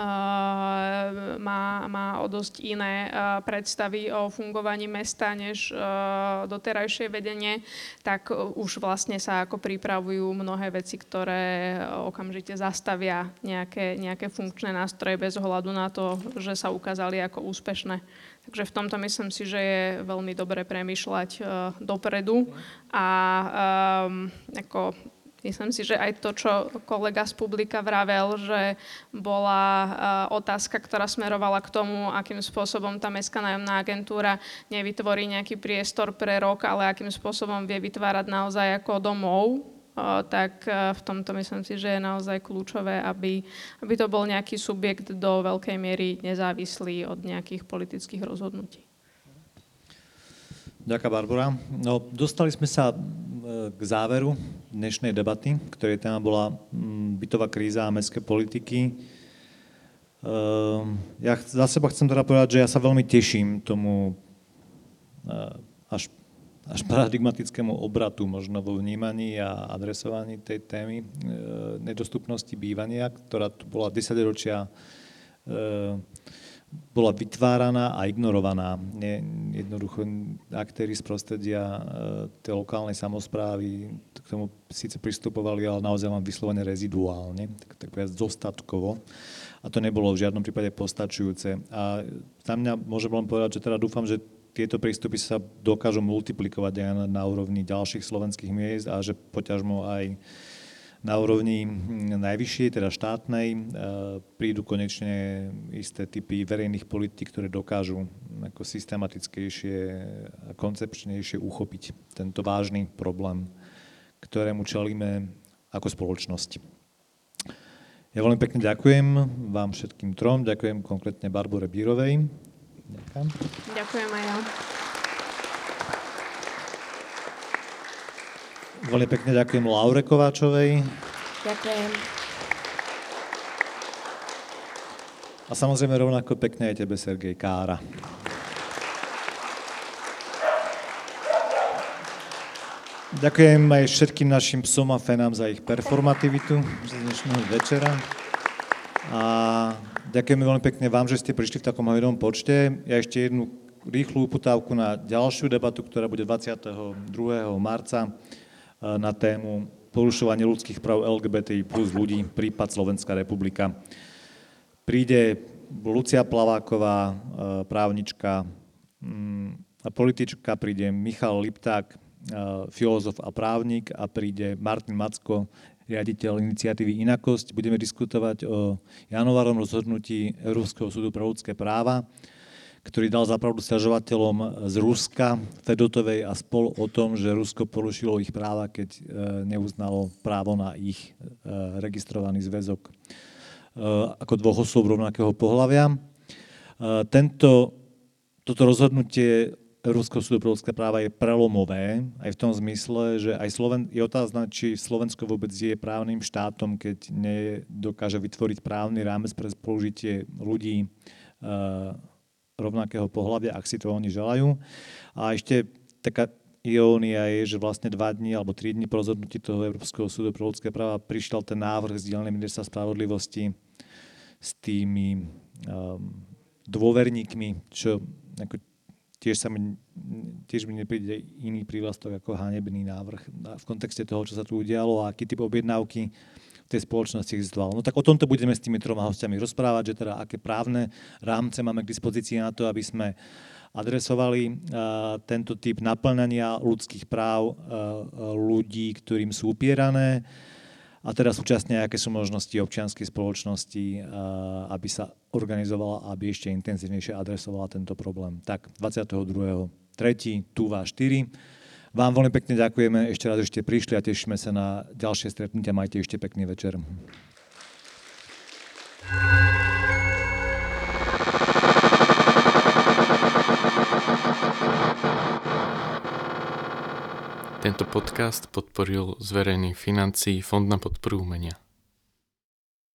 má, má o dosť iné uh, predstavy o fungovaní mesta než uh, doterajšie vedenie, tak už vlastne sa ako pripravujú mnohé veci, ktoré okamžite zastavia nejaké, nejaké funkčné nástroje bez ohľadu na to, že sa ukázali ako úspešné. Takže v tomto myslím si, že je veľmi dobre premyšľať dopredu a ako Myslím si, že aj to, čo kolega z publika vravel, že bola uh, otázka, ktorá smerovala k tomu, akým spôsobom tá mestská nájomná agentúra nevytvorí nejaký priestor pre rok, ale akým spôsobom vie vytvárať naozaj ako domov, uh, tak uh, v tomto myslím si, že je naozaj kľúčové, aby, aby to bol nejaký subjekt do veľkej miery nezávislý od nejakých politických rozhodnutí. Ďakujem, Barbara. No, dostali sme sa k záveru dnešnej debaty, ktorej téma bola bytová kríza a mestské politiky. Ehm, ja za seba chcem teda povedať, že ja sa veľmi teším tomu eh, až, až paradigmatickému obratu možno vo vnímaní a adresovaní tej témy eh, nedostupnosti bývania, ktorá tu bola 10 ročia eh, bola vytváraná a ignorovaná. Jednoducho aktéry z prostredia e, tej lokálnej samozprávy k tomu síce pristupovali, ale naozaj vám vyslovene reziduálne, tak, tak zostatkovo. A to nebolo v žiadnom prípade postačujúce. A za mňa môžem len povedať, že teda dúfam, že tieto prístupy sa dokážu multiplikovať aj na, na úrovni ďalších slovenských miest a že poťažmo aj na úrovni hm, najvyššej, teda štátnej, e, prídu konečne isté typy verejných politik, ktoré dokážu ako systematickejšie a koncepčnejšie uchopiť tento vážny problém, ktorému čelíme ako spoločnosť. Ja veľmi pekne ďakujem vám všetkým trom, ďakujem konkrétne Barbore Bírovej. Ďakujem. Ďakujem aj ja. Veľmi pekne ďakujem Laure Kováčovej. Ďakujem. A samozrejme rovnako pekne aj tebe, Sergej Kára. Ďakujem aj všetkým našim psom a fenám za ich performativitu z dnešného večera. A ďakujeme veľmi pekne vám, že ste prišli v takom hojnom počte. Ja ešte jednu rýchlu uputávku na ďalšiu debatu, ktorá bude 22. marca na tému porušovanie ľudských práv LGBTI plus ľudí, prípad Slovenská republika. Príde Lucia Plaváková, e, právnička mm, a politička, príde Michal Lipták, e, filozof a právnik a príde Martin Macko, riaditeľ iniciatívy Inakosť. Budeme diskutovať o januárom rozhodnutí Európskeho súdu pre ľudské práva ktorý dal zapravdu stiažovateľom z Ruska, Fedotovej a spol o tom, že Rusko porušilo ich práva, keď e, neuznalo právo na ich e, registrovaný zväzok e, ako dvoch osôb rovnakého pohľavia. Tento, toto rozhodnutie Európskeho súdu pre ľudské práva je prelomové aj v tom zmysle, že aj Sloven, je otázna, či Slovensko vôbec je právnym štátom, keď nedokáže vytvoriť právny rámec pre spolužitie ľudí rovnakého pohľavia, ak si to oni želajú. A ešte taká irónia je, že vlastne dva dní alebo tri dní po rozhodnutí toho Európskeho súdu pre ľudské práva prišiel ten návrh z dielne ministerstva spravodlivosti s tými um, dôverníkmi, čo ako tiež, sa mi, tiež mi nepríde iný prívlastok ako hanebný návrh v kontexte toho, čo sa tu udialo a aký typ objednávky tej spoločnosti existoval. No tak o tomto budeme s tými troma hostiami rozprávať, že teda aké právne rámce máme k dispozícii na to, aby sme adresovali uh, tento typ naplňania ľudských práv uh, ľudí, ktorým sú upierané, a teda súčasne, aké sú možnosti občianskej spoločnosti, aby sa organizovala, aby ešte intenzívnejšie adresovala tento problém. Tak 22. 3. Tuva 4. Vám veľmi pekne ďakujeme, ešte raz ešte prišli a tešíme sa na ďalšie stretnutia. Majte ešte pekný večer. Tento podcast podporil z verejných financií Fond na podporu umenia.